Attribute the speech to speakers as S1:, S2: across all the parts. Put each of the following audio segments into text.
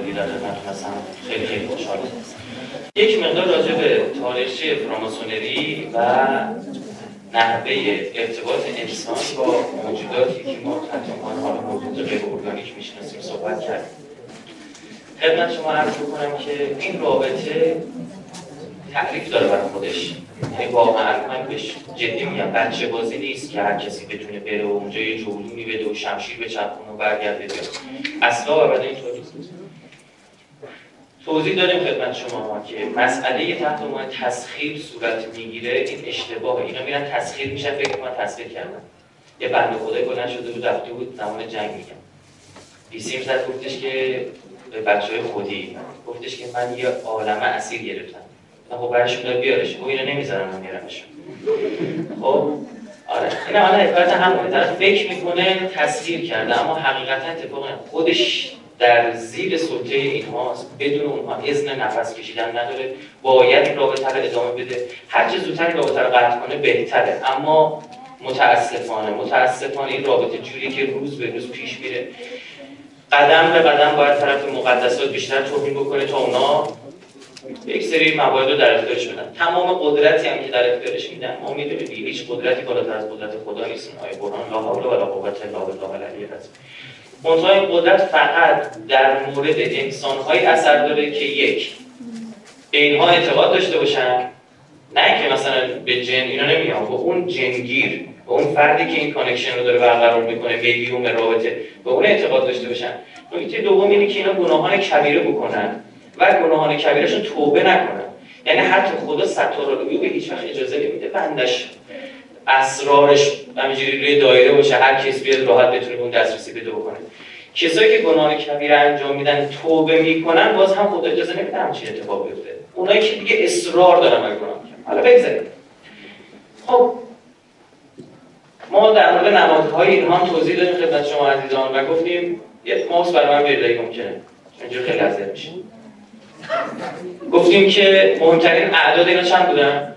S1: موردی داره من مثلا خیلی خیلی خوشحالم یک مقدار راجع به تاریخچه فراماسونری و نحوه ارتباط انسان با موجوداتی که ما حتی حالا موجود غیر ارگانیک می‌شناسیم صحبت کردیم. خدمت شما عرض بکنم که این رابطه تعریف داره برای خودش. یعنی واقعا من بهش جدی میگم بچه بازی نیست که هر کسی بتونه بره و اونجا یه جولونی بده و شمشیر به چپون و برگرده اصلا ابدا اینطور توضیح داریم خدمت شما که مسئله تحت عنوان تسخیر صورت می‌گیره این اشتباهه. اینا میرن تسخیر میشن فکر کنن تسخیر کردن. یه بنده خدای بلند شده بود رفته بود زمان جنگ میگم بیسیم زد گفتش که به بچه های خودی گفتش که من یه عالمه اسیر گرفتم. خب برشون دار بیارش. و اینو نمی‌ذارم من میارمشون خب آره. این حالا حکایت همونه. فکر می‌کنه تسخیر کرده اما حقیقتا اتفاق خودش در زیر سلطه اینهاست بدون اونها اذن نفس کشیدن نداره. باید رابطه رو ادامه بده. هر چه زودتر رابطه رو قطع کنه بهتره. اما متاسفانه متاسفانه این رابطه جوری که روز به روز پیش میره. قدم به قدم باید طرف مقدسات بیشتر توهین بکنه تا اونا یک سری موارد رو در اختیارش بدن. تمام قدرتی هم که در اختیارش میدن. ما می‌دونیم هیچ قدرتی بالاتر از قدرت خدا نیست آیه قرآن لا حول ولا قوت الا بالله العلی العظیم. این قدرت فقط در مورد انسانهایی اثر داره که یک به اینها اعتقاد داشته باشن نه که مثلا به جن اینا نمیان به اون جنگیر به اون فردی که این connection رو داره برقرار می‌کنه مدیوم رابطه به اون اعتقاد داشته باشن. نکته دوم اینه که اینا گناهان کبیره بکنن و گناهان کبیرشون توبه نکنن. یعنی حتی خدا ستاره رو به هیچ وقت اجازه نمیده بندش. اسرارش همینجوری روی دایره باشه هر کس بیاد راحت بتونه اون دسترسی پیدا بکنه. کسایی که گناه کبیره انجام میدن توبه می‌کنن باز هم خدا اجازه نمیده همچین اتفاق بیفته. اونایی که دیگه اصرار دارن بر گناه حالا بگذاریم. خب ما در مورد نمادهای اینها توضیح دادیم خدمت شما عزیزان و گفتیم یه ماوس برای من بیارید ممکنه. چون خیلی اذیت میشه گفتیم که مهمترین اعداد اینا چند بودن؟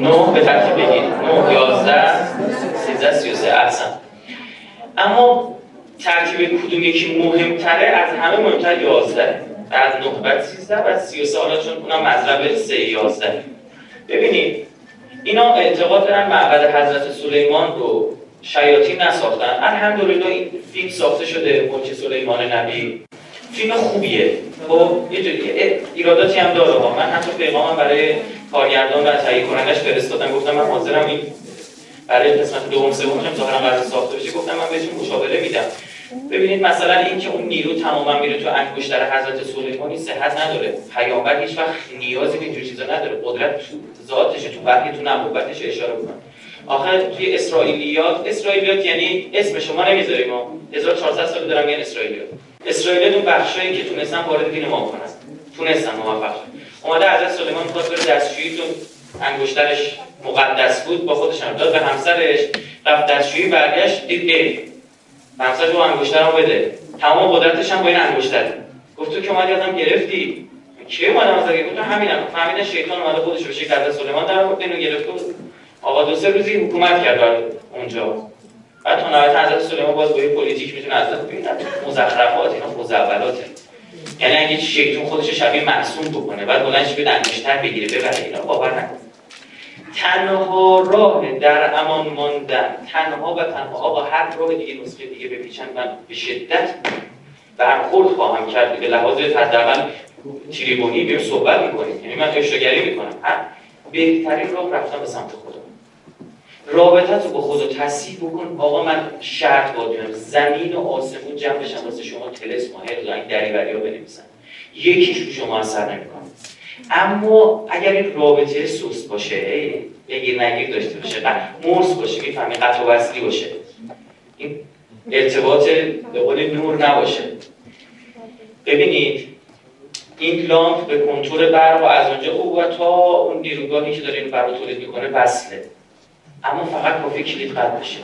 S1: 9 به ترتیب بگید 9 11 13 33 احسن. اما ترتیب کدوم یکی مهمتره؟ از همه مهمتر 11 از 9 بعد 13 بعد 33 حالا چون اونم مذهب 3 11 ببینید اینا اعتقاد دارن معبد حضرت سلیمان رو شیاطین نساختن. الحمدلله این فیلم ساخته شده ملک سلیمان نبی. فیلم خوبیه. خب یه ایراداتی هم داره. ها من حتی پیغامم برای کارگردان و تهیه کنندش فرستادم گفتم من حاضرم این برای قسمت دوم سوم هم ظاهرا قرار ساخته بشه. گفتم من بهشون مشاوره میدم. ببینید مثلا این که اون نیرو تماما میره تو انگشتر حضرت سلیمانی صحت نداره. پیامبر هیچ وقت نیازی به اینجور چیزا نداره. قدرت تو ذاتش تو وحی تو نبوتش اشاره کنه آخر توی اسرائیلیات اسرائیلیات یعنی اسم شما نمی‌ذاریم ما. 1400 سال دارم میگن اسرائیلیات. اسرائیلیات اون بخشایی که تونستن وارد دین ما کنن تونستن موفق اومده حضرت سلیمان می‌خواست بره دستشویی تو انگشترش مقدس بود با خودش هم داد به همسرش رفت دستشویی برگشت دید ای همسرش رو انگشترم بده. تمام قدرتش هم با این انگشتر گفت تو که اومدی آدم گرفتی؟ کی اومدم از گفت همینم فهمیدن شیطان اومده خودش رو شکل حضرت سلیمان در آورد اینو گرفت آقا دو سه روزی حکومت کرد اونجا. بعد تو نهایت حضرت سلیمان باز با یه پلیتیک می‌تونه از ببینید مزخرفات اینا خزعبلاته یعنی اگه شیطان خودش شبیه معصوم بکنه بعد بلندش به انگشتر بگیره ببره اینا. باور نکن. تنها راه در امان ماندن تنها و تنها آقا هر راه دیگه نسخه دیگه بپیچن من به شدت برخورد خواهم کرد. به لحاظ حداقل تریبونی بیم صحبت می‌کنیم. یعنی من اشتراگری می‌کنم. بهترین راه رفتن به سمت خدا رابطت رو با خدا تصیح بکن. آقا من شرط با زمین و آسمون جمع بشن. واسه شما تلس ماهر این دریوری ها بنویسن. یکیش رو شما اثر نمی‌کنه اما اگر این رابطه سوست باشه بگیر نگیر داشته باشه مرس باشه می‌فهمی قطع و وصلی باشه. این ارتباط به قول نور نباشه. ببینید این لامپ به کنتور برق و از اونجا او و تا اون نیروگاهی که داره این برق تولید می‌کنه وصله. اما فقط کافی کلید قد بشه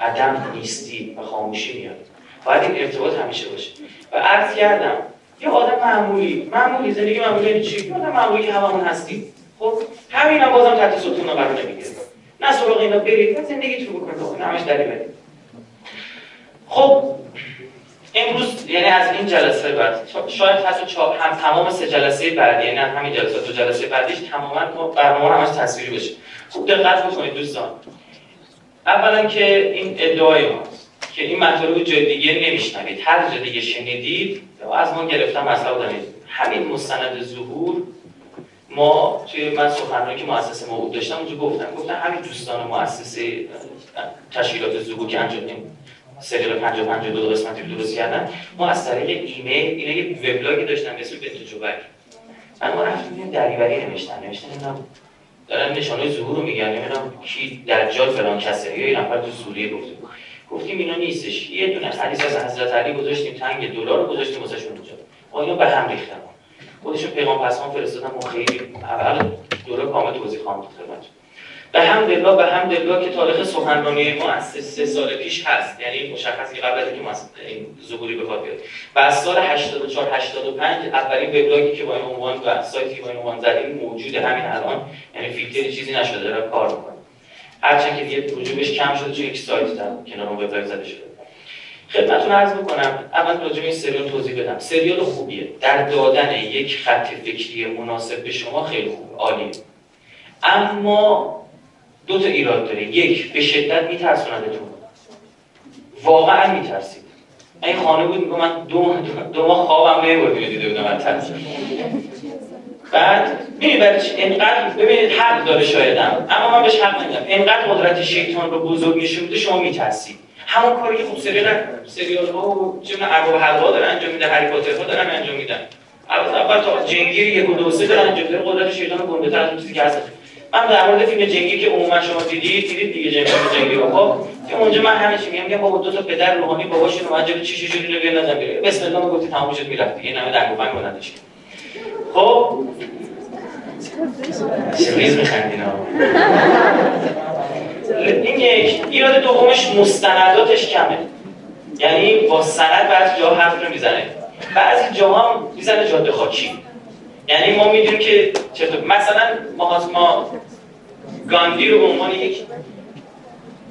S1: عدم نیستی و خاموشی میاد. باید این ارتباط همیشه باشه. و عرض کردم یه آدم معمولی معمولی زندگی معمولی یعنی چی؟ آدم معمولی هممون هستی خب همین هم بازم تحت ستون قرار نمی‌گیره نه سراغ اینا برید و زندگی تو بکنید. همش دری برید خب امروز یعنی از این جلسه بعد شاید حتی هم تمام سه جلسه بعدی یعنی همین جلسه دو جلسه بعدیش تماما برنامه هم از تصویری بشه خوب دقت بکنید دوستان. اولا که این ادعای ماست که این مطالب جای دیگه نمیشنوید. هر جا دیگه شنیدید از ما گرفتم مثلا دارید. همین مستند ظهور ما توی من سخنرانی که مؤسسه ما داشتم اونجا گفتم. گفتم همین دوستان مؤسسه تشکیلات ظهور که انجام سریال 50 52 قسمتی رو درست کردن. ما از طریق ایمیل اینا یه وبلاگی داشتن به اسم بنت جوبک. من ما رفتیم دریوری نوشتن. نوشتن دارن نشانه ظهور رو میگن. نمی‌دونم کی دجال فلان یا یه نفر تو سوریه گفته. گفتیم اینا نیستش. یه دونه حدیث از حضرت علی گذاشتیم. تنگ دلار رو گذاشتیم واسه شون اونجا اینا به هم ریختن. خودشون پیغام پسمان فرستادن. ما خیلی اول دوره کامل توضیح خواهم خدمتتون. به هم دلا به هم دلا که تاریخ سخنرانی ما از سه سال پیش هست. یعنی مشخص که قبل از اینکه این ظهوری به بیاد و از سال 84 85 اولین وبلاگی که با این عنوان و سایتی با این عنوان زدیم موجود همین الان. یعنی فیلتری چیزی نشده داره کار می‌کنه. هرچند که دیگه رجوعش کم شده چون یک سایت در کنار اون وبلاگ زده شده. خدمتتون عرض بکنم اول راجع به این سریال توضیح بدم. سریال خوبیه. در دادن یک خط فکری مناسب به شما خیلی خوبه عالیه. اما دو تا ایراد داره. یک به شدت میترسوندتون واقعا میترسید. این خانه بود میگم من دو, دو ماه خوابم نمی‌برد دیده بودم من ترس بعد ببینید برای اینقدر ببینید حق داره شایدم. اما من بهش حق نمیدم. اینقدر قدرت شیطان رو بزرگ نشون میده شما میترسید. همون کاری که خوب سریال سریال ها و چه ارباب حلقا داره انجام میده هری پاتر ها دارن انجام میدن. اول تا جنگیر یک و دو سه داره انجام میده. قدرت شیطان گنده تر از چیزی که هست. من در مورد فیلم جنگی که عموما شما دیدید دیدید دیگه جنگی جنگی خب که اونجا من همه چی میگم بابا دو تا پدر روحانی باباشون اومد جلو چیش جوری رو بیان نزن بره بسم الله گفتی تمام شد می‌رفت دیگه نمه دنگ و فنگ نداشت خب. چه ریز میخندین این یک ایراد دومش مستنداتش کمه. یعنی با سند بعضی جا حرف رو می‌زنه بعضی جاها می‌زنه جاده خاکی. یعنی ما می‌دونیم که چطور مثلا ما گاندی رو به عنوان یک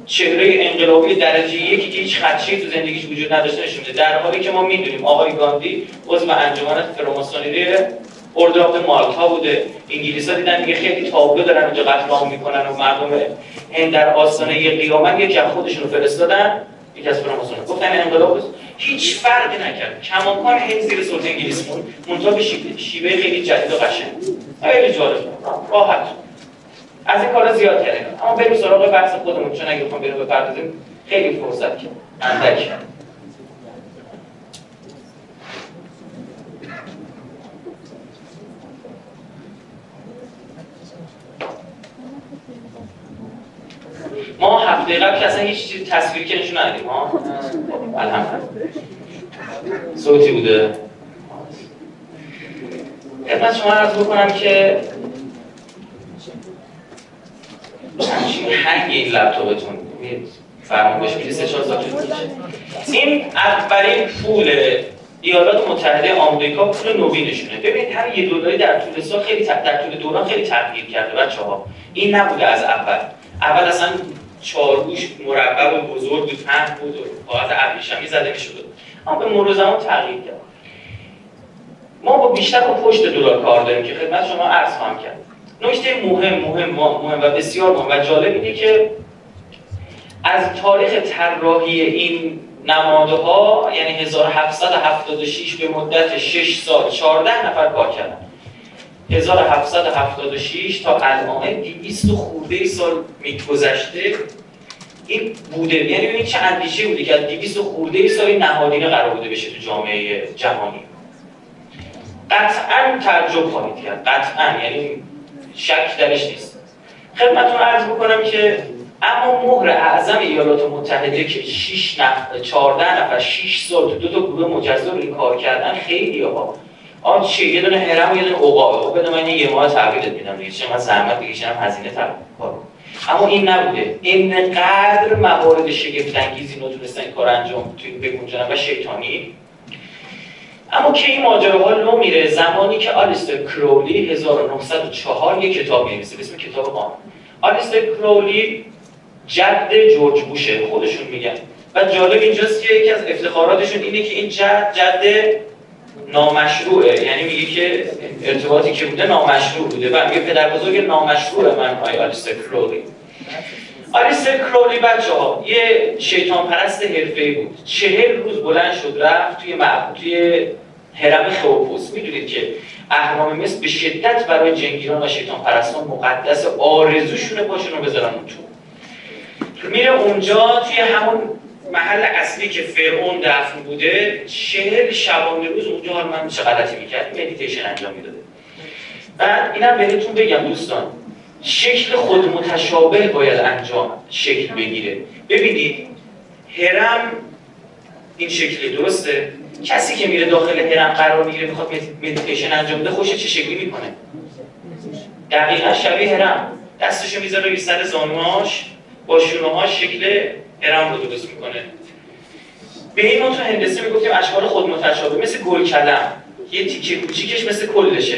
S1: چهره انقلابی درجه یکی که هیچ خدشه‌ای تو زندگیش وجود نداشته نشون در حالی که ما می‌دونیم آقای گاندی عضو انجمن فراماسونری اردوگاه مالتا بوده. انگلیسا دیدن دیگه خیلی تابلو دارن اونجا قتل عام می‌کنن و مردم هند در آستانه قیامت یکی از خودشون رو فرستادن. یکی از فراماسون گفتن انقلاب هیچ فرقی نکرد. کماکان هی زیر سلطه انگلیس مون منتها به شیوه خیلی جدید و قشنگ خیلی جالب راحت از این کارا زیاد کردیم. اما بریم سراغ بحث خودمون. چون اگه بخوام بریم بپردازیم خیلی فرصت که اندک ما هفته قبل که اصلا هیچ چیز تصویری که نشون ندیم ها؟ الحمدلله. صوتی بوده. خدمت شما عرض بکنم که همچین هنگ این لپتاپتون. فرمانگوش میری سه چهار سال این اولین پول ایالات متحده آمریکا پول نوینشونه. ببینید هر یه دلاری در طول سال خیلی در طول دوران خیلی تغییر کرده بچه ها این نبوده از اول. اول اصلا چارگوش مربع و بزرگ بود پهن بود و کاغذ ابریشمی زده می‌شد. اما به مرور زمان تغییر کرد. ما با بیشتر با پشت دلار کار داریم که خدمت شما عرض خواهم کرد. نکته مهم مهم مهم و بسیار مهم و جالب اینه که از تاریخ طراحی این نمادها یعنی 1776 به مدت 6 سال 14 نفر کار کردن. 1776 تا الان 200 خورده سال میگذشته. این بوده. یعنی ببینید چه اندیشه بوده که از 200 خورده سال نهادینه قرار بوده بشه تو جامعه جهانی. قطعا تعجب خواهید کرد. قطعا. یعنی شک درش نیست. خدمتتون عرض بکنم که اما مهر اعظم ایالات متحده که 6 نفر 14 نفر 6 سال تو دو تا گروه مجزا این کار کردن خیلی ها آن چی؟ یه دونه هرم یه دونه عقابه بده من یه ماه تحویلت میدم دیگه. چه من زحمت بکشم هزینه تر اما این نبوده. اینقدر موارد شگفت انگیزی نتونستن این کار انجام توی بگنجانن و شیطانی. اما که این ماجراها لو میره؟ زمانی که آلیستر کرولی 1904 یه کتاب می‌نویسه اسم کتاب قانون آلیستر کرولی جد جورج بوشه خودشون میگن. و جالب اینجاست که یکی از افتخاراتشون اینه که این جد جد نامشروعه. یعنی میگه که ارتباطی که بوده نامشروع بوده. و میگه پدر بزرگ نامشروع من آی آلیستر کرولی. آلیستر کرولی بچه ها یه شیطان پرست حرفه بود. چهل روز بلند شد رفت توی معبود توی هرم خوپوس می‌دونید که اهرام مصر به شدت برای جنگیران و شیطان پرستان مقدس آرزوشونه پاشون رو بذارن اون تو. میره اونجا توی همون محل اصلی که فرعون دفن بوده چهل شبانه روز اونجا حال من چه غلطی می‌کرد؟ مدیتیشن انجام می‌داده. بعد اینم بهتون بگم دوستان شکل خود متشابه باید انجام شکل بگیره. ببینید هرم این شکلی درسته. کسی که میره داخل هرم قرار می‌گیره می‌خواد مدیتیشن انجام بده خودشو چه شکلی می‌کنه؟ دقیقا شبیه هرم دستشو می‌ذاره روی سر زانواش با شونه شکل هرم رو درست می‌کنه. به این تو هندسه می‌گفتیم اشکال خود متشابه مثل گل کلم. یه تیکه کوچیکش مثل کلشه.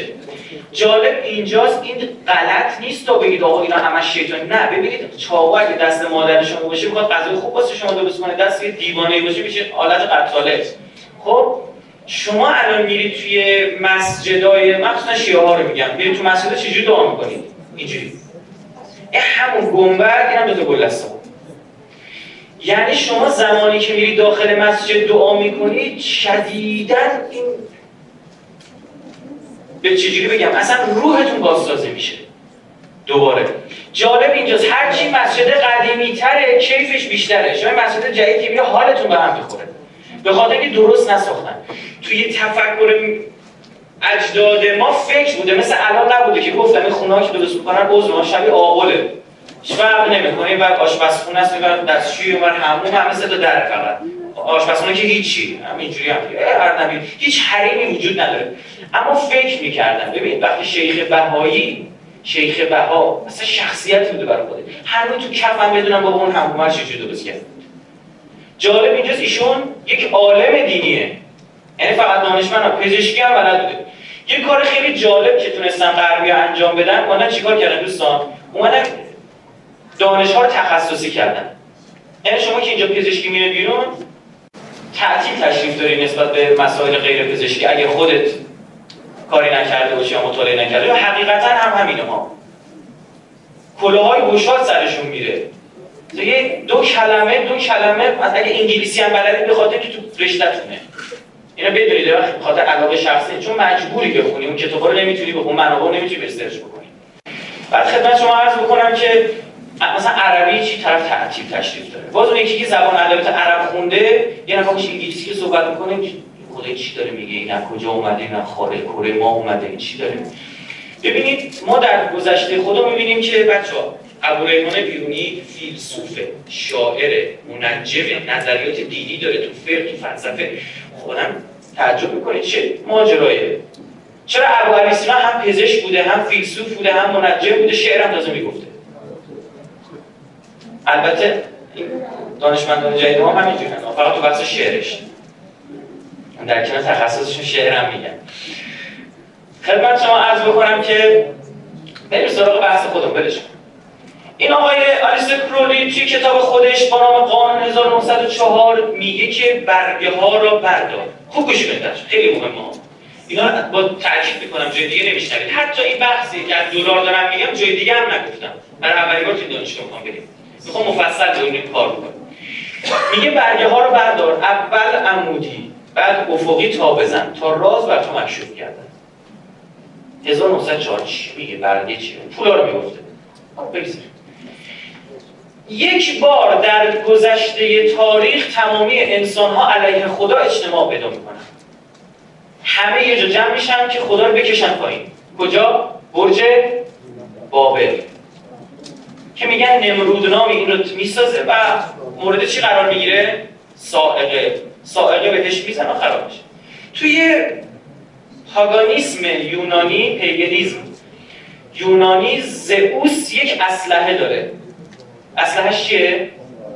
S1: جالب اینجاست این غلط نیست تا بگید آقا اینا همش شیطانی. نه ببینید چاقو اگه دست مادر شما باشه می‌خواد غذای خوب واسه شما درست کنه. دست یه دیوانه باشه میشه آلت قتاله. خب شما الان میرید توی مسجدای مخصوصا شیعه ها رو میگم. میرید تو مسجد چجوری دعا می‌کنید؟ اینجوری. این همون گنبد اینم دو تا گلدسته. یعنی شما زمانی که میرید داخل مسجد دعا می‌کنید شدیدا این به چجوری بگم؟ اصلا روحتون بازسازی میشه. دوباره. جالب اینجاست. هرچی مسجد قدیمی تره کیفش بیشتره. شما مسجد جدید که حالتون به هم بخوره به خاطر اینکه درست نساختن. توی تفکر اجداد ما فکر بوده. مثل الان نبوده که گفتم این خونه که درست می‌کنن عضو شبیه آقله فرق نمی‌کنه. بعد آشپزخونه است می‌برن دستشوی اونور همون همه صدا در فقط. آشپزخونه که هیچی. همینجوری هم هر هیچ حریمی وجود نداره. اما فکر می‌کردم. ببین وقتی شیخ بهایی شیخ بها مثلا شخصیت بوده برای خوده همون تو کفم بدونم بابا اون همون چجوری درست کرد. جالب اینجاست ایشون یک عالم دینیه. یعنی فقط دانشمند پزشکی هم بلد بوده. یه کار خیلی جالب که تونستن غربی انجام بدن اومدن چیکار کردن دوستان؟ اومدن دانش ها رو تخصصی کردن. یعنی شما که اینجا پزشکی میره بیرون تعطیل تشریف داری نسبت به مسائل غیر پزشکی. اگه خودت کاری نکرده باشی یا مطالعه نکرده یا حقیقتا هم همینه ها. کلاهای گشاد سرشون میره. یه دو کلمه دو کلمه اگه انگلیسی هم بلدی به خاطر که تو رشته‌تونه. اینا بدونید به خاطر علاقه شخصی چون مجبوری بخونی اون کتابا رو نمی‌تونی بخونی منابع نمی‌تونی بسرچ بکنی. بعد خدمت شما عرض بکنم که مثلا عربی چی طرف تعطیل تشریف داره. باز اون یکی که زبان ادبیات عرب خونده یه نفر انگلیسی که صحبت می‌کنه خدا چی داره میگه؟ این کجا اومده؟ این خارج کره ما اومده؟ این چی داره؟ ببینید ما در گذشته خدا می‌بینیم که بچه ها ابو ریحان بیرونی فیلسوف شاعر منجم نظریات دینی داره تو فقه تو فلسفه. خودم تعجب می‌کنید چه ماجرایه؟ چرا ابو هم پزشک بوده هم فیلسوف بوده هم منجم بوده؟ شعر هم تازه می‌گفته. البته دانشمندان جدید ما همینجوری فقط تو بحث شعرش. در کنار تخصصشون شعر هم میگن. خدمت شما عرض بکنم که بریم سراغ بحث خودم بلش این آقای آلیستر کرولی توی کتاب خودش با نام قانون 1904 میگه که برگه ها را بردار. خوب گوش بدید خیلی مهمه. اینا با تاکید می‌کنم جای دیگه نمیشنوید. حتی این بحثی که از دلار دارم میگم جای دیگه هم نگفتم. برای اولی بار توی دانشگاه می‌خوام بریم. می‌خوام مفصل به کار بکنم. میگه برگه ها رو بردار. اول عمودی بعد افقی تا بزن. تا راز بر تو مکشوف کردن. 1904 چی؟ میگه برگه چیه؟ پولا رو می‌گفته. یک بار در گذشته تاریخ تمامی انسان ها علیه خدا اجتماع پیدا می‌کنن. همه یه جا جمع میشن که خدا رو بکشن پایین. کجا؟ برج بابل. که میگن نمرود نامی این رو می‌سازه و مورد چی قرار می‌گیره؟ سائقه. سائقه بهش میزن و خراب میشه. توی پاگانیسم یونانی paganism یونانی زئوس یک اسلحه داره. اسلحهش چیه؟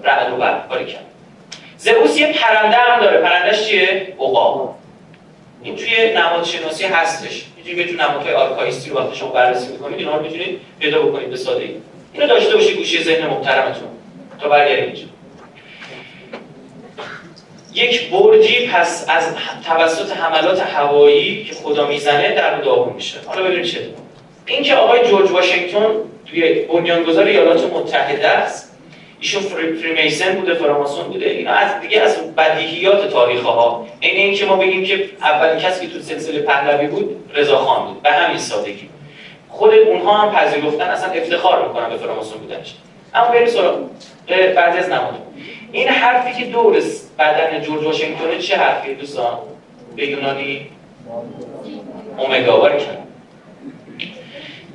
S1: رعد و برق. کرد زئوس یه پرنده هم داره. پرندهش چیه؟ عقاب. این توی نماد شناسی هستش. می‌تونید بهتون نمادهای آرکایستی رو وقتی شما بررسی می‌کنید اینا رو می‌تونید پیدا بکنید به سادگی. اینو داشته باشید گوشه ذهن محترمتون. تا برگردیم اینجا. یک برجی پس از توسط حملات هوایی که خدا می‌زنه در داغون میشه. حالا ببینیم چه این که آقای جورج واشنگتن توی بنیانگذار ایالات متحده است. ایشون فریمیسن بوده فراماسون بوده. اینا از دیگه از بدیهیات تاریخ ها این اینکه ما بگیم که اولین کسی که تو سلسله پهلوی بود رضا خان بود. به همین سادگی. خود اونها هم پذیرفتن اصلا افتخار می‌کنن به فراماسون بودنش اما بریم سراغ بعضی از نماد. این حرفی که دور بدن جورج واشنگتن چه حرفی دوستان؟ به یونانی؟ اومگا کرد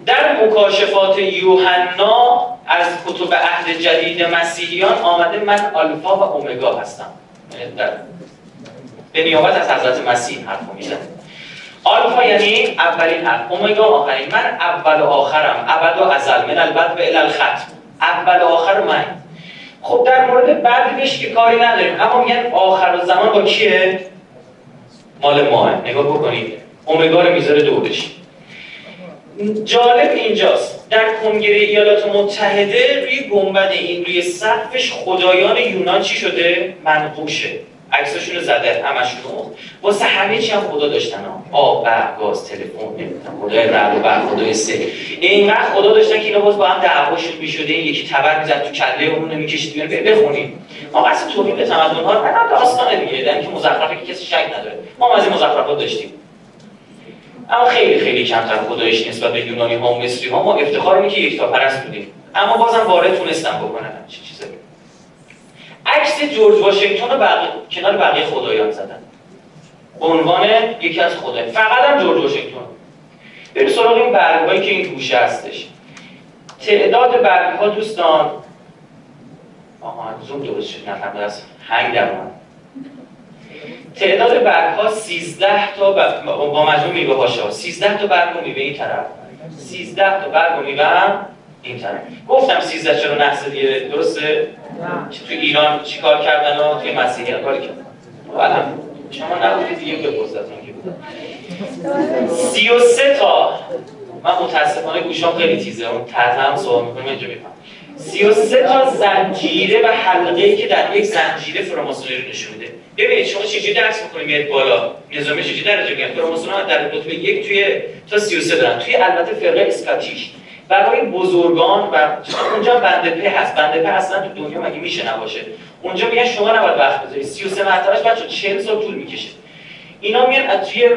S1: در مکاشفات یوحنا از کتب عهد جدید مسیحیان آمده من آلفا و اومگا هستم. یعنی در به نیابت از حضرت مسیح حرف میزن آلفا یعنی اولین حرف. اومگا آخرین؟ من اول و آخرم. ابد و ازل. من البد و الالخط اول و آخر من. خب در مورد بعدش که کاری نداریم. اما میگن آخر و زمان با کیه؟ مال ماه. نگاه بکنید. اومگا رو می‌ذاره دورش جالب اینجاست. در کنگره ایالات متحده روی گنبد این روی سقفش خدایان یونان چی شده؟ منقوشه. عکساشون رو زده همشون واسه همه چی هم خدا داشتن آب برق گاز تلفن نمی‌دونم خدای رعد و برق خدای سه. اینقدر خدا داشتن که اینا باز با هم دعواشون می‌شده. یکی تبر می‌زد تو کله اون می‌کشید بیان بخونید. ما قصد توحید تمدن ها نه داستان دیگه. در اینکه مزخرفه که کسی شک نداره. ما از این مزخرفات داشتیم. اما خیلی خیلی کمتر خدایش نسبت به یونانی ها و مصری ها ما افتخار که یک تا پرست بودیم. اما بازم وارد تونستم بکنم. چه چیزایی عکس جورج واشنگتن رو بقیه کنار بقیه خدایان زدن. عنوان یکی از خدایان فقط هم جورج واشنگتن بریم سراغ این برگهایی که این گوشه هستش. تعداد برگ ها دوستان. آها زوم درست شد. نفهم از هنگ در تعداد برگ ها 13 تا با مجموع میوه هاشه 13 تا برگ و میوه این طرف. 13 تا برگ و میوه هم این طرف. گفتم 13 چرا نحس دیگه. درسته؟ تو ایران چیکار کردن و توی مسیحی کار کردن؟ بله. شما نبودید دیگه بپرسیدتون که بود. 33 تا. من متاسفانه گوشام خیلی تیزه. اون تحت هم سوال می‌کنم اینجا میفهم 33 تا زنجیره و حلقه ای که در یک زنجیره فراماسونری نشون میده. ببینید شما چجوری درس می‌کنید میاد بالا. نظامی چجوری درجه میاد فراماسون در رتبه یک توی تا 33 دارن. توی البته فرقه اسکاتیش برای بزرگان و اونجا بنده په هست. بنده په اصلا تو دنیا مگه میشه نباشه؟ اونجا میگن شما نباید وقت بذارید. 33 مرتبهش بچه 40 سال طول می‌کشه. اینا میان از توی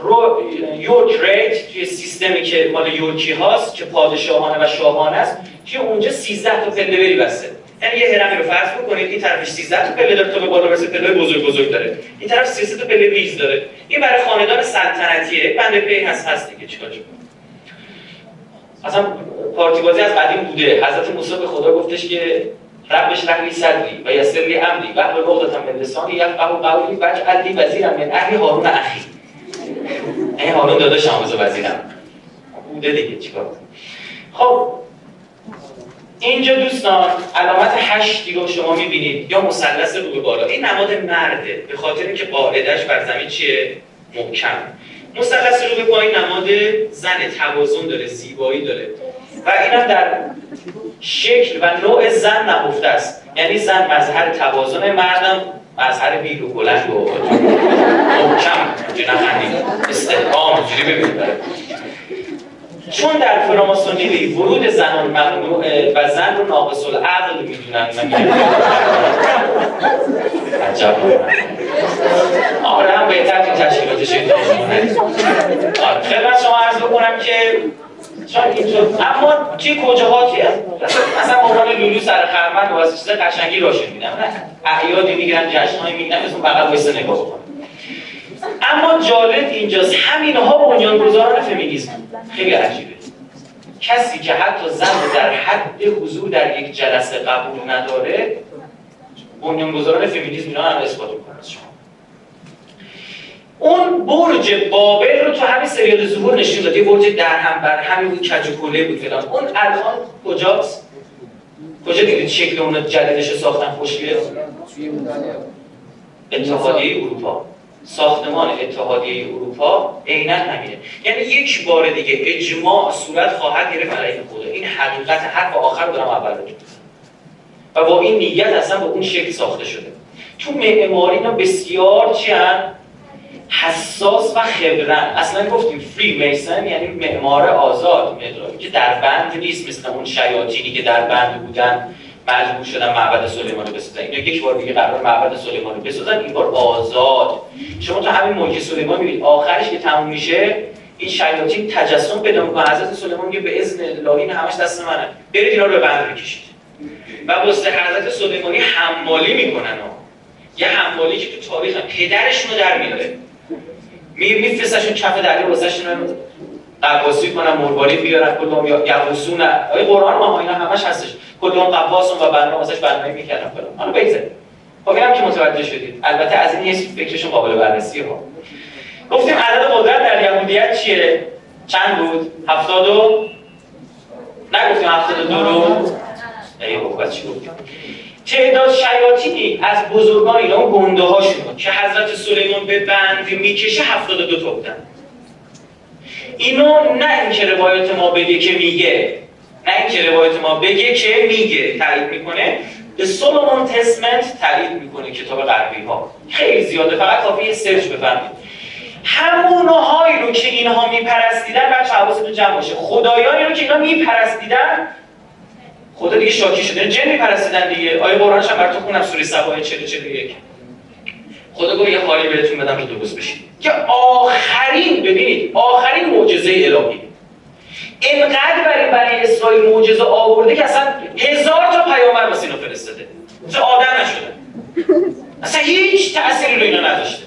S1: رو یورک ریت توی سیستمی که مال یورکی هاست که پادشاهانه و شاهانه است که اونجا 13 تا پله بری بسته. یعنی یه هرمی رو فرض بکنید این طرفش 13 تا پله داره تا به بالا برسه پله بزرگ بزرگ داره. این طرف 33 تا پله ریز داره. این برای خاندان سلطنتیه. بنده پی هست هست دیگه چیکار اصلا پارتی بازی از قدیم بوده. حضرت موسی به خدا گفتش که ربش رحلی صدری و یسر لی امری. و به نقطه من لسانی یفقه قولی وجعل لی وزیرم من اهل هارون اخی. این هارون داداشم بزو وزیرم. بوده دیگه چیکار خب اینجا دوستان علامت هشتی رو شما می‌بینید. یا مثلث رو بالا. این نماد مرده. به خاطر اینکه قاعدش بر زمین چیه؟ محکم. مثلث رو به پایین نماد زن توازن داره زیبایی داره. و اینم در شکل و نوع زن نهفته است. یعنی زن مظهر توازن مردم مظهر بیل و بلند و محکم نخندید. استحقام جوری ببینید. چون در فراماسونی ورود زنان ممنوع و زن رو ناقص العقل می‌دونن عجب آره هم بهتر تو تشکیلاتش آره خدمت شما عرض بکنم که چون اینطور اما توی کجاهاتی مثلا عنوان لولو سر خرمن واسه چیز قشنگی روشن میدم اعیادی می‌گیرن جشنهایی می‌گیرن مثلا بغل وایسه نگاه بکن. اما جالب اینجاست همینها بنیانگذاران فمینیسم خیلی عجیبه. کسی که حتی زن در حد حضور در یک جلسه قبول نداره بنیانگذاران فمینیسم اینا هم اثبات می‌کنه شما. اون برج بابل رو تو همین سریال ظهور نشون داد یه برج در هم بر همین بود کج و بود فلان. اون الان کجاست؟ کجا دیدید شکل اون جدیدش ساختن؟ خوشگله؟ اتحادیه اروپا. ساختمان اتحادیه اروپا عینا همینه یعنی یک بار دیگه اجماع صورت خواهد گرفت علیه خدا. این حقیقت حرف آخر دارم اول و با این نیت اصلا به اون شکل ساخته شده. تو معماری اینا بسیار چیان حساس و خبرن. اصلا گفتیم فری میسن یعنی معمار آزاد که در بند نیست مثل اون شیاطینی که در بند بودن. مجبور شدن معبد سلیمان رو بسازن. اینا یک بار دیگه قرار معبد سلیمان رو بسازن این بار آزاد. شما تو همین ملک سلیمان می‌بینید. آخرش که تموم میشه این شیاطین تجسم پیدا می‌کنه. حضرت سلیمان میگه به اذن الله این همش دست منه. برید اینا رو به بند بکشید. و واسه حضرت سلیمانی حمالی می‌کنن یه حمالی که تو تاریخ پدرشون رو در میاره. می میفرستشون کف دریا واسهشون قواسی کنن مرباری بیارن کدوم یا یقوسون آیه قرآن ما اینا همش هستش. کدوم قواس و برنامه واسش برنامه می‌کردن فلان حالا بگذارید خب اینم که متوجه شدید. البته از این یه فکرشون قابل بررسی ها. گفتیم عدد قدرت در یهودیت چیه؟ چند بود؟ 72 نگفتیم 72 رو. ای بابا چی گفتیم؟ تعداد شیاطینی از بزرگان اینا گنده هاشون که حضرت سلیمان به بند می‌کشه 72 تا بودن. اینو نه اینکه روایت ما بگه که میگه. نه اینکه روایت ما بگه که میگه تایید می‌کنه. به سولومون تسمنت تایید می‌کنه کتاب غربی ها خیلی زیاده. فقط کافیه سرچ بفهمید. همونهایی رو که اینها میپرستیدن بچه حواستون جمع باشه. خدایانی رو که اینا میپرستیدن خدا دیگه شاکی شده. جن میپرستیدن دیگه. آیه قرآنش هم براتون خونم سوره سبا 40 41 خدا گفت یه خالی بهتون بدم که درست بشید که آخرین ببینید آخرین معجزه الهی. اینقدر برای برای اسرائیل معجزه آورده که اصلا هزار تا پیامبر واسه اینا فرستاده. چه آدم نشدن اصلا هیچ تأثیری رو اینا نداشته.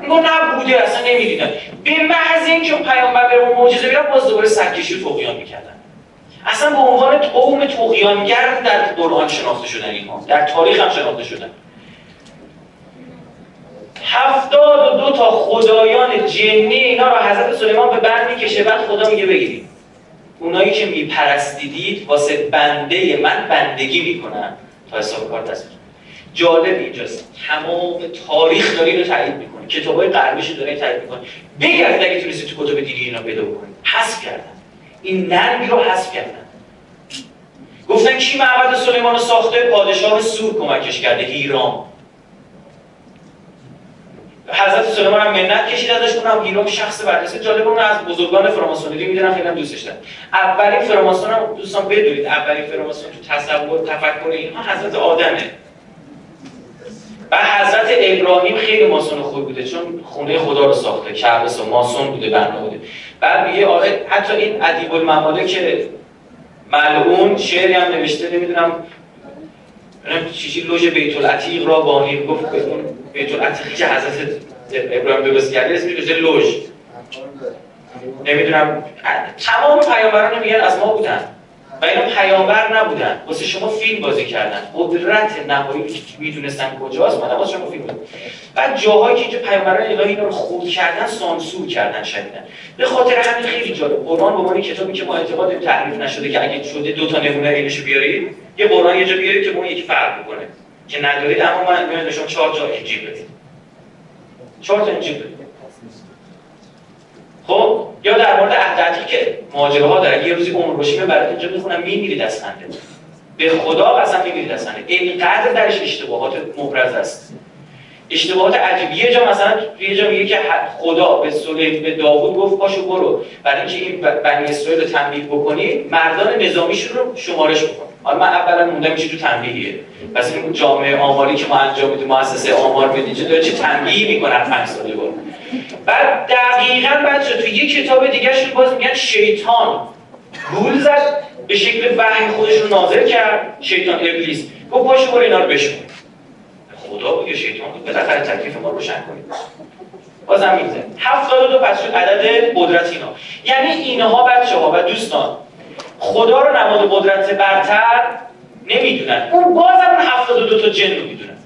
S1: اینگاه نبوده اصلا نمی‌دیدن. به محض اینکه پیامبر به معجزه بیاد باز دوباره سرکشی و طغیان می‌کردن. اصلا به عنوان قوم طغیانگر در قرآن شناخته شدن اینها در تاریخ هم شناخته شدن. هفتاد و دو تا خدایان جنی اینا رو حضرت سلیمان به بند می‌کشه بعد خدا میگه بگیریم اونایی که میپرستیدید واسه بنده من بندگی می‌کنن. تا حساب کار دست جالب اینجاست. تمام تاریخ داره اینو تایید می‌کنه. کتابای غربیش داره تایید می‌کنه. بگردید اگه تونستی تو کتب دینی اینا پیدا بکنید حذف کردن. این ننگ رو حذف کردن. گفتن کی معبد سلیمان ساخته؟ پادشاه سور کمکش کرده. هیرام حضرت سلیمان هم منت کشید ازش اونم هیرام شخص بررسی جالب اون از بزرگان فراماسونری می‌دونم خیلی دوستش دارم. اولین فراماسون هم دوستان بدونید. اولین فراماسون تو تصور تفکر اینها حضرت آدمه. و حضرت ابراهیم خیلی ماسون خوب بوده چون خونه خدا رو ساخته کعبه ماسون بوده بنا بوده. بعد میگه آره حتی این ادیب الممالک ملعون شعری هم نوشته نمی‌دونم چیزی لوژ بیت العتیق را بانی گفت بیت العتیق که حضرت ابراهیم درست کرده اسمش میشه لوژ. نمی‌دونم تمام پیامبران میگن از ما بودن و اینا پیامبر نبودن. واسه شما فیلم بازی کردن. قدرت نهایی که می‌دونستن کجاست من واسه شما فیلم بازی بعد جاهایی که اینجا پیامبران الهی اینا رو خود کردن سانسور کردن شدیدن به خاطر همین خیلی جالب. قرآن به عنوان کتابی که ما اعتقاد تعریف نشده که اگه شده دو تا نمونه عینش بیارید یه قرآن یه جا بیارید که اون یکی فرق بکنه. که ندارید اما من میاد شما چهار جا انجیل بدید چهار تا انجیل بدید خب یا در مورد عهد که ماجره ها یه روزی عمر باشیم برات اینجا می‌خونم میمیرید از خنده. به خدا قسم میمیرید از خنده. اینقدر درش اشتباهات مبرز است. اشتباهات عجیب. یه جا مثلا یه جا میگه که خدا به سلیمان به داوود گفت پاشو برو. برای اینکه این بنی اسرائیل رو تنبیه بکنی مردان نظامیشون رو شمارش بکن. حالا من اولا موندم میشه تو تنبیهیه. پس این جامعه آماری که ما انجام میدیم مؤسسه آمار بدید داره چه تنبیهی می‌کنن 5 ساله بعد دقیقا بچه تو یه کتاب دیگه شون باز میگن شیطان. گول زد به شکل وحی خودش رو ناظر کرد. شیطان ابلیس. گفت پاشو برو اینا رو بشون خدا یا شیطان بود. بالاخره تکلیف ما روشن کنید بازم هفتاد دو پس شد عدد قدرت اینا. یعنی اینها بچه ها و دوستان خدا رو نماد قدرت برتر نمی‌دونن. اون بازم اون هفتاد دو تا جن رو می‌دونن.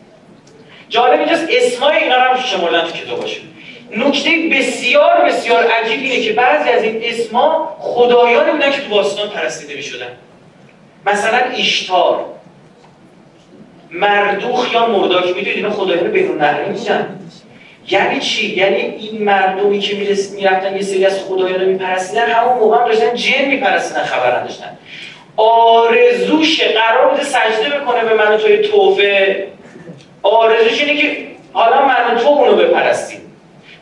S1: جالب اینجاست اسمای اینا رو هم شمردن تو کتاباشون نکته بسیار بسیار عجیب اینه که بعضی از این اسما خدایانی بودن که تو باستان پرستیده می شدن مثلا اشتار مردوخ یا مرداک می‌دونید اینا خدایان بین النهرین میشن یعنی چی؟ یعنی این مردمی که می‌رفتن یه سری از خدایان رو میپرستیدن همون موقع هم داشتن جن میپرستیدن خبر نداشتن. آرزوش قرار بوده سجده بکنه به من توی توفه. آرزوش اینه که حالا من تو اونو بپرستیم.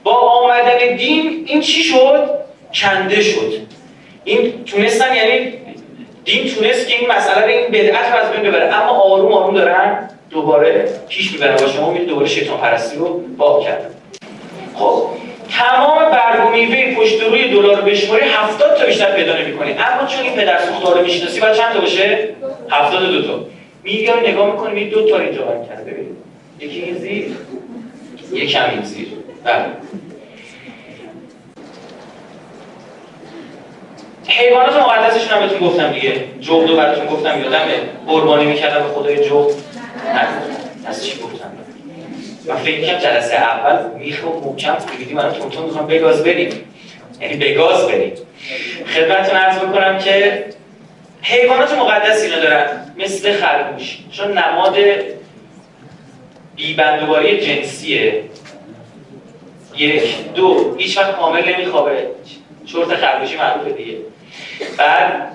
S1: با آمدن دین این چی شد؟ کنده شد. این تونستن یعنی دین تونست که این مسئله رو این بدعت رو از بین ببره. اما آروم آروم دارن دوباره پیش می‌برن و شما میرید دوباره شیطان پرستی رو باب کردن خب تمام برگ و میوه پشت روی دلار بشماری 70 تا بیشتر پیدا نمی‌کنی اما چون این پدر سوخته رو می‌شناسی باید چند تا باشه؟ 72 تا. میگه نگاه می‌کنی می دو تا اینجا کرده. ببین یکی این زیر یکی هم این زیر. بله. حیوانات مقدسشون هم بهتون گفتم دیگه. جغدو براتون گفتم یادمه قربانی می‌کردم به خدای جغد. از چی گفتم؟ من فکر کنم جلسه اول میخ و محکم دیدی من تونتون می‌خوام بگاز بریم. یعنی بگاز بریم. خدمتتون عرض بکنم که حیوانات مقدس اینا دارن مثل خرگوش. چون نماد بیبندوباری جنسیه. یک دو هیچ وقت کامل نمیخوابه. چرت خرگوشی معروفه دیگه. بعد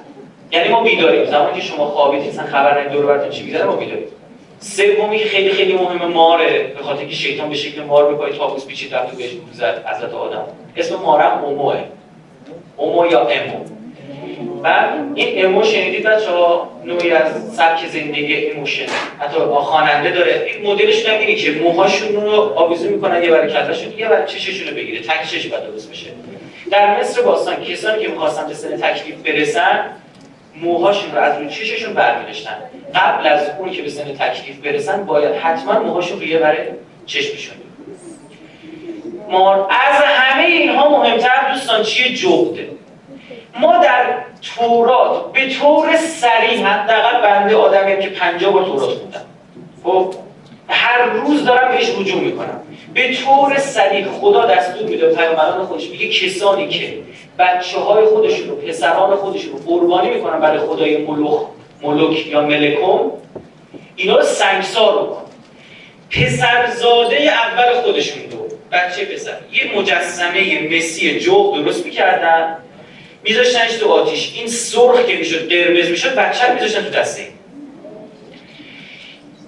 S1: یعنی ما بیداریم. زمانی که شما خوابید مثلا خبر ندید دور براتون چی می‌ذاره ما بیداریم. سومی خیلی خیلی مهمه ماره به خاطر که شیطان به شکل مار به پای تابوس پیچید رفت و بهش زد حضرت آدم. اسم مارم اوموه اومو یا امو. بعد این امو شنیدید بچه ها نوعی از سبک زندگی ایموشن حتی خواننده داره. این مدلش اینه که موهاشون رو آویزون می‌کنن یه برای کلشون یه برای چششون رو بگیره. تک چش بعد درست بشه. در مصر باستان کسانی که می‌خواستن به سن تکلیف برسن موهاشون رو از روی چششون برمیداشتن. قبل از اون که به سن تکلیف برسن باید حتما موهاشون رو یه برای چشمشون مار از همه اینها مهمتر دوستان چیه؟ جغده ما در تورات به طور سریع حداقل بنده آدمیم که 50 بار تورات خوندم. خب هر روز دارم بهش رجوع می‌کنم. به طور سریع خدا دستور میده پیامبران خودش میگه کسانی که بچه های خودشون رو پسران خودشون رو قربانی می‌کنن برای خدای ملوک ملوک یا ملکم اینا رو سنگسار رو پسرزاده اول خودشون رو بچه پسر یه مجسمه مسی جوق درست می‌کردن میذاشتنش تو آتیش. این سرخ که می‌شد قرمز می‌شد بچه میذاشتن تو دسته.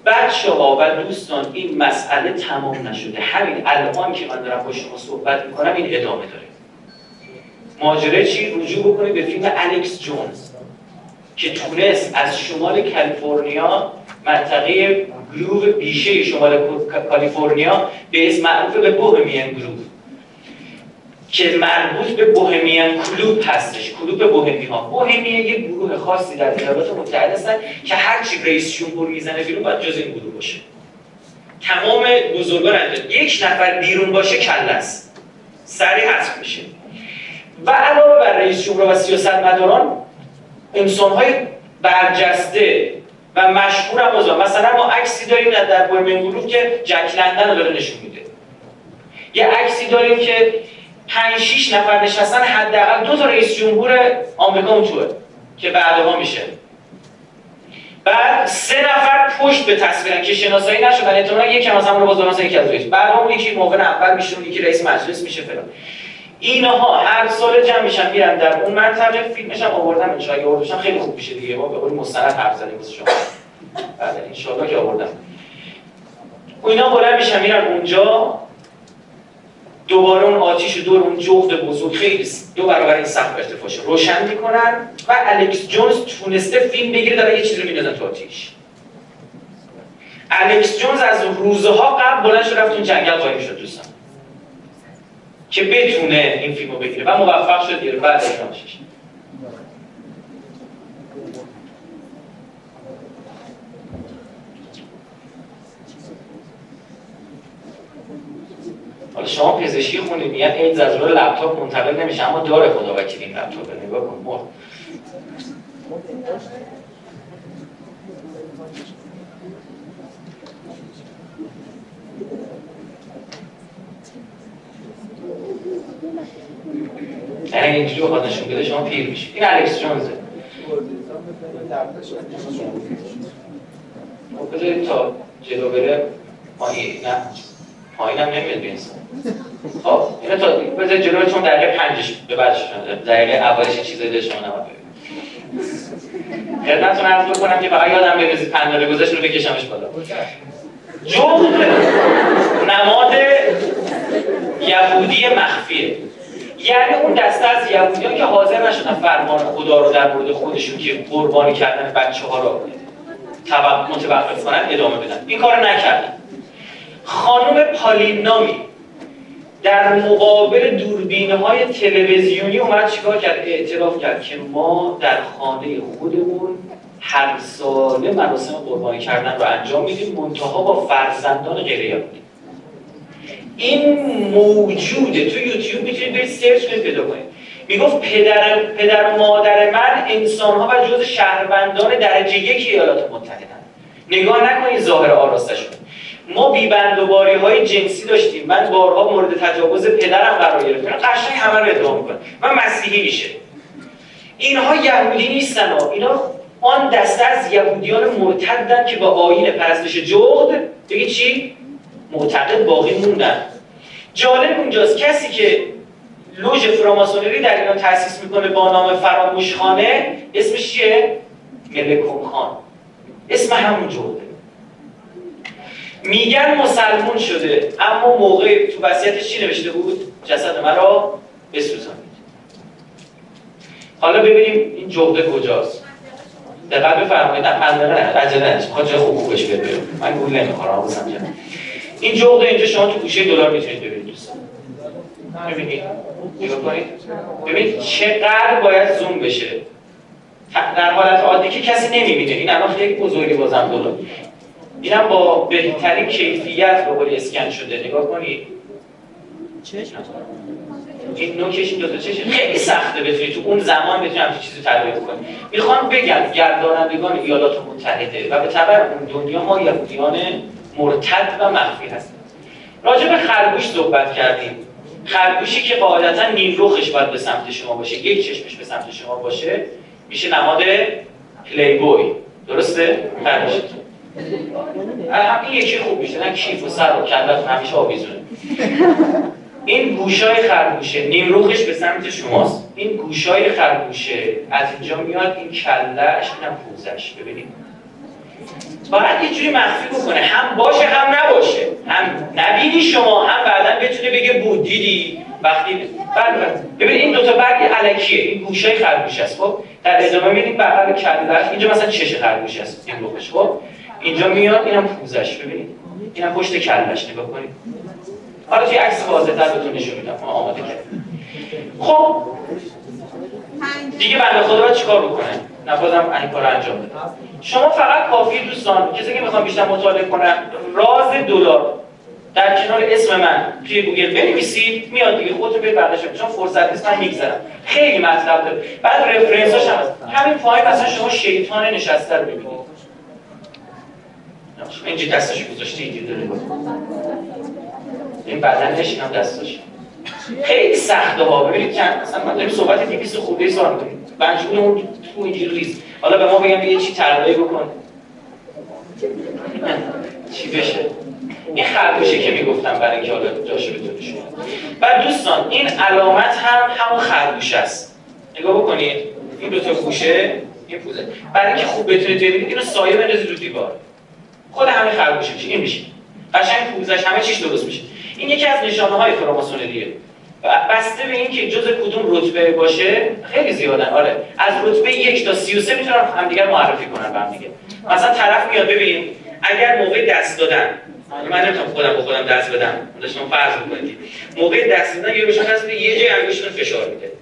S1: بچه ها و دوستان این مسئله تمام نشده. همین الان که من دارم با شما صحبت می‌کنم این ادامه داره. ماجره چی؟ رجوع بکنید به فیلم الکس جونز که تونست از شمال کالیفرنیا منطقه گروه بیشه شمال کالیفرنیا به اسم معروف به بوهمین گروه. که مربوط به بوهمیان کلوب هستش. کلوب بوهمی ها بوهمیه یه گروه خاصی در ایالات متحده هستن که هر چی رئیس جمهور می‌زنه بیرون باید جز این گروه باشه. تمام بزرگان انجام. یک نفر بیرون باشه کل است. سریع حذف میشه. و علاوه بر رئیس جمهور و سیاست مداران انسان های برجسته و مشهور هم مثلا ما عکسی داریم در بوهمیان گروه که جک لندن رو داره نشون میده. یه عکسی داریم که 5 6 نفر نشستن حداقل دو تا رئیس جمهور آمریکا اون توه که بعدها میشه. بعد سه نفر پشت به تصویرن که شناسایی نشدن احتمالاً یکی از همون باز مثلا یکی از رئیس. بعد اون یکی موقع اول میشه یکی رئیس مجلس میشه فلان. اینها هر سال جمع میشن میرن در اون منطقه فیلمش هم آوردم ان آوردشم خیلی خوب میشه دیگه. ما به قول مستند حرف زدیم واسه شما. بعد ان که آوردم. اینا بلند میشن میرن اونجا. دوباره اون آتیش دور اون جغد بزرگ خیلی دو برابر این سقف ارتفاعش روشن می‌کنن و الکس جونز تونسته فیلم بگیره داره یه چیزی رو تو آتیش. الکس جونز از روزها قبل بلند شد رفت اون جنگل قایم شد دوستان. که بتونه این فیلم رو بگیره و موفق شد دیگه بعد ادامهش شما پزشکی خونید میگن ایدز از روی لپتاپ منتقل نمیشه اما داره خدا وکیل این لپتاپ نگاه کن مرد یعنی اینجوری بخواد نشون بده شما پیر میشید این الکس جونزه. خب بذارید تا جلو بره آیه نه پایین هم نمیاد به خب اینو تا بذار جلو چون دقیقه پنجش به بعدش دقیقه اولش چیزایی داشت شما نباید خدمتتون عرض بکنم که فقط یادم بریزید پنجره گذاشت رو بکشمش بالا. جغد نماد یهودی مخفیه. یعنی اون دسته از یهودیان که حاضر نشدن فرمان خدا رو در مورد خودشون که قربانی کردن بچه ها رو متوقف کنن ادامه بدن. این کار نکردن. خانم پالینامی در مقابل دوربین های تلویزیونی اومد چیکار کرد؟ اعتراف کرد که ما در خانه خودمون هر ساله مراسم قربانی کردن رو انجام میدیم منتها با فرزندان غیر این موجوده. تو یوتیوب می‌تونید برید سرچ کنید پیدا کنید. می‌گفت پدر, پدر و مادر من انسان ها و جز شهروندان درجه یک ایالات متحدن. نگاه نکنید ظاهر آراستشون. ما و های جنسی داشتیم. من بارها مورد تجاوز پدرم قرار گرفتم. قشنگ همه رو ادعا می‌کنم. من مسیحی میشه. اینها یهودی نیستن ها. اینا آن دسته از یهودیان مرتدن که با آین پرستش جغد بگی چی؟ معتقد باقی موندن. جالب اونجاست. کسی که لوژ فراماسونری در ایران تاسیس می‌کنه با نام فراموشخانه اسمش چیه؟ ملکون خان. اسم همون جغده. میگن مسلمون شده اما موقع تو وصیتش چی نوشته بود؟ جسد مرا بسوزانید. حالا ببینیم این جغده کجاست. دقت بفرمایید. نه منطقه نه جای خوب خوبش بیاد من گول حواسم جمع این جغده اینجا شما تو گوشه دلار می‌تونید ببینید دوستان. ببینید. ببینید چقدر باید زوم بشه. در حالت عادی که کسی نمی‌بینه. این الان خیلی بزرگی بازم دلار. اینم با بهترین کیفیت به قولی اسکن شده. نگاه کنید این نوکش این دوتا چشه خیلی سخته بتونید تو اون زمان بتونید همچین چیزی تدارک کنید می‌خوام بگم گردانندگان ایالات متحده و به تبع اون دنیا ما یهودیان مرتد و مخفی هستن راجع به خرگوش صحبت کردیم. خرگوشی که قاعدتا نیم رخش باید به سمت شما باشه. یک چشمش به سمت شما باشه. میشه نماد پلی بوی درسته؟ خرگوش. این یکی خوب میشه نه کیف و سر و کلت همیشه آویزونه این گوشای خرگوشه نیم روخش به سمت شماست. این گوشای خرگوشه از اینجا میاد این کلش اینم پوزش. ببینید. باید یه جوری مخفی بکنه. هم باشه هم نباشه. هم نبینی شما هم بعدا بتونه بگه بود دیدی؟ وقتی بعد ببین این دوتا برگ علکیه. این گوشای خرگوش است. خب در ادامه می‌بینید بغل کلش اینجا مثلا چش خرگوش است این روخش خب اینجا میاد اینم پوزش ببینید. اینم پشت کلش نگاه کنید. حالا توی عکس واضح تر بهتون نشون میدم. ما آماده کردیم خب دیگه بنده خدا باید چیکار بکنه؟ نبازم این کار انجام بده. شما فقط کافی دوستان کسی که می‌خوام بیشتر مطالعه کنم راز دلار در کنار اسم من توی گوگل بنویسید میاد دیگه خودتون برید برداشت چون فرصت نیست من میگذرم. خیلی مطلب داره. بعد رفرنساش هم همین پایین مثلا شما شیطان نشسته رو ببینید اینجا دستش گذاشته اینجا داره این بدنش هم دستاش خیلی سخته ها. ببینید چند مثلا من داریم صحبت 200 خورده سال می‌کنیم. بنجون اون تو اینجوری ریز حالا به ما بگم یه چی طراحی بکن. چی بشه؟ این خرگوشه که می‌گفتم برای اینکه حالا جاشو بتونه شما بعد دوستان این علامت هم همون خرگوش است. نگاه بکنید. این دو تا گوشه این پوزه. برای اینکه خوب بتونید ببینید اینو سایه بندازید رو دیوار. خود همین خرگوشه میشه این میشه. قشنگ پوزش همه چیش درست میشه. این یکی از نشانه های فراماسونریه بسته به اینکه جز کدوم رتبه باشه خیلی زیادن. آره از رتبه یک تا 33 می‌تونن همدیگر معرفی کنن به دیگه. مثلا طرف میاد ببین اگر موقع دست دادن من نمی‌تونم خودم با خودم دست بدم شما فرض بکنید موقع دست دادن یه بشه یه جای انگشتتون فشار میده.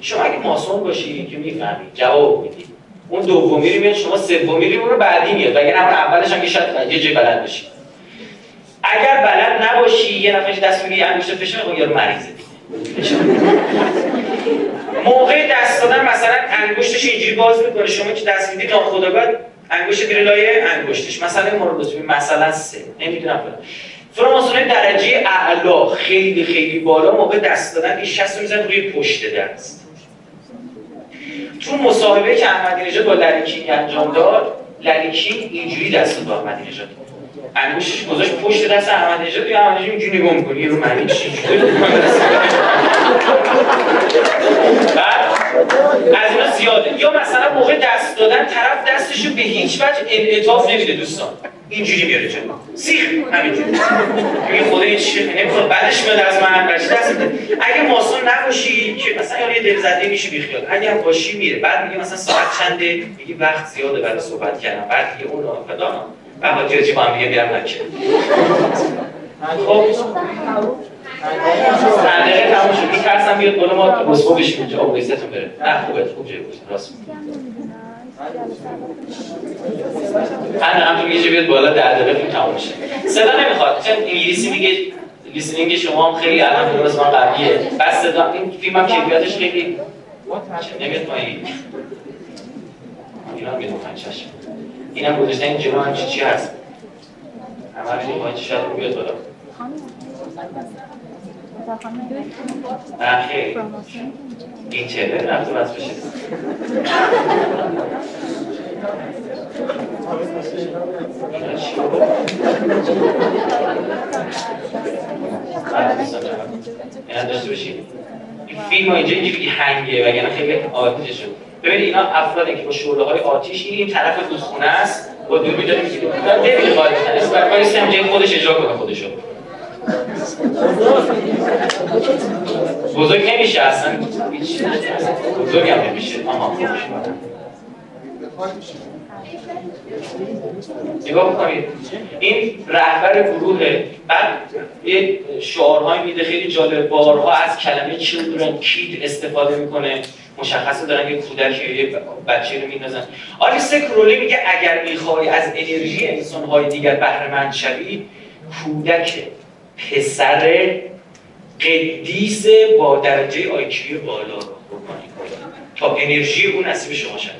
S1: شما اگه ماسون باشی که می‌فهمی جواب میدی. اون دومی رو میاد شما سومی رو بعدی میاد. اگر اولش هم که شاید یه جای بلد باشی اگر بلد نباشی یه نفرش دست میگه انگشت فشار خب یارو مریضه. موقع دست دادن مثلا انگشتش اینجوری باز می‌کنه. شما که دست می‌دید ناخودآگاه انگشت میره لایه انگشتش. مثلا مورد مثلا سه. نمی‌دونم. فلان فراماسونی درجه اعلا خیلی خیلی بالا موقع دست دادن این شست رو میزن روی پشت دست. تو مصاحبه که احمدی نژاد با لریکینگ انجام داد لریکینگ اینجوری دست با احمدی نژاد انگوشش گذاشت پشت دست احمد نژاد یا احمد نژاد اینجوری نگاه می‌کنه یه رو معنی چی؟ از اینا زیاده. یا مثلا موقع دست دادن طرف دستشو به هیچ وجه انعطاف نمیده دوستان. اینجوری میاره جلو. سیخ همینجوری. میگه خدا این چیه نمی‌خواد. بعدش میاد از من بچه دست اگه ماسون نباشی که مثلا یه دلزده میشه بیخیال اگه هم باشی میره. بعد میگه مثلا ساعت چنده؟ میگه وقت زیاده برای صحبت کردن. بعد دیگه اون فلان. بعد جوجی با هم دیگه بیارم نکه خب صندقه تموم شد. میترسم بیاد بالا ما رسوا بشیم اینجا. آب ریستتون بره. نه خوبه خوب جای بود. راست هم همطور یه بیاد بالا در دقیقه تموم میشه. صدا نمی‌خواد. چون انگلیسی میگه لیسنینگ شما هم خیلی الان درست من قویه. بس صدا. این فیلم هم کیفیتش خیلی نمیاد پایین. میاد پایین چشم. اینم گذاشتن این جلو هم چی چی هست؟ همه رو پایین شاید بیاد بالا. نه این چهره رفته بس بشه. داشته باشید این فیلم ها اینجا اینجوری هنگه وگرنه خیلی عادی شد. ببینید اینا افرادی که با شعله های آتیش این طرف دودخونه است با دوربین داره می‌گیره خارج کنه برای سم جای خودش اجرا کنه خودشو. بزرگ نمیشه اصلا. بزرگ هم نمیشه. آها نگاه بکنید. این رهبر گروه بعد یه شعارهایی میده خیلی جالب بارها از کلمه children کید استفاده می‌کنه. مشخصه دارن یه کودک یا یه بچه رو میندازن. آلیس کرولی میگه اگر می‌خوای از انرژی انسانهای دیگر بهره شوی کودک پسر قدیس با درجه آیکیو بالا رو تا انرژی اون نصیب شما شد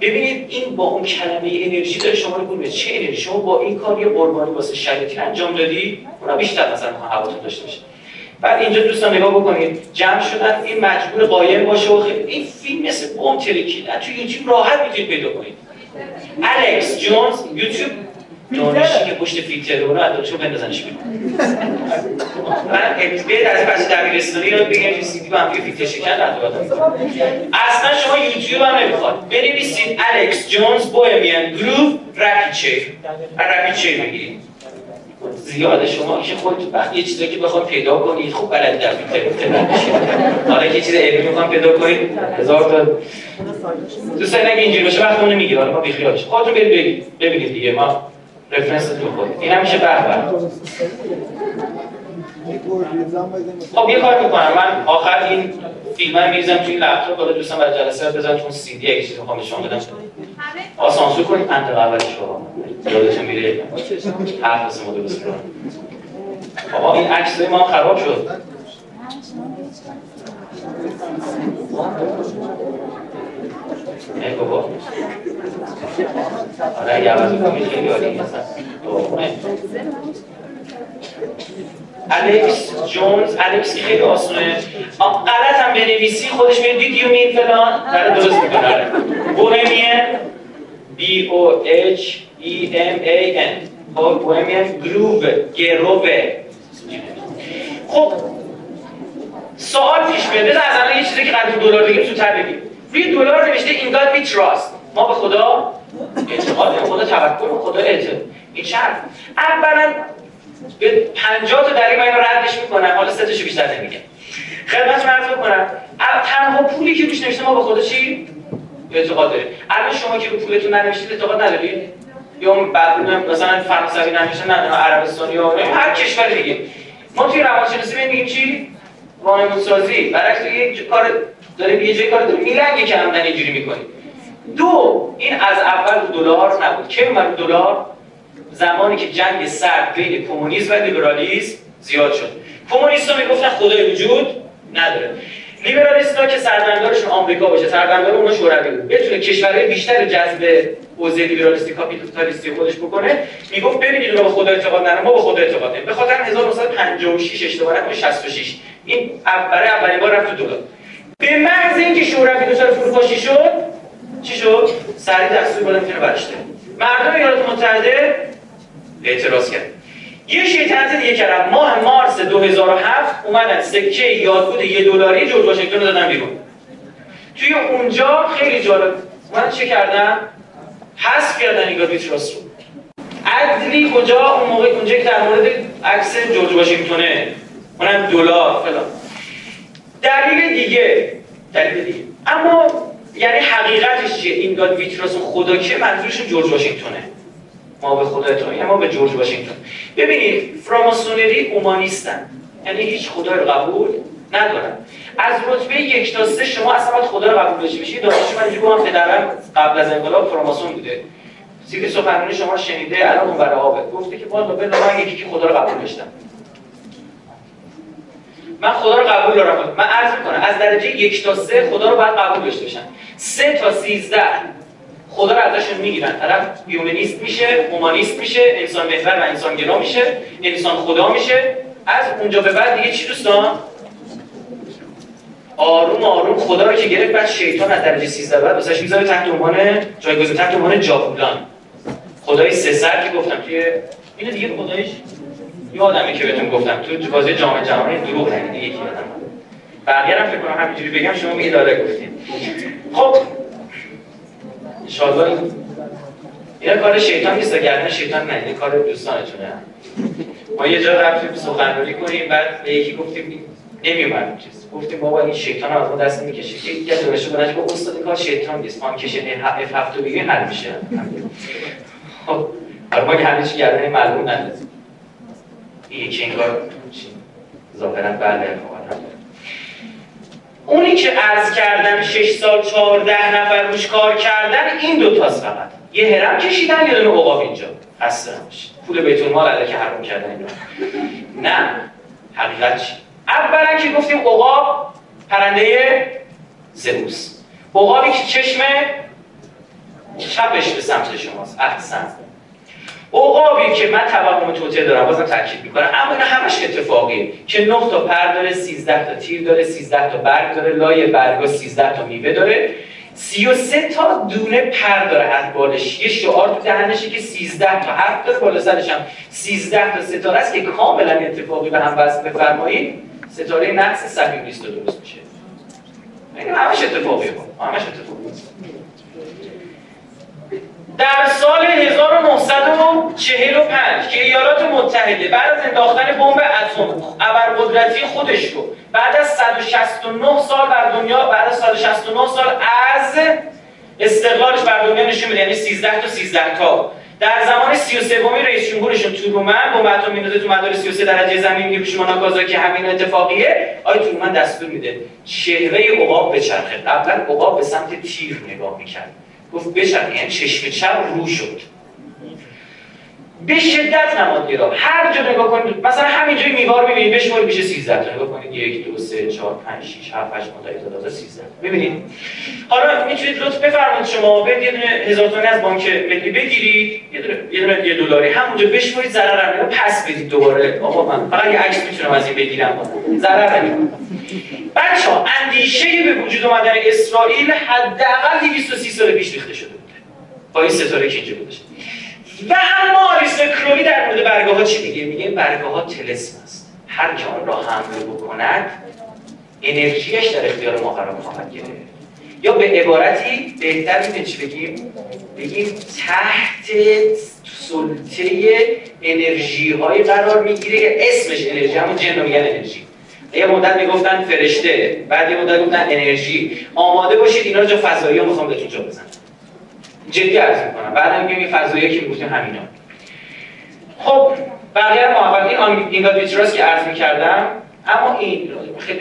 S1: ببینید این با اون کلمه انرژی داره شما رو به چه انرژی؟ شما با این کار یه قربانی واسه شریعتی انجام دادی اونا بیشتر مثلا هواتون داشته باشه. بعد اینجا دوستان نگاه بکنید جمع شدن این مجبور قایم باشه و خیلی این فیلم مثل بوم ترکید تو یوتیوب راحت می‌تونید پیدا کنید. الکس جونز یوتیوب دانشی که پشت فیلتر رو از دانشگاه بندازنش بیرون؟ من بیاید از بچه دبیرستانی رو بگم سی دی با هم فیلتر شکن اصلا شما یوتیوب هم نمی‌خواد بنویسید الکس جونز بوهمیان گروپ رپید چیر رپید چیر بگیرید. زیاده شما که خودتون وقت یه چیزی که بخواد پیدا کنید خوب بلد در حالا یه چیز علمی می‌خوام پیدا کنید هزار تا. دوستان اگه اینجوری باشه وقتمون می‌گیره حالا ما بیخیالش. خودتون برید ببینید دیگه. ما رفرنس تو خود این هم میشه بر خب یه کار می‌کنم من آخر این فیلم میریزم توی لپتاپ حالا دوستان برای جلسه بزنم چون سی دی اگه چیزی می‌خوام شما بدم آسانسور کنید منطقه اولش رو یادتون میره؟ حرف واسه ما درست کنم بابا این عکس ما خراب شد. ای بابا. آره اگه عوض کنی خیلی عالی. الکس جونز الکس خیلی آسونه. غلط هم بنویسی خودش میاد دید یو مین فلان؟ داره درست می‌کنه. بوهمیان B O H E M A N. خب بوهمیان گروه گروه خب سوال پیش بیاد از یه چیزی که قرار دلار بگیم تو بگیم. روی دلار نوشته این گاد بی تراست ما به خدا اعتقاد خدا توکل خدا اعتقاد این چند اولا به 50 تا دلیل من ردش می‌کنم. حالا سه تاشو بیشتر نمیگم. خدمت عرض بکنم. تنها پولی که روش نوشته ما به خدا چی؟ اعتقاد داریم الان شما که رو پولتون ننوشتید اعتقاد ندارید؟ یا بعد مثلا فرانسوی ننوشته نه عربستانی یا هر کشور دیگه. ما توی روانشناسی میگیم چی؟ وانمود سازی برعکس تو یک کار داره یه جای کار داره میلنگه که همدن اینجوری می‌کنی دو این از اول دلار نبود. که اومد دلار؟ زمانی که جنگ سرد بین کمونیسم و لیبرالیسم زیاد شد. کمونیست‌ها می‌گفتن خدای وجود نداره. لیبرالیست‌ها که سرمایه‌دارشون آمریکا باشه سرمایه‌دار اونها شوروی بود. بتونه کشورهای بیشتر جذب حوزه لیبرالیستی کاپیتالیستی خودش بکنه می‌گفت ببینید رو به خدا اعتقاد ندارن ما به خدا اعتقاد داریم. به خاطر 1956 اشتباه نکنید 66 این برای اولین بار رفت تو دلار به محض اینکه شوروی دچار فروپاشی شد چی شد؟ سریع دستور بالا می‌تونه برشته مردم ایالات متحده اعتراض کرد. یه شیطنت دیگه کردن ماه مارس 2007 اومدن سکه یادبود یه دلاری جورج واشنگتن رو دادن بیرون. توی اونجا خیلی جالب. من چه کردن؟ حذف کردن این رو عدلی کجا؟ اون موقع اونجا که در مورد عکس جورج واشنگتونه اونم دلار فلان. دلیل دیگه. دلیل دیگه. اما یعنی حقیقتش چیه؟ این گاد ویتراس خدا که منظورشون جورج واشنگتونه ما به خدا اعتماد ما به جورج واشنگتن. ببینید فراماسونری اومانیستن. یعنی هیچ خدای رو قبول ندارن. از رتبه یک تا سه شما اصلا باید خدا رو قبول داشته باشید دانشجو من اینجوری گفتم پدرم قبل از انقلاب فراماسون بوده. سیدی سخنرانی شما شنیده الان اون برای آبه گفته که والا به من یکی که خدا رو قبول داشتم. من خدا رو قبول دارم. من عرض می‌کنم از درجه یک تا سه خدا رو باید قبول داشته باشن. سه تا سیزده خدا رو ازشون می‌گیرن. طرف یومنیست میشه اومانیست میشه انسان محور و انسان گرا میشه انسان خدا میشه. از اونجا به بعد دیگه چی دوستان؟ آروم آروم خدا رو که گرفت بعد شیطان از درجه 13 بعد واسش می‌ذاره تحت عنوان جایگزین تحت عنوان جاولان خدای سه سر که گفتم توی اینو دیگه خدایش یه آدمی که بهتون گفتم. تو بازی جام جهانی دروغ نگید یکی آدم. بقیه هم فکر کنم همینجوری بگم شما می اداره گفتین. خب انشاءالله این اینا کار شیطان نیست گردن شیطان نه این کار دوستانتونه. ما یه جا رفتیم سخنرانی کنیم بعد به یکی گفتیم نمیومد چیز. گفتیم بابا این شیطان از ما دست می‌کشه. یک دیگه دورش بلنش گفت استاد کار شیطان نیست. پام کشه اف هفت بگی حل میشه. خب ما که همه چی گردن معلوم ندازیم یکی انگار ظاهرا بله اونی که عرض کردن 6 سال 14 نفر روش کار کردن این دو تاست فقط. یه هرم کشیدن یه دونه عقاب اینجا. نباشید. پول بیت المال که حرام کردن اینا. نه. حقیقت چی؟ اولا که گفتیم عقاب پرنده زئوس عقابی که چشم چپش به سمت شماست احسن. عقابی که من توهم توته دارم بازم تاکید می‌کنم. اما اینا همش اتفاقیه که 9 تا پر داره 13 تا تیر داره 13 تا برگ داره لای برگا 13 تا میوه داره. 33 تا دونه پر داره از بالش. یه شعار تو دهنشه که 13 تا حرف داره بالا سرش هم 13 تا ستاره است که کاملا اتفاقی به هم وصل بفرمایید. ستاره نقص صحیح نیست درست میشه. این همش اتفاقیه. همش اتفاقیه. در سال 1945 که ایالات متحده بعد از انداختن بمب اتم ابرقدرتی خودش رو بعد از 169 سال بر دنیا بعد از 169 سال از استقلالش بر دنیا نشون میده یعنی 13 تا 13 تا. در زمان 33 ومی رئیس جمهورشون ترومن بمب اتم میندازه تو مدار 33 درجه زمین هیروشیما ناگازاکی همین اتفاقیه. آی ترومن دستور میده چهره عقاب بچرخه قبلا عقاب به سمت تیر نگاه می‌کرد. گفت بچرخ یعنی چشم چپ رو شد. به شدت نمادگرا هر جا نگاه کنید مثلا همینجوری میوار می‌بینید بشمارید میشه 13 تا. نگاه کنید 1 2 3 4 5 6 7 8 9 10 11 13 ببینید حالا می‌تونید لطف بفرمایید شما. به یه دونه هزار تومانی از بانک ملی بگیرید. یه دونه یه دونه یه دلاری. همونجا بشمارید ضرر رو پس بدید دوباره. آقا من فقط یه عکس می‌تونم از این بگیرم. ضرر نمی‌کنم بچه ها اندیشه به وجود اومدن اسرائیل حداقل 230 سال پیش ریخته شده بوده. با این ستاره که اینجا و اما آلیسه کروی در مورد برگاه ها چی میگه؟ میگه برگاه ها تلسم است. هر که آن را حمله بکند انرژیش در اختیار ما قرار خواهد گرفت. یا به عبارتی بهتر می‌تونیم چی بگیم؟ بگیم تحت سلطه انرژی های قرار می‌گیره که اسمش انرژی همون جن انرژی. یه مدت می‌گفتن فرشته بعد یه مدت گفتن انرژی. آماده باشید اینا رو جا فضایی ها می‌خوام بهتون جا بزنم. جدی عرض می‌کنم. بعد میگم این فضایی که می‌گفتیم همینا. خب بقیه محبت این اینگاد ویتراس که عرض می‌کردم اما این خیلی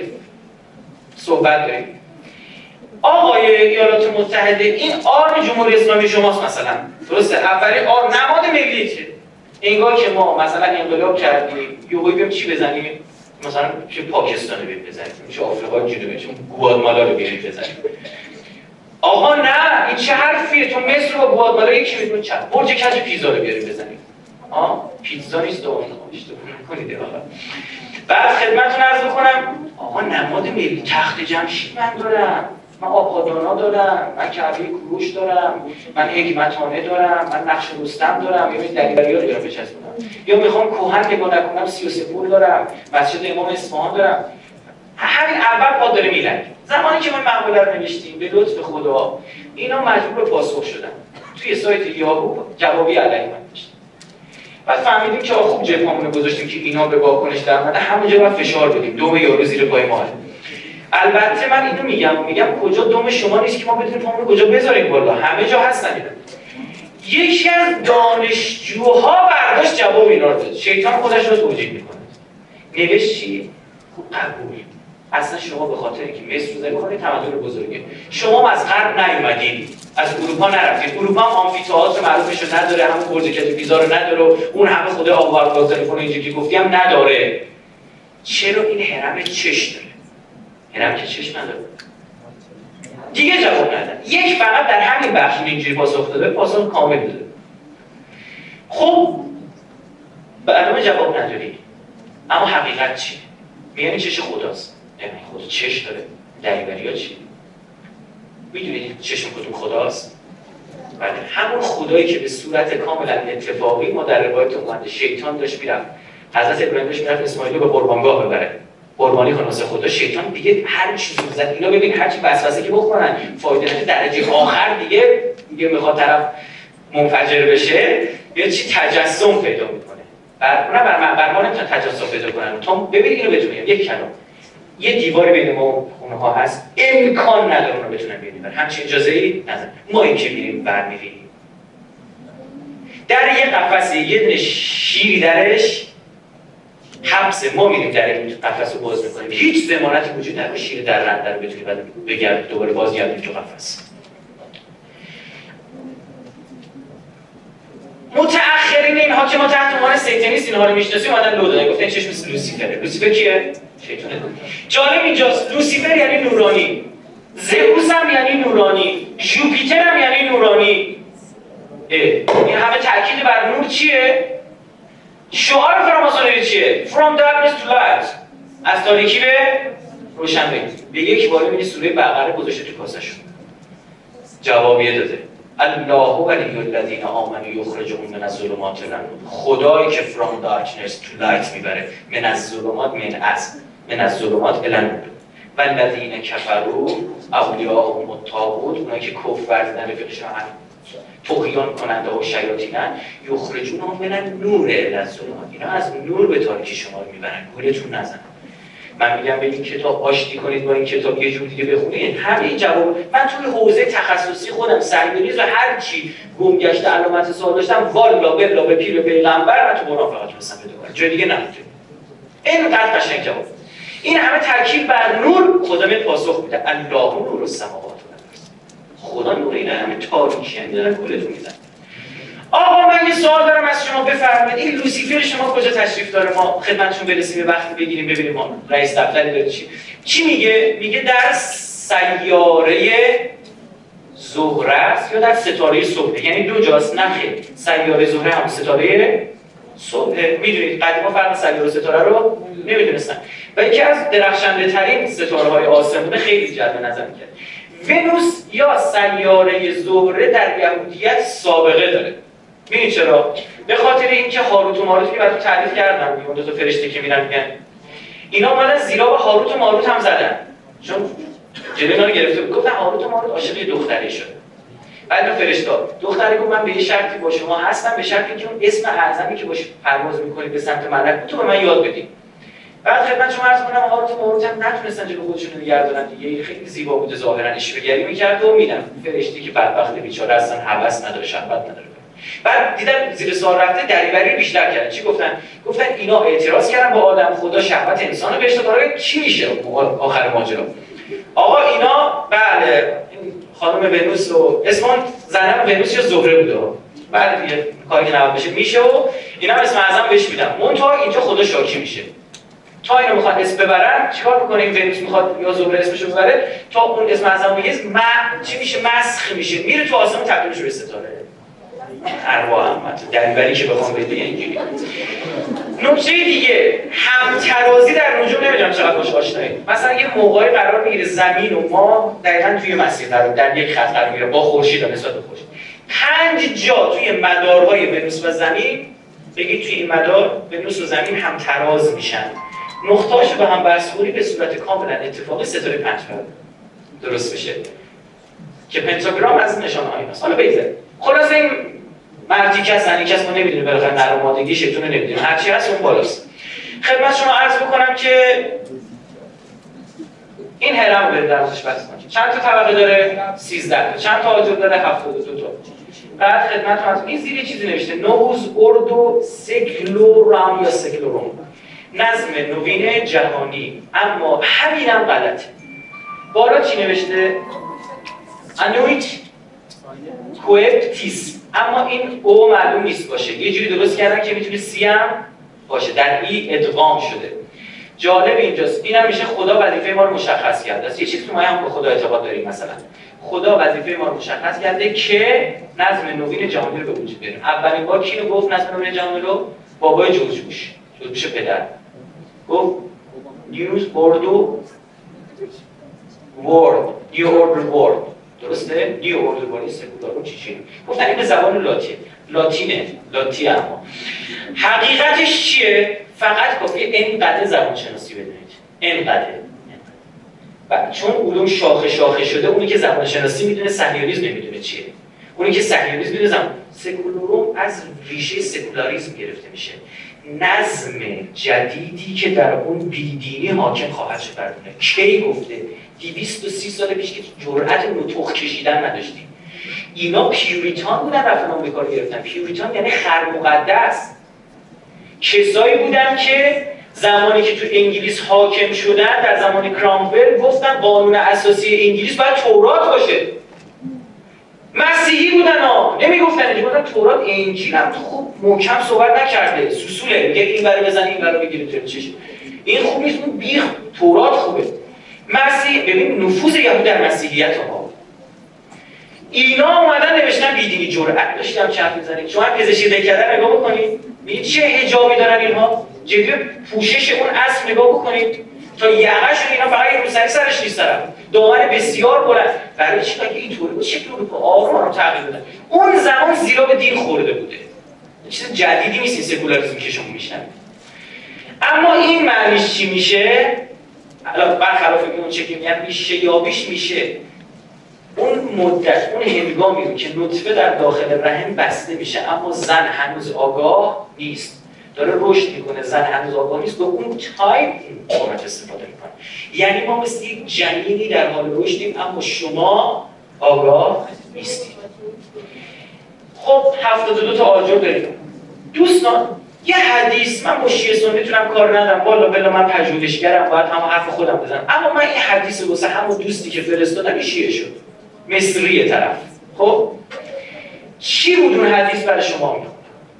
S1: صحبت داریم. آقای ایالات متحده این آرم جمهوری اسلامی شماست مثلا. درسته؟ اولی آرم نماد ملیته انگار که ما مثلا انقلاب کردیم یهویی بیم چی بزنیم؟ مثلا چه پاکستان رو بزنیم چه آفریقای جنوبی چه گواتمالا رو بیاریم بزنیم. آقا نه این چه حرفیه؟ تو مصر با گواتمالا یکی میدون چه؟ برج کج پیزا رو بیاریم بزنیم. آه پیتزا نیست اون کنید آقا. بعد خدمتتون عرض بکنم آقا نماد ملی تخت جمشید من دارم. من آپادانا دارم. من کعبه کروش دارم. من حکمتانه دارم. من نقش رستم دارم. یا دلیوری رو بیارم بچسبونم. یا می‌خوام کوهن نگاه نکنم سی و سپول دارم. مسجد امام اصفهان دارم. همین اول پا داره میلنگ زمانی که ما مقاله رو نوشتیم به لطف خدا اینا مجبور به پاسخ شدن. توی سایت یاهو جوابی علیه من داشتیم بعد فهمیدیم که خوب جای پامون گذاشتیم که اینا به واکنش در اومده همونجا باید فشار بدیم. دوم یارو زیر پای ما البته من اینو میگم. میگم کجا دوم شما نیست که ما بتونیم پامون کجا بذاریم بالا. همه جا هستن اینا یکی از دانشجوها برداشت جواب اینا رو داد. شیطان خودش رو توجیه می‌کنه. نوشت چی؟ قبول. اصلا شما به خاطر که مصر رو کنید تمدن بزرگه. شما از غرب نیومدید از اروپا نرفتید اروپا هم آمفی‌تئاتر معروفش رو نداره همون برج کتوپیزا رو نداره اون همه خود آوار گازلفون اینجوری که گفتیم نداره. چرا این هرم چش داره؟ هرم که چش نداره. دیگه جواب ندن یک فقط در همین بخش اینجوری پاسخ داده پاسخ کامل داده. خب برنامه جواب نداری اما حقیقت چی؟ میگن چش خداست. یعنی خدا چش داره. دریوری ها چی؟ می‌دونید چشم کدوم خداست؟ بله همون خدایی که به صورت کاملا اتفاقی ما در روایت اومده شیطان داشت می‌رفت. حضرت ابراهیم داشت می‌رفت اسماعیل به قربانگاه ببره قربانی کنه واسه خدا شیطان دیگه هر چیزی زد اینا ببین هر چی وسوسه که بخورن فایده درجه آخر دیگه دیگه می‌خواد طرف منفجر بشه یا چی تجسم پیدا می‌کنه. بر نه بر بر ما نمی‌تونه تجسم پیدا کنن. تو ببین اینو بهتون یک کلام یه دیواری بین ما و خونه ها هست. امکان نداره اونو بتونن ببینن همچین اجازه ای نداره ما این که میریم برمیریم در یه قفسی یه شیری درش حبس ما میریم در این قفس رو باز می‌کنیم. هیچ ضمانتی وجود نداره. شیر درنده رو بتونی بعد برگرد دوباره باز گردیم تو قفس. متأخرین اینها که ما تحت عنوان Satanist اینها رو می‌شناسیم اومدن لو دادن گفتن چشم لوسیفره لوسیفر کیه؟ شیطانه جالب اینجاست. لوسیفر یعنی نورانی. زئوس هم یعنی نورانی. جوپیتر هم یعنی نورانی. این همه تاکید بر نور چیه؟ شعار فراماسونری چیه؟ From darkness to light. از تاریکی به روشن به یک بار می‌بینی سوره بقره گذاشته تو کاسشون جوابیه داده. الله ولی الذین آمنوا یخرجهم من الظلمات الى خدایی که from darkness to light می‌بره. من الظلمات من از من الظلمات الى نور والذین کفروا اولیاءهم الطاغوت اونایی که کفر ورزیدن رفیقشون توهیان کننده و شیاطینن یخرجون هم من نور الظلمات اینا از نور به تاریکی شما رو می‌برن گولتون نزن. من میگم به این کتاب آشتی کنید با این کتاب یه جور دیگه بخونید. همه جواب من توی حوزه تخصصی خودم سرگریز و هر چی گم گشته علامت سوال داشتم والا بلا به پیر پیغمبر من تو قرآن فقط تونستم پیدا کنم جای دیگه نمی‌تونم اینقدر قشنگ جواب. این همه ترکیب بر نور خدا به پاسخ میده. الله نور السماوات خدا نور این همه تاریکی هم دارن گولتون میزن آقا من یه سوال دارم از شما. بفرمایید این لوسیفر شما کجا تشریف داره؟ ما خدمتشون برسیم وقتی بگیریم ببینیم ما رئیس دفتری داره چی. چی میگه؟ میگه در سیاره زهره است یا در ستاره صبح یعنی دو جاست نخه سیاره زهره هم ستاره صبح می‌دونید قدیما فرق سیاره ستاره رو نمی‌دونستن و یکی از درخشنده ترین ستاره های آسمونه خیلی جلب نظر کرد ونوس یا سیاره زهره در یهودیت سابقه داره. ببین چرا؟ به خاطر اینکه هاروت و ماروت براتون تعریف کردم اون دو فرشته که میرن میگن. اینا اومدن زیرا و هاروت و ماروت هم زدن. چون جلوی رو گرفته بود. گفتن هاروت و ماروت عاشق دختری شد بعد اون فرشتا دختری گفت من به یه شرطی با شما هستم به شرطی که اون اسم اعظمی که باش پرواز می‌کنی به سمت ملک تو به من یاد بدی. بعد خدمت شما عرض کنم هاروت و ماروت هم نتونستن جلو خودشون نگردونن دیگه. خیلی زیبا بوده ظاهرا اشوهگری می‌کرد و میدن فرشتی که بدبخت بیچاره هستن هوس نداره شهوت نداره. بعد دیدم زیر سوال رفته دریوری بیشتر کردن. چی گفتن؟ گفتن اینا اعتراض کردن با آدم خدا شهوت انسان بهش برای چی میشه آخر ماجرا؟ آقا اینا بله. خانم ونوس و اسمون زنم ونوس یا زهره بوده. بعد دیگه کاری که نباید بشه میشه و اینا اسم اعظم بهش میدم. منتها اینجا خدا شاکی میشه. تا اینو می‌خواد اسم ببرن چیکار می‌کنه؟ این ونوس می‌خواد یا زهره اسمشو ببره تا اون اسم اعظم بگه ما چی میشه؟ مسخ میشه. میره تو آسمون تبدیل به ستاره. ارواح احمد. دریوری که بخوام بده اینجوری نکته دیگه همترازی در نجوم نمی‌دونم چقدر باش آشنایی. مثلا یه موقعی قرار می‌گیره زمین و ما دقیقا توی مسیر قرار در یک خط قرار می‌گیره با خورشید نسبت به خورشید. پنج جا توی مدارهای ونوس و زمین بگید توی این مدار ونوس و زمین هم تراز میشن نقطهاش به هم برسوری به صورت کاملا اتفاقی ستاره پنج درست بشه که پنتاگرام از نشانه هایی هست. حالا بیزه خلاص این مردی کس زنی کس ما نمی‌دونه بالاخره نر مادگی نمی‌دونه. هرچی هست اون بالاست. خدمت شما عرض بکنم که این هرم برید در بس کنید. چند تا طبقه داره؟ 13 تا. چند تا آجر داره؟ 72 تا. بعد خدمت از این زیر چیزی نوشته. نوز اردو سکلورام یا سکلوروم نظم نوین جهانی. اما همینم غلطه بالا چی نوشته؟ انویت کوپتیس اما این او معلوم نیست باشه. یه جوری درست کردن که می‌تونه سی هم باشه. در ای ادغام شده. جالب اینجاست. این هم میشه خدا وظیفه ما رو مشخص کرده. است یه چیزی که ما هم به خدا اعتقاد داریم مثلا. خدا وظیفه ما رو مشخص کرده که نظم نوین جهانی رو به وجود بیاریم اولین بار کی گفت نظم نوین جهانی رو؟ بابای جورج بوش. جورج بوش پدر. گفت نیوز بوردو ورد. نیو اوردر ورد. درسته؟ نیو اوردر ورد سکولار چی چی گفتن این به زبان لاتین. لاتینه. لاتی اما. حقیقتش چیه؟ فقط کافیه اینقدر زبان شناسی بدونید. اینقدر و چون علوم شاخه شاخه شده اونی که زبان شناسی می‌دونه سهیونیسم نمی‌دونه چیه. اونی که سهیونیسم می‌دونه زبان سکولاروم از ریشه سکولاریسم گرفته میشه. نظم جدیدی که در اون بیدینی حاکم خواهد شد بردونه کی گفته 230 سال پیش که جرأت نطق کشیدن نداشتیم. اینا پیوریتان بودن رفتن آمریکا رو گرفتن. پیوریتان یعنی خر مقدس. کسایی بودن که زمانی که تو انگلیس حاکم شدن در زمان کرامول گفتن قانون اساسی انگلیس باید تورات باشه. مسیحی بودن ها. نمی‌گفتن گفتن تورات انجیل هم. خوب محکم صحبت نکرده. سوسوله. میگه این برای بزن این برای بگیرید چش این خوب نیست اون بیخ تورات خوبه. مسیح ببین نفوذ یهود در مسیحیت ها اینا اومدن نوشتن بیدینی جرأت داشتم چرت می‌زنید شما پزشکی کردن نگاه بکنید. ببینید چه حجابی دارن اینها؟ جدی پوشش اون اصل نگاه بکنید. تا یقهشون اینا فقط یه روسری سرش نیست دارن. دامن بسیار بلند. برای چی؟ که اینطوری بود؟ شکل رو آروم رو تغییر بدن اون زمان زیرا به دین خورده بوده. چیز جدیدی نیست سکولاریسم که شما میشن اما این معنیش چی میشه؟ الان برخلاف اون چه که میگن میشه یابیش میشه اون مدت اون هنگامی که نطفه در داخل رحم بسته میشه اما زن هنوز آگاه نیست. داره رشد می‌کنه زن هنوز آگاه نیست. به اون تایپ این استفاده می‌کنه. یعنی ما مثل یک جنینی در حال رشدیم اما شما آگاه نیستید. خب 72 تا آجر داریم. دوستان یه حدیث من با شیعه می‌تونم کار ندارم. والا بلا من پژوهشگرم باید هم حرف خودم بزنم. اما من این حدیث واسه همون دوستی که فرستادم شیعه شد. مصری طرف. خب؟ چی بود اون حدیث برای شما می‌خواد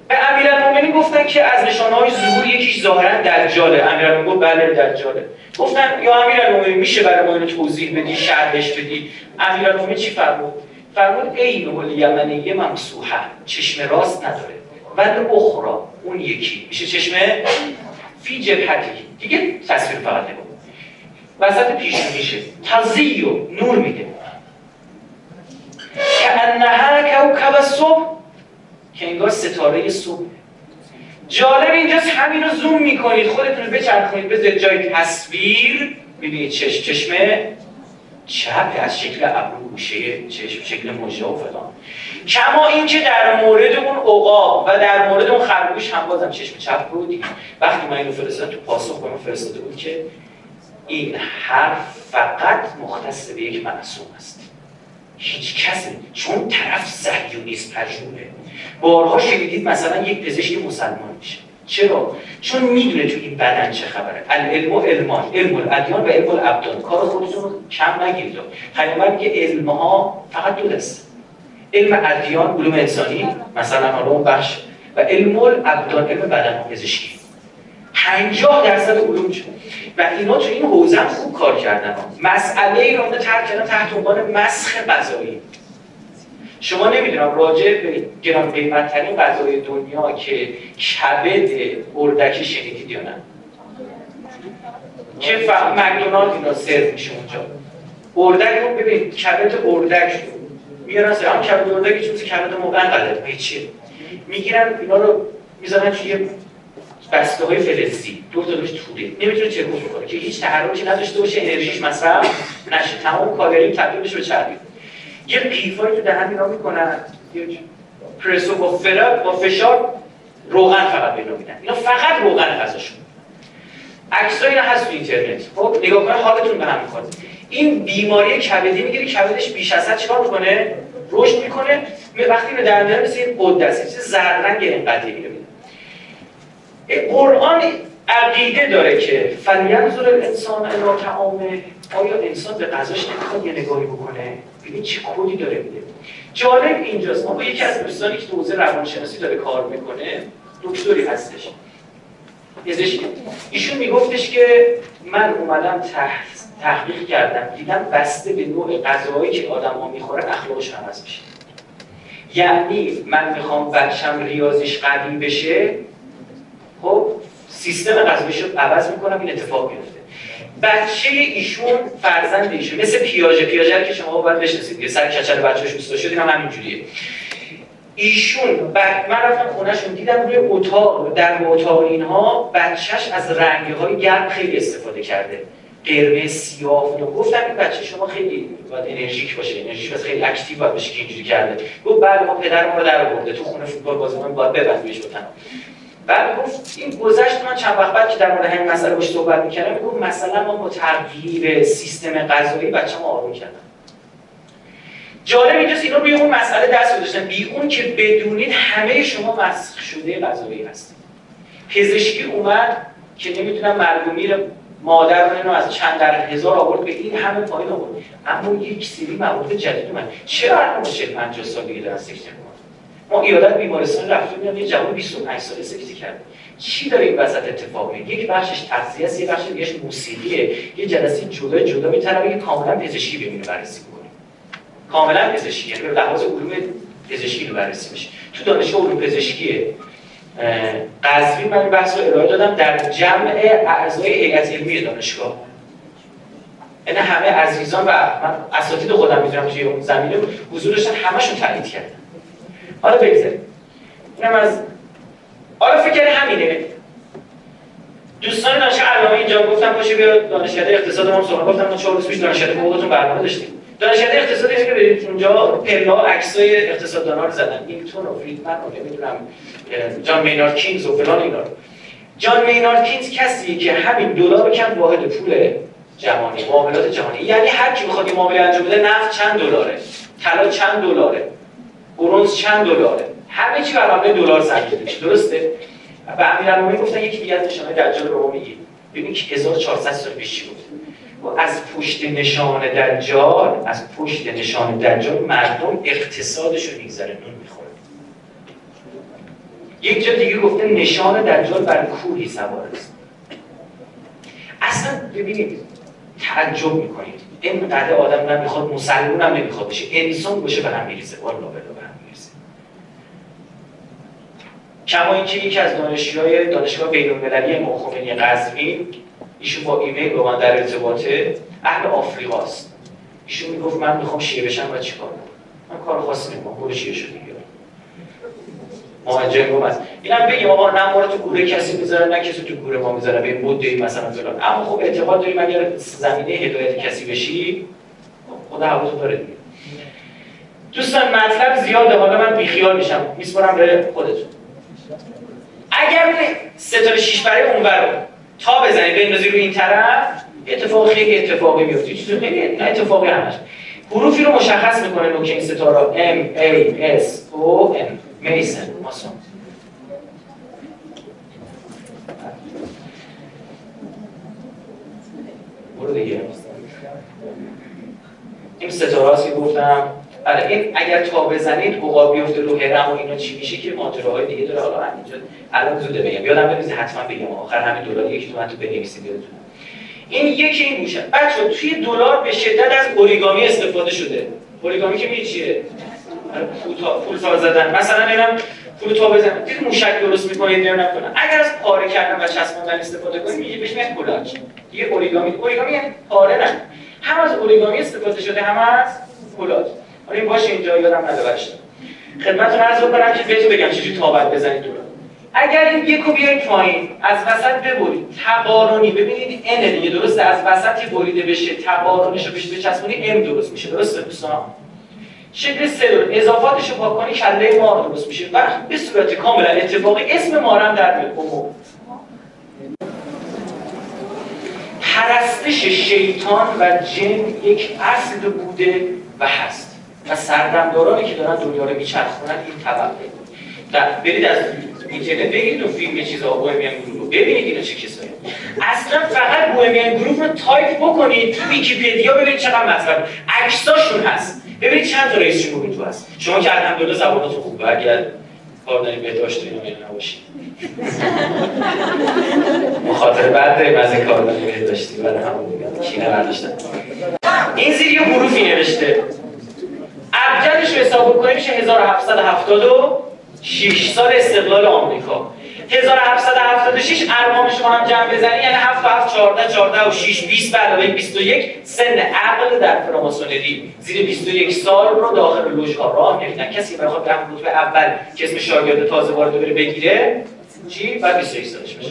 S1: به امیرالمومنین گفتن که از نشانه های ظهور یکیش ظاهرا دجاله. امیرالمومنین گفت بله دجاله. گفتن یا امیرالمومنین میشه برای ما اینو توضیح بدی شرحش بدی؟ امیرالمومنین چی فرمود؟ فرمود عین الیمنیه ممسوحه چشم راست نداره. ولی اخرا اون یکی. میشه چشم فی جبهتی. دیگه تصویر فقط نگاه وسط پیش میشه. تزیو نور میده. که انها کوکب صبح. که انگار ستاره صبح. جالب اینجاست همین رو زوم می‌کنید خودتون رو بچرخونید. به جای تصویر. ببینید چشم چشمه چپ از شکل ابرو گوشه چشم شکل مژه و فلان. کما اینکه در مورد اون عقاب و در مورد اون خرگوش هم بازم چشم چپ رو وقتی من اینو فرستادم تو پاسخ به فرستاده بود که این حرف فقط مختص به یک معصوم است. هیچ کسی چون طرف صهیونیست پژوهه. بارها شنیدید مثلا یک پزشک مسلمان میشه. چرا؟ چون می‌دونه تو این بدن چه خبره. العلم و علمان. علم الادیان و علم الابدان. کار خودتون رو کم نگیرید پیامبر میگه علم ها فقط دو دسته علم ادیان علوم انسانی مثلا علوم بخش و علم الابدان علم بدن پزشکی. 50 درصد علوم شد. و اینا تو این حوزه خوب کار کردن. مسئله ای رو ترک کردن تحت عنوان مسخ غذایی. شما نمی‌دونم راجع به گران قیمتترین غذای دنیا که کبد اردک شنیدید یا نه. که مکدونالد اینا سرو میشه اونجا. اردک رو ببین کبد اردک میارن هم کبد اردک چون کبد موقع قدر. چیه می‌گیرن اینا رو می‌ذارن توی بسته های فلزی. دور تا توده. نمی‌تونه ترکون بکنه که هیچ تحرکی نداشته باشه انرژیش مصرف نشه. تمام کالری تبدیل بشه به چربی یه قیفایی تو دهن اینا می‌کنن. پرسو با فرق با فشار روغن فقط بینو میدن. اینا فقط روغن غذاشون. عکسای اینا هست تو اینترنت. خب نگاه کنید حالتون به هم می‌خواد این بیماری کبدی می‌گیره کبدش بیش از حد چیکار می‌کنه؟ رشد می‌کنه. وقتی اینو در میاره مثل این قده است چیز زرد رنگ این قضیه میره قرآن عقیده داره که فلینظر الانسان الی طعامه. آیا انسان به غذاش نمی‌خواد یه نگاهی بکنه؟ ببین چه کلی داره میده جالب اینجاست. ما با یکی از دوستانی که تو حوزه روانشناسی داره کار می‌کنه دکتری هستش. پزشکی. ایشون میگفتش که من اومدم تحقیق کردم دیدم بسته به نوع غذاهایی که آدم ها می‌خورن اخلاقش عوض میشه. یعنی من می‌خوام بچم ریاضیش قوی بشه خب سیستم غذاییش رو عوض می‌کنم این اتفاق میفته بچه ایشون فرزند ایشون مثل پیاژه پیاژه که شما باید بشناسید یه سر کچل بچه‌ش اوستا شد هم همینجوریه. ایشون بعد من رفتم خونهشون دیدم روی اتاق در اتاق اینها بچهش از رنگهای گرم خیلی استفاده کرده. قرمز سیاه و گفتم این بچه شما خیلی باید انرژیک باشه. انرژیش باید خیلی اکتیو باید باشه که اینجوری کرده. گفت بله ما پدر ما رو در آورده. تو خونه فوتبال بازی من باید ببندیش بتن بعد گفت این گذشت من چند وقت بعد که در مورد همین مسئله باش صحبت می‌کردم گفت مثلا ما با تغییر سیستم غذایی بچه‌مو آروم کردم. جالب اینجاست اینا روی اون مسئله دست گذاشتن. بی اون که بدونید همه شما مسخ شده غذایی هستید پزشکی اومد که نمی‌تونم مرگومیر مادر اینو از چند در هزار آورد به این همه پایین آورد. اما یک سری موارد جدید اومد. چرا الان 40 50 سال دیگه دارن سکته ما ایالت بیمارستان رفتیم میاد یه جوان 25 ساله سکته کرده چی داره این وسط اتفاق میفته یک بخشش تغذیه است یه بخش دیگهش موسیقیه. یه جلسه جدا جدا می‌تونه یه کاملا پزشکی ببینه بررسی کنه. کاملا پزشکی یعنی به لحاظ علوم پزشکی رو بررسی بشه تو دانشگاه علوم پزشکی قزوین من بحث رو ارائه دادم در جمع اعضای هیئت علمی دانشگاه. یعنی همه عزیزان و من اساتید خودم می‌تونم توی اون زمینه حضور داشتن همشون تایید کردن. حالا بگذاریم. اینم از حالا فکر همینه. دوستان دانشگاه علامه اینجا گفتم باشه بیا دانشکده اقتصاد ما صحبت گفتم ما چهار روز پیش دانشکده فوقتون برنامه داشتیم. اقتصاد اینه که برید اونجا پلا عکسای اقتصاددانا رو زدن. نیوتن و فریدمن و نمی‌دونم جان مینارد کینز و فلان اینا جان مینارد کینز کسیه که همین دلار کم واحد پول جهانی معاملات جهانی. یعنی هر کی بخواد یه معامله انجام بده نفت چند دلاره؟ طلا چند دلاره؟ برونز چند دلاره؟ همه چی بر مبنای دلار سنجیده میشه درسته؟ و امیرالمومنین گفتن یکی دیگه از نشانه دجال رو میگی ببین که 1400 سال پیش چی و از پشت نشان دجال از پشت نشان دجال مردم اقتصادش رو میگذره نون می‌خوره. یک جا دیگه گفته نشان دجال بر کوهی سوار است. اصلا ببینید تعجب می‌کنید. اینقدر آدم نمی‌خواد مسلمون هم نمی‌خواد بشه. انسان باشه به هم میریزه والا به هم میریزه کما اینکه یکی از دانشجوهای دانشگاه بین‌المللی امام قزوین ایشون با ایمیل با من در ارتباطه اهل آفریقاست ایشون می‌گفت من می‌خوام شیعه بشم و چیکار کنم؟ من کار خاصی نمی‌کنم برو شیعه شدی مهاجر گم است اینم بگیم آقا نه ما رو تو گوره کسی می‌ذاره نه کسی تو گوره ما می‌ذاره به مدعی مثلا فلان. اما خب اعتقاد داریم اگر زمینه هدایت کسی بشی خب خدا حواسو داره دیگه. دوستان مطلب زیاده حالا من بیخیال میشم. میسپرم به خودتون. اگر ستاره شیش برای اون برو تا بزنی بندازی رو این طرف اتفاق خیلی اتفاقی میفته. چیز خیلی اتفاقی همش. حروفی رو مشخص می‌کنه نوک این ستاره M A S O M میسن ماسون برو دیگه. این ستاره هست که گفتم. آره این اگر تا بزنید عقاب بیفته رو هرم و اینا چی میشه که ماجره های دیگه داره. حالا همینجا الان زوده بگم یادم بنویسید حتما بگم. آخر همین دلار یکی تو من تو بنویسید یادتون. این یکی این گوشه. بچه توی دلار به شدت از اوریگامی استفاده شده. اوریگامی که میگه چیه؟ پول تا زدن. مثلا اینم پول تا بزنن. دید موشک درست می‌کنید نمی‌دونم کنن اگر از پاره کردن و چسباندن استفاده کنید میگه بهش میگن کلاج. یه اوریگامی. اوریگامی یعنی پاره نه. هم از اوریگامی استفاده شده هم از کلاج. حالا این باشه اینجا یادم نداشت خدمتتون عرض بکنم که بهتون بگم چجوری تابت بزنید دور اگر این یکو بیاین پایین از وسط ببرید. تقارنی ببینید ان دیگه درسته؟ از وسط بریده بشه. تقارنش رو بهش بچسبونید ام درست میشه. درسته دوستان؟ شکل سه اضافاتش رو پاک کنی کله مار درست میشه. و به صورت کاملا اتفاقی اسم مارم در میاد پرستش شیطان و جن یک اصل بوده و هست. و سردمدارانی که دارن دنیا رو میچرخونن این طبقه برید از اینترنت بگیرید و فیلم چیزا Bohemian Grove رو. ببینید اینا چه کسایی. اصلا فقط Bohemian Grove رو تایپ بکنید تو ویکیپدیا ببینید چقدر مطلب. عکساشون هست. ببینید چند تا رئیس جمهوری تو هست. شما که الحمدلله زبانتون خوبه اگر کار داریم بهداشت و اینا نباشید. مخاطر بعد داریم از این کار داریم بهداشتی. برای همون دیگه این زیر یه حروفی نوشته. ابجدش رو حساب بکنیم میشه 1776 سال استقلال آمریکا. 1776 ارقام شما هم جمع بزنی یعنی 7 7 14 14 و 6 20 به علاوه 21 سن عقل در فراماسونری. زیر 21 سال رو داخل لوژ ها راه نمیدن کسی بخواد هم رتبه اول که اسم شاگرد تازه وارد بره بگیره چی؟ بعد 21 سالش بشه.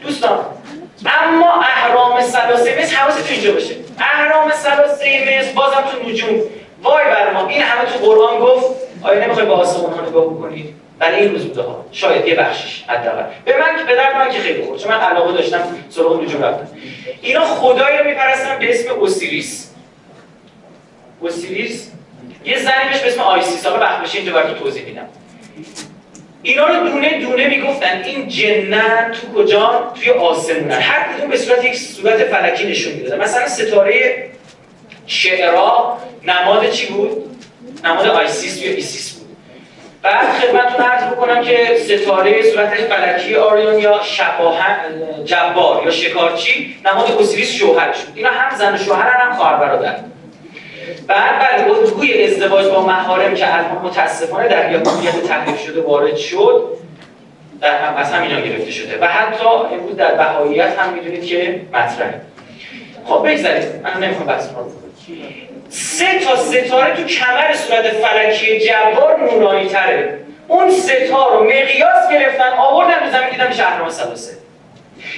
S1: دوستان اما اهرام ثلاثه مصر حواستون اینجا باشه. اهرام ثلاثه مصر بازم تو نجوم وای بر ما این همه تو قرآن گفت آیا نمی‌خوای با آسمان ها نگاه بکنید برای این روز ها. شاید یه بخشش حداقل. به من که به من که خیلی خورد چون من علاقه داشتم سراغ نجوم رفتم. اینا خدایی رو میپرستن به اسم اوسیریس. اوسیریس؟ یه زنی به اسم آیسیس. حالا وقت بشه اینجا براتون توضیح میدم. اینا رو دونه دونه می‌گفتن این جنن تو کجا؟ توی آسمونن. هر کدوم به صورت یک صورت فلکی نشون می‌دادن. مثلا ستاره شعری نماد چی بود؟ نماد آیسیس یا ایسیس بود. بعد خدمتتون عرض بکنم که ستاره صورتش فلکی اوریون یا شباه جبار یا شکارچی نماد اوسیریس شوهرش بود. اینا هم زن و شوهرن هم خواهر برادر. بعد بعد الگوی ازدواج با محارم که الان متاسفانه در یاکومیت تحریف شده وارد شد در هم از همینا گرفته شده. و حتی امروز در بهاییت هم می‌دونید که مطرحه. خب بگذارید. من نمی‌خوام بحث رو سه تا ستاره تو کمر صورت فلکی جبار نورانی تره. اون ستا رو مقیاس گرفتن آوردن به زمین دیدن میشه اهرام سلاسه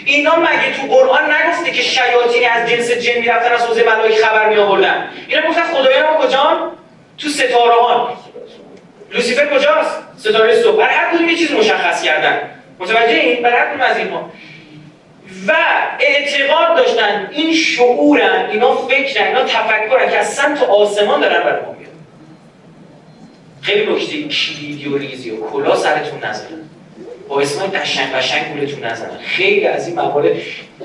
S1: اینا مگه تو قرآن نگفته که شیاطینی از جنس جن می‌رفتن از حوزه ملائک خبر می آوردن اینا گفتن خدایان ما کجان تو ستاره ها. لوسیفر کجاست؟ ستاره صبح. برای هر کدوم یه چیز مشخص کردن. متوجه این برای هر کدوم از اینها. و اعتقاد داشتن این شعورن اینا فکرن اینا تفکرن که از سمت آسمان دارن برای ما میاد خیلی نکته کلیدی و ریزی و کلا سرتون نزنن با اسم قشنگ قشنگ گولتون نزنن خیلی از این موارد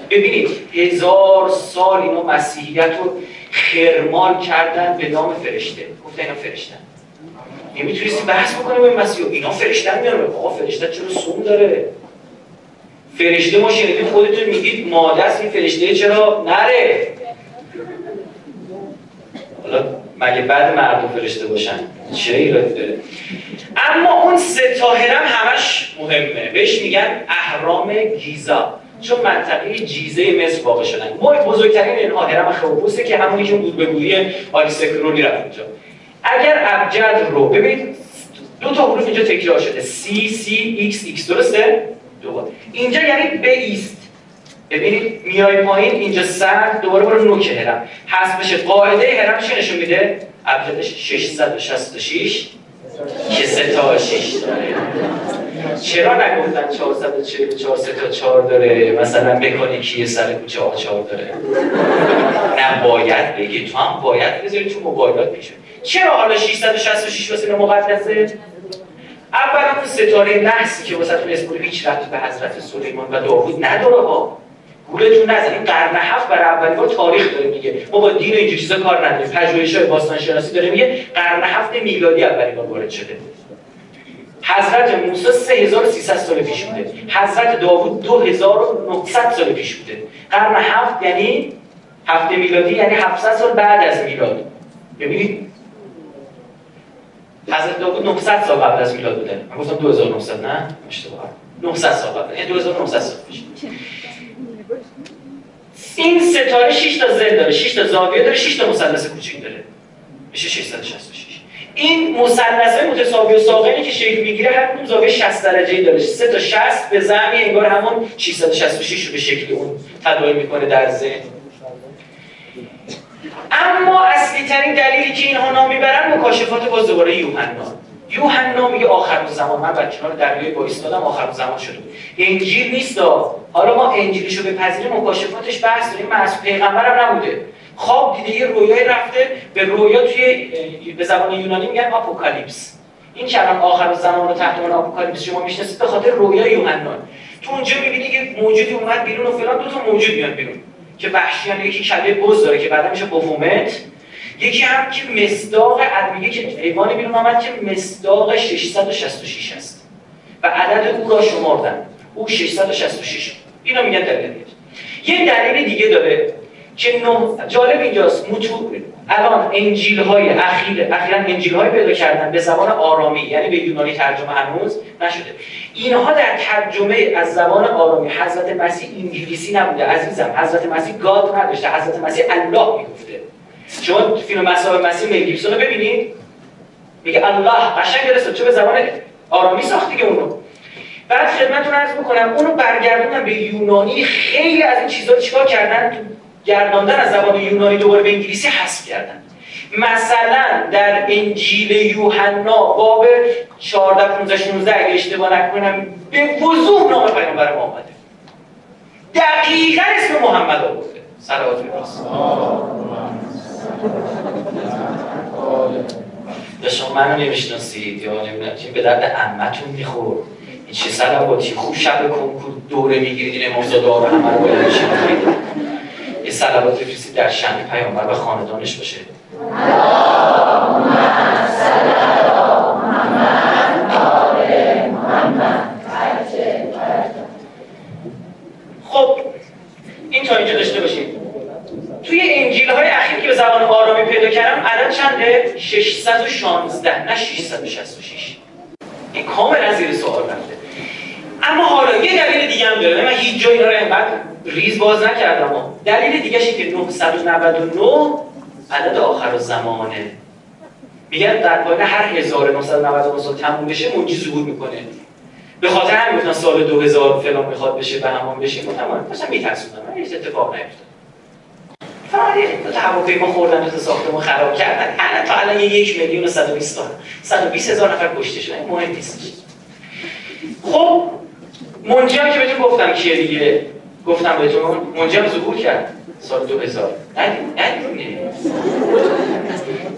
S1: ببینید هزار سال اینا مسیحیت رو خرمال کردن به نام فرشته. گفته اینا فرشتن. نمی‌تونستی بحث بکنیم به مسیح اینا فرشتن میارن آقا فرشته چرا سوم داره؟ فرشته ما شنیدیم خودتون میگید ماده است این فرشته چرا نره؟ حالا مگه بعد مردم فرشته باشن؟ چه ایرادی داره؟ اما اون سه هم همش مهمه. بهش میگن اهرام گیزا. چون منطقه جیزه مصر واقع شدن. ما بزرگترین اینها هرم خوبوسه که همونی که بود به بودی آلیسکرونی رفت اونجا اگر ابجد رو ببینید دو تا حروف اینجا تکرار شده. سی سی ایکس ایکس درسته؟ دوباره. اینجا یعنی بیست ببینید میای پایین اینجا سر دوباره برو نوک هرم. حذف بشه قاعده هرم چی نشون میده؟ ابجدش 666 که سه تا 6 داره چرا نگفتن 444 سه تا 4 داره؟ مثلا بکنی کیه سر کوچه آچار داره. نه باید بگی. تو هم باید بذاری تو موبایلات پیش چرا حالا 666 واسه مقدسه؟ اولا اون ستاره نحسی که تون اسم هیچ رفت به حضرت سلیمان و داوود نداره ها. گولتون نزنید قرن هفت برای اولین بار تاریخ داره میگه. ما با دین و اینجور چیزا کار نداریم. پژوهش‌های باستان شناسی داره میگه قرن هفت میلادی اولین بار وارد شده. حضرت موسی 3300 سال پیش بوده. حضرت داوود 2900 سال پیش بوده. قرن هفت یعنی هفته میلادی یعنی 700 سال بعد از میلاد. ببینید حضرت داوود 900 سال قبل از میلاد بوده. من گفتم 2900 نه؟ اشتباه. 900 سال قبل. یعنی 2900 سال پیش. این ستاره 6 تا زل داره. 6 تا زاویه داره. 6 تا مثلث کوچیک داره. میشه 666 این مثلث متساوی و ساقینی که شکل می‌گیره هر کدوم زاویه 60 درجه داره. 3 تا 60 به زعمی انگار همون 666 رو به شکل اون تداعی می‌کنه در ذهن. اما اصلی ترین دلیلی که اینها نام می‌برن مکاشفات باز دوباره یوحنا. یوحنا میگه آخر زمان. من بر کنار دریای با آخر زمان شده انجیل نیست حالا ما انجیلشو بپذیریم مکاشفاتش بحث داریم معصوم پیغمبرم نبوده. خواب دیده یه رویای رفته به رویا توی به زبان یونانی میگن آپوکالیپس. این که الان آخر زمان رو تحت عنوان آپوکالیپس شما می‌شناسید به خاطر رویای یوحنا. تو اونجا می‌بینی که موجودی اومد بیرون و فلان دو تا موجود میاد بیرون. که وحشیان یکی کله بز داره که بعدا میشه بوفومت یکی هم که مصداق میگه که حیوانی بیرون آمد که مصداق 666 است. و عدد او را شمردن. او 666 اینو میگن دلیل. یه دلیل دیگه داره که جالب اینجاست. متو... الان انجیل های اخیر اخیرا انجیل های پیدا کردن به زبان آرامی یعنی به یونانی ترجمه هنوز نشده. اینها در ترجمه از زبان آرامی حضرت مسیح انگلیسی نبوده عزیزم. حضرت مسیح گاد نداشته حضرت مسیح الله می‌گفته. شما فیلم مسیح مل گیبسون رو ببینید. میگه الله قشنگ درسته چه به زبان آرامی ساخت دیگه اونو. بعد خدمتتون عرض بکنم اونو برگردوندن به یونانی خیلی از این چیزا چیکار کردن؟ گرداندن از زبان یونانی دوباره به انگلیسی حذف کردن. مثلا در انجیل یوحنا باب 14 15 16 اگه اشتباه نکنم به وضوح نام پیامبر ما آمده دقیقا اسم محمد آورده. صلوات یا شما منو نمی‌شناسید یا نمی‌دونم به درد عمتون می‌خورد. این چه صلواتی خوب شب کنکور دوره می‌گیرید این امامزاده ها رو همه رو یه صلوات بفرستید در شن پیامبر و خاندانش باشه. خب این تا اینجا داشته باشید. توی انجیل های اخیر که به زبان آرامی پیدا کردم عدد چنده؟ 616 نه 666 این کاملا زیر سوال رفته. اما حالا یه دلیل دیگه هم داره من هیچ جایی رو اینقدر ریز باز نکردم دلیل دیگه که 999 عدد آخر زمانه. میگن در پایین هر 1999 سال تموم بشه موجی ظهور می‌کنه. به خاطر همین گفتن سال 2000 فلان می‌خواد بشه به همان بشه. تمام مثلا میترسونن هیچ اتفاق نیفتاد. فقط تا هواپیما خوردن تو ساختمون خراب کردن. الان تا الان یک میلیون و 120 120 هزار نفر کشته شدن. مهم نیست. خب منجی که بهتون گفتم کیه دیگه؟ گفتم بهتون هم ظهور کرد. سال 2000 ندید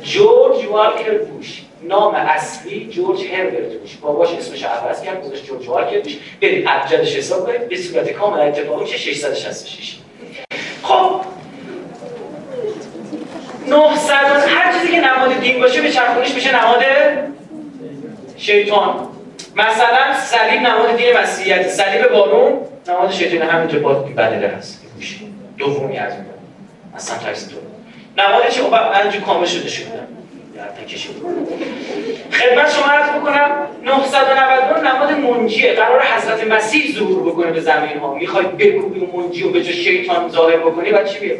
S1: جورج والکر بوش. نام اصلی جورج هربرت بوش. باباش اسمش عوض کرد گذاشت جورج والکر بوش. برید ابجدش حساب کنید به صورت کامل اتفاقی میشه 666 خب. 900 هر چیزی که نماد دین باشه به چرخونیش میشه نماد شیطان. مثلا صلیب نماد دین مسیحیت. صلیب بارون نماد شیطان همینطور با بدله هست دومی از اون. اصلا ترس تو. نماد چه اینجا کامل شده شده. خدمت شما عرض بکنم 999 نماد منجیه. قرار حضرت مسیح ظهور بکنه به زمین ها. می‌خوای بکوبی اون منجی و به جا شیطان ظاهر بکنی بعد چی بیاد؟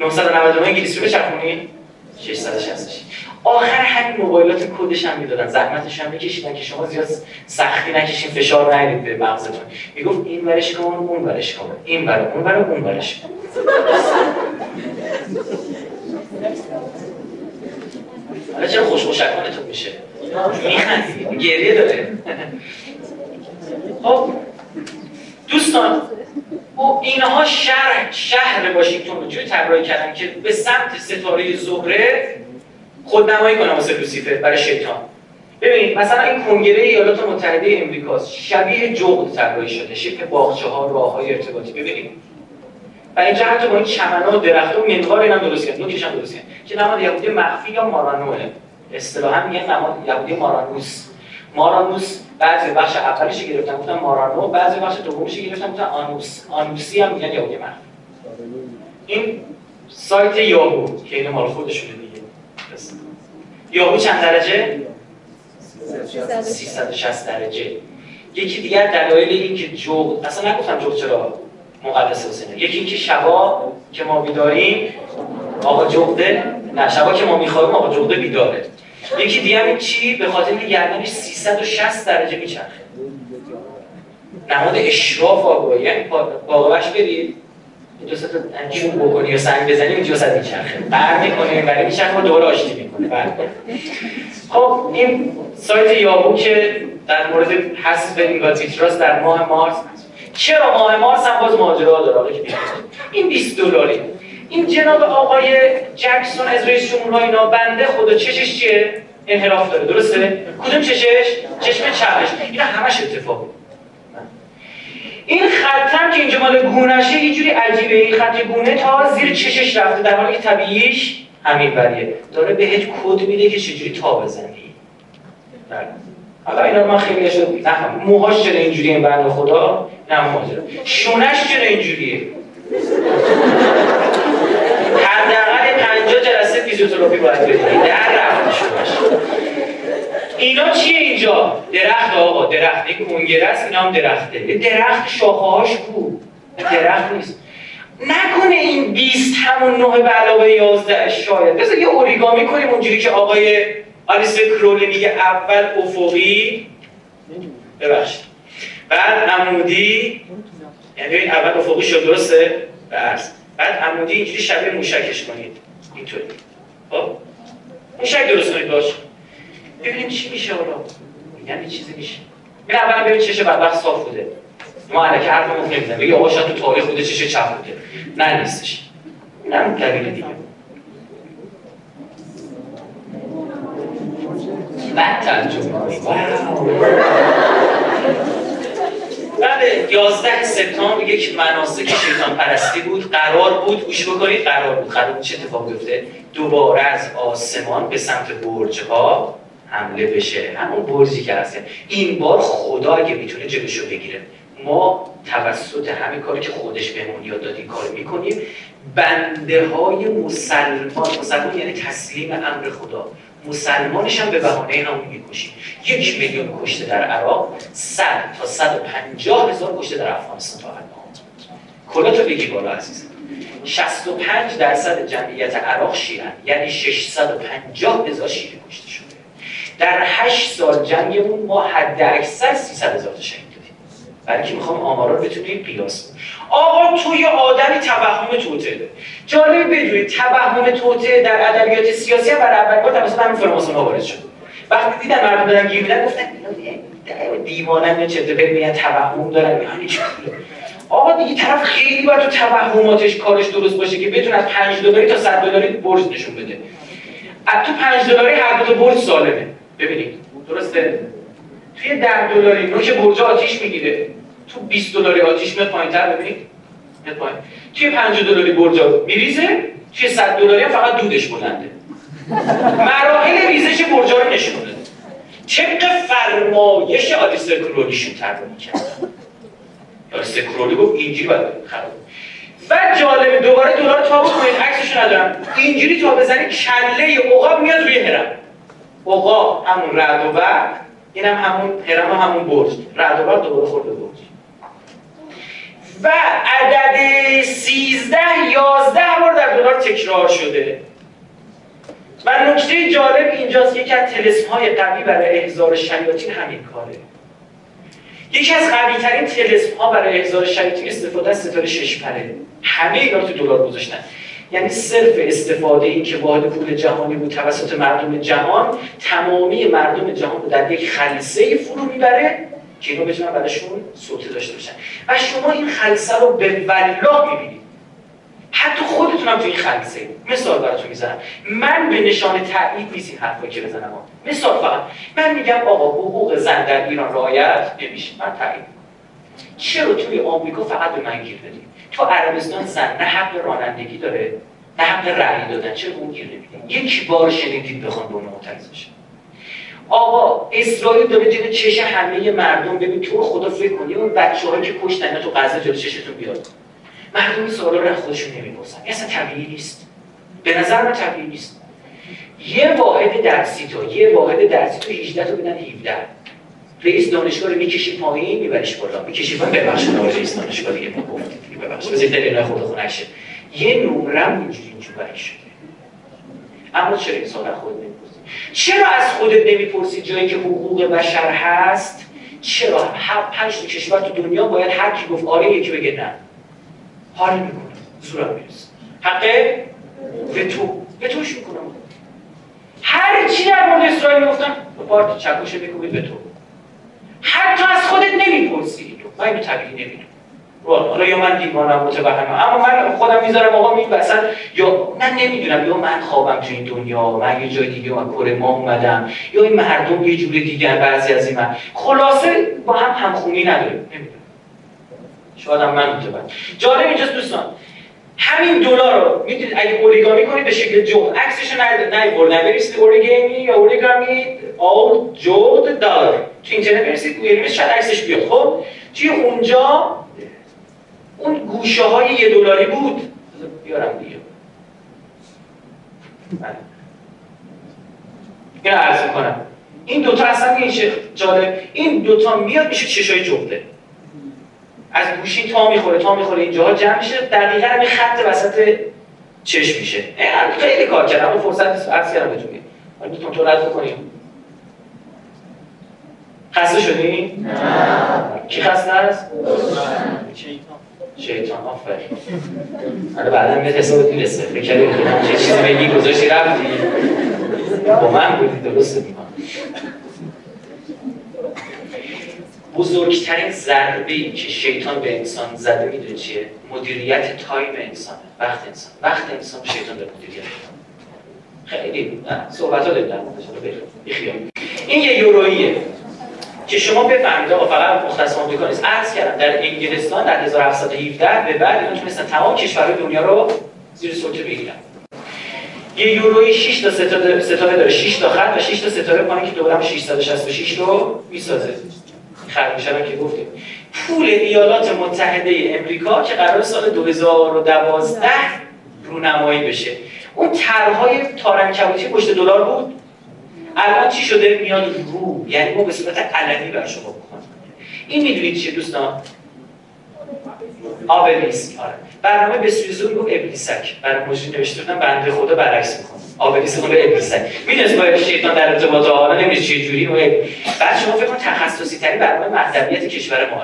S1: 999 انگلیسی رو بچرخونی؟ 666 آخر همین موبایلات کدش هم می‌دادن زحمتش هم میکشیدن که شما زیاد سختی نکشین فشار نگیرید به مغزتون. می‌گفت این ورش کن اون ورش کن. این ور اون ور اون ورش کن. حالا چرا خوش خوشکانتون میشه؟ میخندید. گریه داره. خب دوستان و اینها شهر شهر واشنگتن رو جوری طراحی کردن که به سمت ستاره زهره خودنمایی کنه واسه لوسیفر برای شیطان. ببینید مثلا این کنگره ایالات متحده امریکاست. شبیه جغد طراحی شده شکل باغچه ها راه های ارتباطی. ببینید. و اینجا حتی با این چمنا و درخت و منوار اینا درست کرد نوکش هم درست کرد. که نماد یهودی مخفی یا مارانوه اصطلاحا میگن نماد یهودی مارانوس. مارانوس بعضی بخش اولش گرفتن گفتن مارانو. بعضی بخش دومش گرفتن گفتن آنوس. آنوسی هم میگن یهودی مخفی. این سایت یاهو که این مال خودشونه یاهو چند درجه؟ 360 درجه. یکی دیگر دلایل این که جو اصلا نگفتم جو چرا مقدس حسینه. یکی اینکه شبا که ما بیداریم آقا جغده نه شبا که ما می‌خوایم آقا جغده بیداره. یکی دیگه این چی؟ به خاطر اینکه گردنش 360 درجه میچرخه. نماد اشراف آقا یعنی باقبش برید. دو سه تا چوب بکنی یا سنگ بزنی اینجا صد میچرخه بر می‌کنه برای میچرخه و دوباره آشتی می‌کنه. بر خب این سایت یابو که در مورد حذف اینگاتیتراس در ماه مارس چرا ماه مارس هم باز ماجرا داره این 20 دلاری. این جناب آقای جکسون از رئیس جمهور اینا بنده خدا چشش چیه؟ انحراف داره درسته؟ کدوم چشش؟ چشم چپش. اینا همش اتفاق. این خطم که اینجا مال گونشه یه جوری عجیبه. این خط گونه تا زیر چشش رفته در حالی که طبیعیش همین بریه داره بهت کد میده که چجوری تا بزنی. بله. حالا اینا من خیلی شد موهاش چرا اینجوری این بند خدا؟ نه ماجرا شونش چرا اینجوریه؟ حداقل 50 جلسه فیزیوتراپی باید بدی. در رفت شونش اینا چیه اینجا؟ درخت آقا درخت. این کنگره است اینا هم درخته. درخت شاخه هاش کو درخت نیست. نکنه این 20 همون 9 به علاوه 11 شاید. بذار یه اوریگامی کنیم اونجوری که آقای آلیس کرولی میگه اول افقی. ببخشید. بعد عمودی. یعنی این اول افقی شد درسته؟ برس بعد عمودی اینجوری شبیه موشکش کنید. اینطوری. خب؟ موشک درست کنید باشه ببینیم چی میشه حالا یعنی چیزی میشه. این اولا ببین چشه بدبخت صاف بوده. ما علکه حرفمون نمی‌زنیم بگی آقا تو تاریخ بوده چشه چپ بوده. نه نیستش. اینم دلیل دیگه. بعد ترجمه. بعد 11 سپتامبر یک مناسک شیطان پرستی بود. قرار بود گوش بکنید قرار بود. قرار بود چه اتفاق بیفته؟ دوباره از آسمان به سمت برج ها حمله بشه. همون برزی که هست این بار خدا اگه می‌تونه جلوشو بگیره. ما توسط همه کاری که خودش بهمون یاد داد این کار می‌کنیم بنده های مسلمان مسلمان یعنی تسلیم امر خدا. مسلمانش هم به بهانه همون می‌کشیم. یک میلیون کشته در عراق صد تا صد و پنجاه هزار کشته در افغانستان تا الان. تو بگی بالا عزیزم. 65 درصد جمعیت عراق شیعن یعنی 650 هزار شیعه کشته. در 8 سال جنگمون ما حد اکثر 300 هزار تا شهید دادیم برای که می‌خوام آمارا رو بتونید قیاس آقا تو یه آدمی توهم توته جالب بدونید توهم توته در ادبیات سیاسی برای اول بار توسط همین فراماسون ها وارد شد. وقتی دیدن مردم دارن گیر میدن گفتن دیوانه چه میگن توهم دارن چی آقا دیگه طرف خیلی باید تو توهماتش کارش درست باشه که بتونه از 5 دلاری تا 100 دلاری برج نشون بده. از تو 5 دلاری هر دو برج سالمه. ببینید درسته؟ توی 10 دلاری نوک برج آتیش می‌گیره. تو 20 دلاری آتیش میاد پایینتر ببینید. میاد پایین. توی 5 دلاری برج میریزه توی 100 دلاری فقط دودش بلنده. مراحل ریزش برج رو نشون داده طبق فرمایش آلیستر کرولیشون طراحی کرد آلیستر کرولی گفت اینجوری باید خراب و جالب دوباره دلار تا بکنید عکسشو ندارم. اینجوری تا بزنی کله عقاب میاد روی هرم. عقاب همون رعد و برق اینم همون هرم همون برج. رعد و برق دوباره خورده برج. و عدد 13 11 بار در دلار تکرار شده. و نکته جالب اینجاست یکی از تلسم های قوی برای احضار شیاطین همین کاره. یکی از قوی ترین تلسم ها برای احضار شیاطین استفاده از ستاره شش پره. همه اینا تو دلار گذاشتن. یعنی صرف استفاده این که واحد پول جهانی بود توسط مردم جهان تمامی مردم جهان رو در یک خلصه فرو می‌بره که اینو بتونن براشون سلطه داشته باشن. و شما این خلصه رو به والله می‌بینید. حتی خودتونم تو این خلصه. مثال براتون می‌زنم. من به نشان تایید نیست این حرفا که بزنم. مثال فقط. من میگم آقا حقوق زن در ایران رعایت نمیشه. من تایید چرا توی آمریکا فقط به من گیر بدید تو عربستان زن نه حق رانندگی داره نه حق رأی دادن چرا اون گیر نمیده یک بار شنیدید بخوان به معترض بشه آقا اسرائیل داره جلو چش همه مردم ببین تو خدا فکر کنی اون بچه‌ها که کشتن تو غزه جلو چشتون بیاد. مردم این سوالا رو خودشون نمی‌پرسن. اصلا طبیعی نیست. به نظر من طبیعی نیست. یه واحد درسی تو یه واحد درسی تو 18 تا بدن 17 رئیس دانشگاه رو می‌کشی پایین میبریش بالا. می‌کشی پایین. ببخشید آقای رئیس دانشگاه دیگه ما گفتیم دیگه ببخشید. بذارید دلیل خود خونشه یه نمرم اینجوری اینجوری شده اما چرا این سوال خود نمی‌پرسی؟ چرا از خودت نمی‌پرسی جایی که حقوق بشر هست؟ چرا هر پنج تا کشور تو دنیا باید هر کی گفت آره یکی بگه نه؟ حال می‌کنه. زورم می‌رسه. حق؟ وتو وتوش می‌کنم. هر چی در مورد اسرائیل گفتم با پارت چکوش بکوبید به تو. از خودت نمی‌پرسی تو من طبیعی نمی‌دونم. حالا یا من دیوانم متوهمم اما من خودم می‌ذارم آقا این وسط یا من نمی‌دونم یا من خوابم تو این دنیا من یه جای دیگه من کره ما اومدم یا این مردم یه جور دیگه بعضی از این من. خلاصه با هم همخونی نداریم. نمی‌دونم. شاید من متوجه جالب اینجاست دوستان. همین دلار رو می‌تونید اگه اوریگامی کنید به شکل جغد عکسش نه بردن برسید اوریگامی یا اوریگامی آل جغد دلار تو اینترنت برسید میرید شاید عکسش بیاد. خب؟ توی اونجا اون گوشه های یه دلاری بود. بیارم دیگه. بله. این عرض کنم این دوتا اصلا این جالب. این دوتا میاد میشه چشای جغده از گوشی تا می‌خوره تا می‌خوره اینجاها جمع میشه. دقیقا همین خط وسط چشم میشه. خیلی کار کردم اما فرصت نیست. عکس کردم بهتون میگم. می‌تونم تو رد بکنیم. خسته شدی؟ نه. کی خسته است؟ شیطان. آفرین. حالا بعدا به حسابت می‌رسه. فکر کردی چه چیزی بگی گذاشتی رفتی. با من بودی درست می‌کنم بزرگترین ضربه ای که شیطان به انسان زده می‌دونه چیه؟ مدیریت تایم انسان وقت انسان. وقت انسان شیطان به مدیریت خیلی صحبت ها داریم این یه یوروییه که شما بفهمید آقا فقط مختصر آمریکا نیست. عرض کردم در انگلستان در 1717 به بعد اینا تونستن تمام کشورهای دنیا رو زیر سلطه بگیرن. یه یوروی 6 تا ستاره ستاره داره. 6 تا خط و 6 تا ستاره پایین که دورم 666 رو می‌سازه. خرگوشم که گفتیم. پول ایالات متحده امریکا که قرار سال 2012 رونمایی بشه. اون طرحهای تارنکبوتی پشت دلار بود. الان چی شده؟ میاد رو. یعنی ما به صورت علنی بر شما بکنیم این می‌دونید چیه دوستان؟ آبلیسک آره. برنامه به سوی زور ابلیسک. برای مجری نوشته بنده خدا برعکس می‌کنه. آبلیسک به ابلیسک می‌دونست با شیطان در ارتباط حالا نمی‌دونید چه جوری. و بعد شما فکر کن تخصصی تری برنامه مذهبیت کشور ما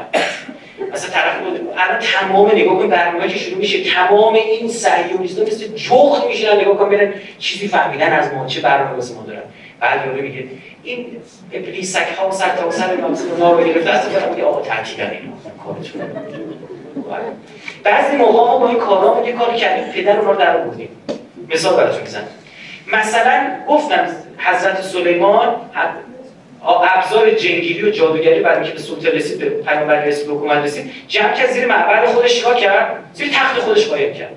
S1: مثلا طرف بود الان تمام نگاه کن برنامه که شروع میشه. تمام این صهیونیست‌ها مثل جوخ میشن نگاه کن برن چیزی فهمیدن از ما چه برنامه واسه ما دارن. بعد یارو میگه این ابلیسک ها سر تا سر نامز ما بگیرفته است. برام میگه آقا تعطیلن اینا کارشون بعضی موقع ما با این کارا یه کاری کردیم. پدر رو در آوردیم. مثال براتون می‌زنم. مثلا گفتم حضرت سلیمان ابزار جنگیری و جادوگری برای اینکه به سلطه رسید به پیامبر رسید به حکومت رسید. جمع کرد زیر معبر خودش چیکار کرد؟ زیر تخت خودش قایم کرد.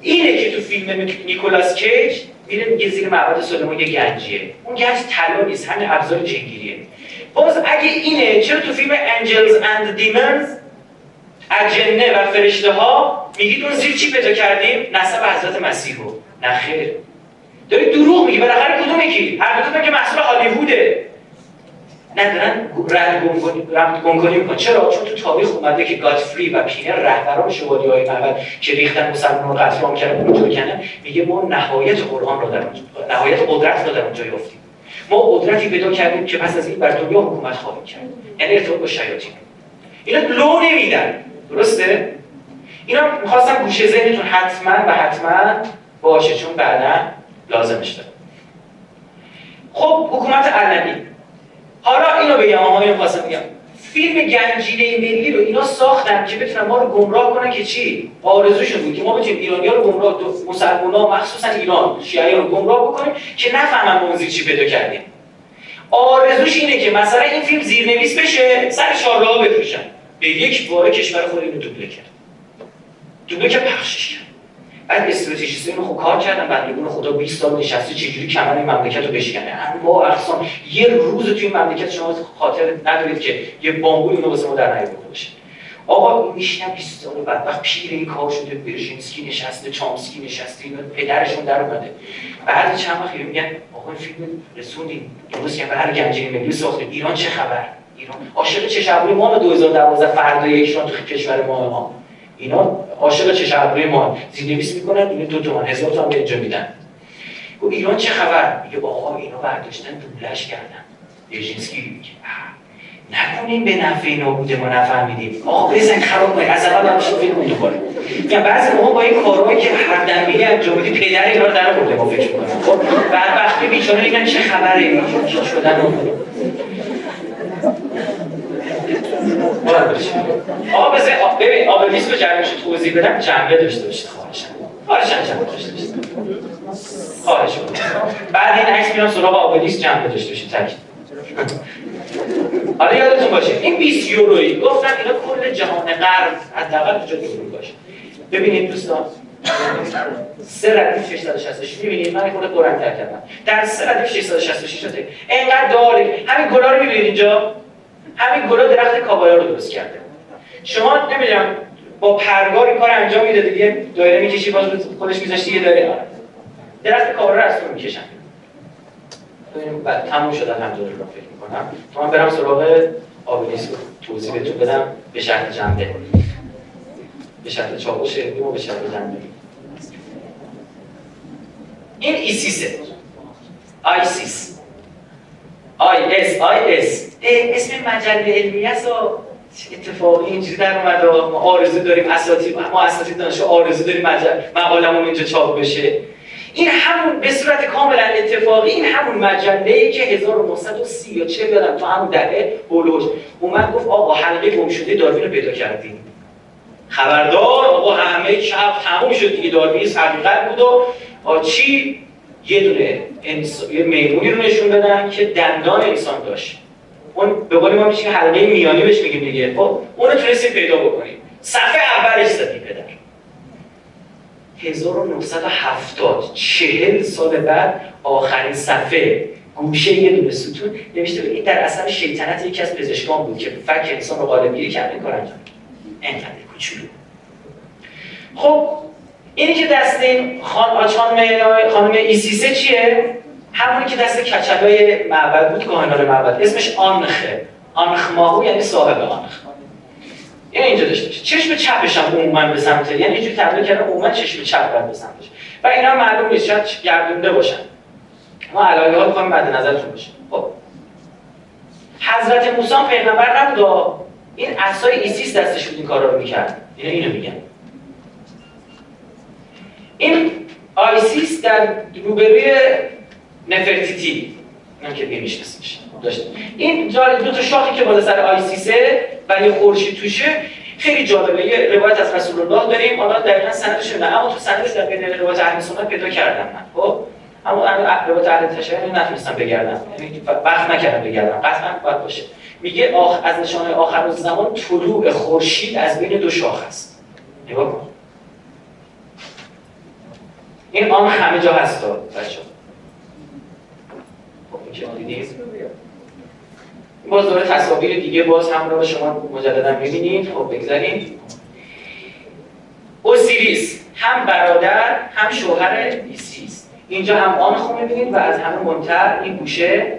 S1: اینه که تو فیلم نیکولاس کیج میره میگه زیر معبد سلیمان یه گنجیه. اون گنج طلا نیست همین ابزار جنگیریه. باز اگه اینه چرا تو فیلم انجلز اند دیمنز اجنه و فرشته ها میگید اون زیر چی پیدا کردیم؟ نسب حضرت مسیح رو. نه خیر. داری دروغ میگی بالاخره کدوم یکی؟ هر دو که محصول هالیووده. ندارن رد گمگونی میکن چرا؟ چون تو تاریخ اومده که گاتفری و پینر رهبران شوالی های معبد که ریختن مسلمان رو قتل عام کردن اونجا کنن میگه ما نهایت قرآن رو در نهایت قدرت رو در اونجا یافتیم. ما قدرتی پیدا کردیم که پس از این بر دنیا حکومت خواهیم کرد. یعنی ارتباط با شیاطین. اینا لو نمیدن. درسته؟ اینا می‌خواستم گوشه ذهنتون حتما و حتما باشه چون بعدا لازمش داره خب حکومت علنی. حالا اینو بگم آها اینو خواستم بگم فیلم گنجینه ملی رو اینا ساختن که بتونن ما رو گمراه کنن که چی؟ آرزوشون بود که ما بتونیم ایرانی‌ها رو گمراه مسلمان‌ها مخصوصا ایران شیعه رو گمراه بکنیم که نفهمن ما چی پیدا کردیم. آرزوش اینه که مثلا این فیلم زیرنویس بشه سر چهارراه بفروشن. به یک بار کشور خود اینو دوبله کرد. دوبله که پخشش کرد. بعد استراتژیست خب کار کردن بندگون خدا 20 سال نشسته چجوری کمر این مملکت رو بشکنه؟ با اقسام یه روز توی این مملکت شما خاطر ندارید که یه بامبول اینو واسه ما در نیاورده باشه. آقا میشینن 20 سال بعد وقت پیر این کار شده برژینسکی نشسته چامسکی نشسته اینا پدرشون در اومده. بعد چند وقت میگن آقا فیلم رسوندیم درست که هر گنجینه ملی ساختیم ایران چه خبر؟ ایران. عاشق چه شبوی ما 2012 فردا یکشون تو کشور ما. ها اینا عاشق چه ابروی ما زیرنویس می‌کنن این دو تومن هزار تومن اینجا میدن. و ایران چه خبر؟ میگه آقا اینا برداشتن دوبلش کردن. یژینسکی میگه. نکنیم به نفع نابود ما نفهمیدیم. آقا بزن خراب کنید از اول باید فکر کنیم دوباره یا بعضی موقع با این کارهایی که هر دنبیلی انجام بدی پدر اینا رو در برده ما فکر کنیم خب بعد وقتی بیچاره میگن چه خبره؟ چی شدن؟ آقا بزن ببین آبلیس رو جریانش توضیح بدم جنبه داشته باشید خواهشم خواهشم جنبه داشته باشید خواهش بعد این عکس میرم سراغ آبلیس جنبه داشته باشید حالا یادتون باشه این 20 یورویی گفتم اینا کل جهان غرب حداقل اونجا یورو باشه. ببینید دوستان سه ردیف 666 می‌بینید؟ من خود قرنطر کردم. در سه ردیف 666 شده. اینقدر داره همین گلا رو می‌بینید اینجا؟ همین گلا درخت کابایا رو درست کرده. شما نمی‌دونم با پرگار کار انجام می‌دادید یه دایره می‌کشی باز خودش میذاشتی یه دایره. درخت کابایا رو از تو می‌کشن. بعد تموم شد الحمدلله فکر می‌کنم. من برم سراغ آبلیس توضیح بهتون بدم به شرط جنبه. به شرط چاقوش و به شرط جنبه. این ایسیسه. آیسیس. آی اس آی اس. اسم مجله علمی است و اتفاقی اینجوری در اومد ما آرزو داریم اساتید ما اساتید دانشجو آرزو داریم مقالمون اینجا چاپ بشه. این همون به صورت کاملا اتفاقی این همون مجله ای که 1930 یا چه یادم تو همون دهه هولوش اومد گفت آقا حلقه گم شده داروین رو پیدا کردیم. خبردار آقا همه شب تموم شد دیگه داروین حقیقت بود و چی؟ یه دونه انس... یه میمونی رو نشون بدن که دندان انسان داشت. اون به قول ما میشه حلقه میانی بهش میگیم دیگه. خب اون رو تونستیم پیدا بکنیم. صفحه اولش زدی پدر. 1970 چهل سال بعد آخرین صفحه گوشه یه دونه ستون نوشته این در اصل شیطنت یکی از پزشکان بود که فک انسان رو غالب گیری کرده کار انجام کوچولو. خب اینی که دست این خان خانم ایسیسه چیه؟ همونی که دست کچلای معبد بود کاهنان معبد. اسمش آنخه. آنخ ماهو یعنی صاحب آنخ. این اینجا داشته چشم چپش هم عموما به سمت یعنی اینجوری تبدیل کردن عموما چشم چپ باید به سمتش. و اینا معلوم نیست شاید گردونده باشن. ما علایه ها می‌خوایم بعد نظرتون باشه خب. حضرت موسی پیغمبر نبود این عصای ایسیس دستش بود این کارا رو می‌کرد. اینا اینو میگن. این آیسیس در روبروی نفرتیتی اینم که میشناسیمش داشته این جالب دو تا شاخی که بالا سر آیسیسه و یه خورشید توشه خیلی جالبه. یه روایت از رسول الله داریم. حالا دقیقا سندش نه اما تو سندش در بین روایت اهل سنت پیدا کردم من خب؟ اما روایت اهل تشیع نتونستم بگردم یعنی وقت نکردم بگردم قطعا باید باشه. میگه آخ... از نشانه آخر زمان طلوع خورشید از بین دو شاخ است. نگاه کن. این آن همه جا هست بچه‌ها. خب این باز دوره تصاویر دیگه باز هم رو شما مجددا می‌بینید خب بگذاریم. اوسیریس هم برادر هم شوهر ایسیس اینجا هم آن خو می‌بینید و از همه مهم‌تر این گوشه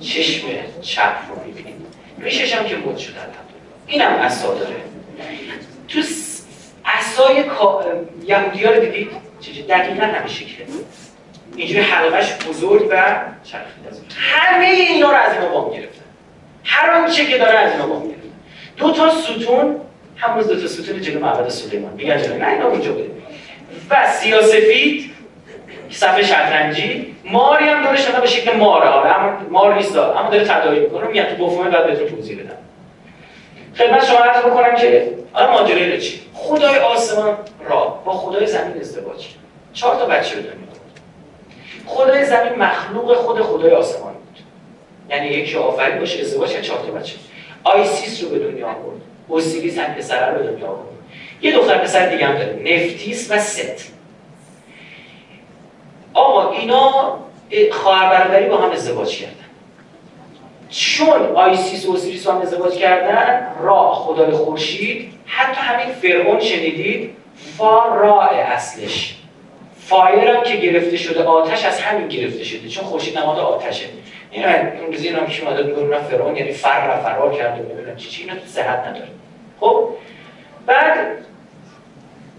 S1: چشم چپ رو می‌بینید ریشش هم که بود شده این هم عصا داره. تو عصای یهودی ها رو دیدید؟ دقیقا همه شکله اینجوری حلقش بزرگ و چرخیده همه اینا رو از اینا بام گرفتن. هر آنچه که داره از اینا بام گرفتن. دو تا ستون همون دو تا ستون جلو معبد سلیمان. میگن جلو نه اینا اونجا بوده. و سیاسفید صفحه شطرنجی. ماری هم داره شده به شکل ماره اما مار نیست اما داره تداعی می‌کنه. میگن تو بفهمه بعد بهتون توضیح بدم. خدمت شما عرض بکنم که حالا ماجرای چی؟ خدای آسمان را با خدای زمین ازدواج چهار تا بچه رو دنیا خدای زمین مخلوق خود خدای آسمان بود. یعنی یکی آفرین باشه ازدواج کرد چهار تا بچه. آیسیس رو به دنیا آورد. اوسیریس هم پسر رو به دنیا آورد. یه دختر پسر دیگه هم داره نفتیس و ست. آقا اینا خواهر برادری با هم ازدواج کردن. چون آیسیس و اوسیریس هم ازدواج کردن را خدای خورشید حتی همین فرعون شنیدید فا راه اصلش. فایر هم که گرفته شده آتش از همین گرفته شده چون خورشید نماد آتشه. این اون روزی هم که اومده میگه فرعون یعنی فر فرار کرده نمی‌دونم چی چی اینا صحت نداره. خب؟ بعد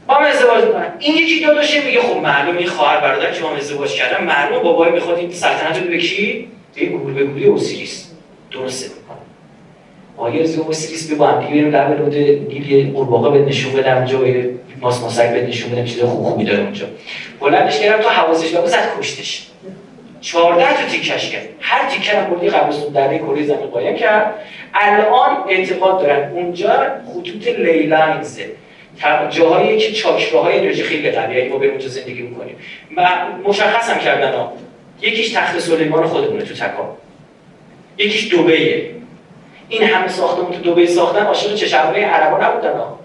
S1: با هم ازدواج می‌کنن. این یکی داداشه میگه خب معلوم این خواهر برادر که با هم ازدواج کردن معلوم بابای می‌خواد این سلطنت رو به کی؟ به گور به گوری اوسیریس درسته
S2: آیا زو وسیلیس بگو هم دیگه بریم لب رود نیل یه قورباغه بهت نشون بدم یه ماس ماسک بهت نشون بدم چیز خوب خوبی داره اونجا؟ بلندش کردم تو حواسش بود زد کشتش. 14 تا تیکش کرد. هر تیکه بردی قبرستون در کره زمین قایم کرد. الان اعتقاد دارن اونجا خطوط لیلاینزه جاهایی که چاکراهای انرژی خیلی قویه ما بریم اونجا زندگی می‌کنیم. و مشخص هم کردن ها. یکیش تخت سلیمان خودمونه تو تکا یکیش دوبهیه. این همه ساختمون تو دوبه ساختن عاشق چشمهای عربا نبودن ها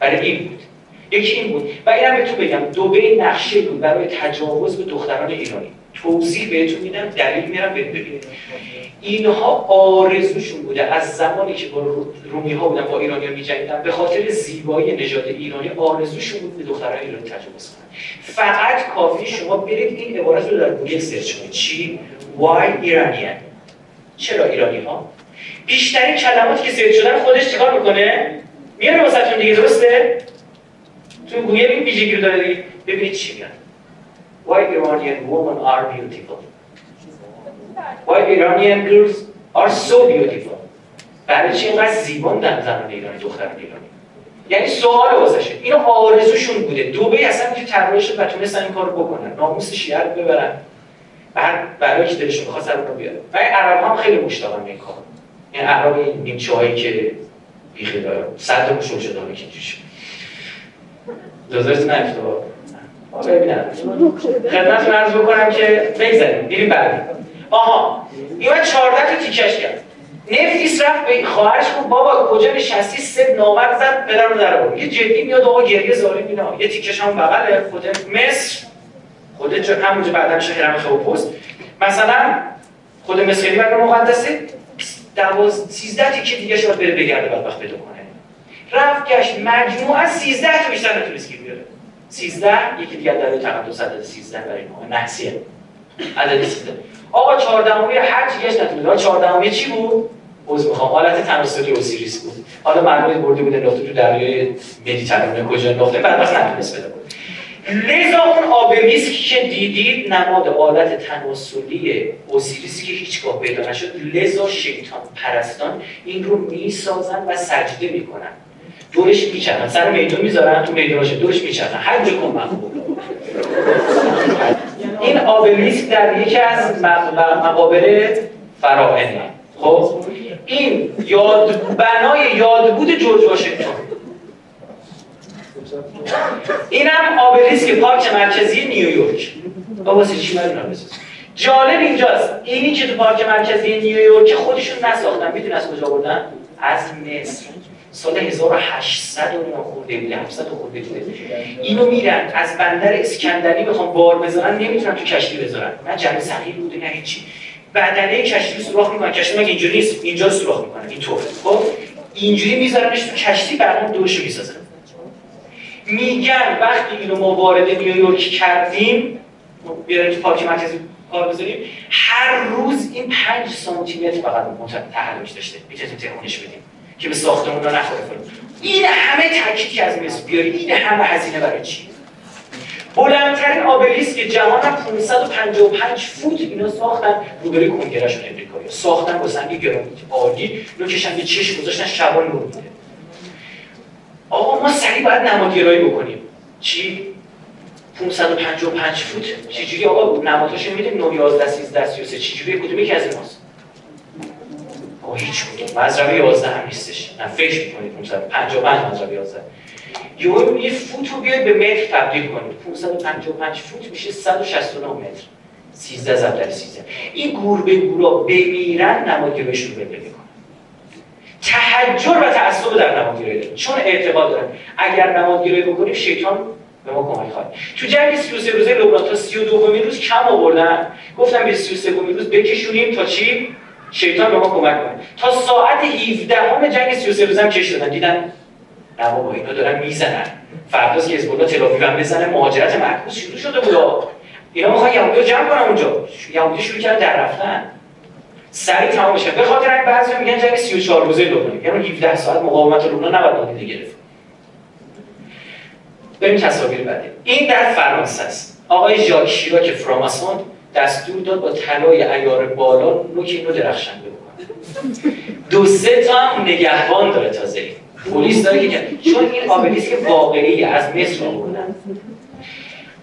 S2: برای این بود. یکی این بود. و اینم بهتون بگم دوبه نقشه بود برای تجاوز به دختران ایرانی. توضیح بهتون میدم دلیل میرم ببینید اینها آرزوشون بوده از زمانی که با رومی ها بودن با ایرانی ها میجنگیدن به خاطر زیبایی نژاد ایرانی آرزوشون بود به دختران ایرانی تجاوز کنن. فقط کافی شما برید این عبارت رو در گوگل سرچ کنید. چی؟ Why Iranian چرا ایرانی ها بیشترین کلماتی که سرچ شدن خودش چیکار می‌کنه؟ میاره واسهتون دیگه درسته؟ تو گوگل این ویژگی رو داره ببینید چی میاد Why Iranian women are beautiful? Why Iranian girls are so beautiful? برای چی اینقدر زیبان در زنان ایرانی دختران ایرانی؟ یعنی سوال واسه اینو آرزوشون بوده. دوبه اصلا که طراحش و تونستن این کارو بکنن. ناموس شیعه رو ببرن. برای که دلشون بخواد سر رو بیاره. و عرب هم خیلی مشتاقن این کار. این عرب این که بیخی داره. صد رو شل شده که اینجوش جزایت نفته آقا ببینم. خدمتتون عرض بکنم که بگذاریم. میریم بعدی آها. این 14 تا تیکش کرد. نفیس رفت به خواهرش گفت بابا کجا نشستی؟ سه نامرد زد پدرم در یه جدی میاد آقا گریه زاری اینا. یه تیکش هم بغل خود مصر. خود چون همونجا بعدا میشه هرم پست. مثلا خود خیلی برای مقدسه دواز سیزده تیکه دیگه شاید بره بگرده وقت پیدا کنه. رفت گشت مجموعا سیزده تا بیشتر نتونست گیر بیاره. سیزده یکی دیگه در تقدس عدد سیزده برای ما. نحسیه. عدد سیزده. آقا چهاردهمی هر چی گشت نتونست. چهاردهمی چی بود؟ عوض می‌خوام. حالت تناسلی اوسیریس بود. حالا مردمی برده بوده نقطه تو دریای مدیترانه کجا نقطه بعد وقت نتونست بده لذا اون آبلیسک که دیدید نماد آلت تناسلی اوسیریسی که هیچگاه پیدا نشد. لذا شیطان پرستان این رو می‌سازن و سجده می‌کنن. دورش میچرخن. سر میدون می‌ذارن تو میدونش دورش میچرخن. هر جا کن این آبلیسک در یکی از مقابل فراعنه خب؟ این یاد بنای یادبود جورج واشنگتن. اینم آبلیسک پارک مرکزی نیویورک واسه چی جالب اینجاست. اینی که تو پارک مرکزی نیویورک خودشون نساختن. می‌دونی از کجا بردن از مصر. سال 1800 و خورده بوده 700 خورده بوده. اینو میرن. از بندر اسکندری بخوام بار بذارن. نمی‌تونن تو کشتی بذارن. نه جمع صغیر بوده نه هیچی. بدنه کشتی رو سوراخ می‌کنن. کشتی مگه اینجوری نیست؟ اینجا رو سوراخ می‌کنن. اینطور. خب؟ اینجوری میذارنش تو کشتی بعدم دوشو می‌سازن. میگن وقتی اینو ما وارد نیویورک کردیم بیاریم تو پارک مرکزی کار بذاریم هر روز این 5 سانتی متر فقط تحرک داشته می‌تونیم تکونش بدیم که به ساختمون رو نخوره این همه تاکید از مصر بیاری این همه هزینه برای چی؟ بلندترین آبلیسک جهان هم 555 فوت اینا ساختن روبروی کنگرهشون امریکایی. ساختن با سنگ گرانیت عالی نوکشن یه چشم گذاشتن شبان رو آقا ما سریع باید نمادگرایی بکنیم. چی؟ 555 فوت. چجوری آقا نمادهاشو میدیم؟ 9 11 13 33 چجوری؟ کدومی که از ایناست؟ آقا هیچ کدوم. مزرعه 11 هم نیستش. نه فکر می‌کنید 555 مزرعه 11 یهو یه فوت رو بیاید به متر تبدیل کنید. 555 فوت میشه 169 متر. 13 ضرب در 13 این گور به گورا بمیرن نمادگرایشون رو ببینید تحجر و تعصب در نمادگرایی دارن چون اعتقاد دارن اگر نمادگرایی بکنیم شیطان به ما کمک خواهد تو جنگ 33 روزه لبنان تا 32 روز کم آوردن. گفتم به 33 روز بکشونیم تا چی؟ شیطان به ما کمک کنه. تا ساعت 17 همه جنگ 33 روزه هم کش دادن. دیدن نه بابا اینا دارن می‌زنن. فرداست که حزب الله تل هم بزنه. مهاجرت معکوس شروع شده بود اینا می‌خوان یهودی جمع کنن اونجا. یهودی شروع کردن در رفتن. سریع تمام بشه به خاطر این بعضی میگن جنگ 34 روزه لبنان یعنی 17 ساعت مقاومت لبنان نباید نادیده گرفت. بریم تصاویر بعدی. این در فرانسه است. آقای ژاک شیراک فراماسون دستور داد با طلای ایار بالا نوک اینو درخشنده بکنه. دو سه تا هم نگهبان داره تازه. پلیس داره که چون این آبلیسک واقعی از مصر آوردن.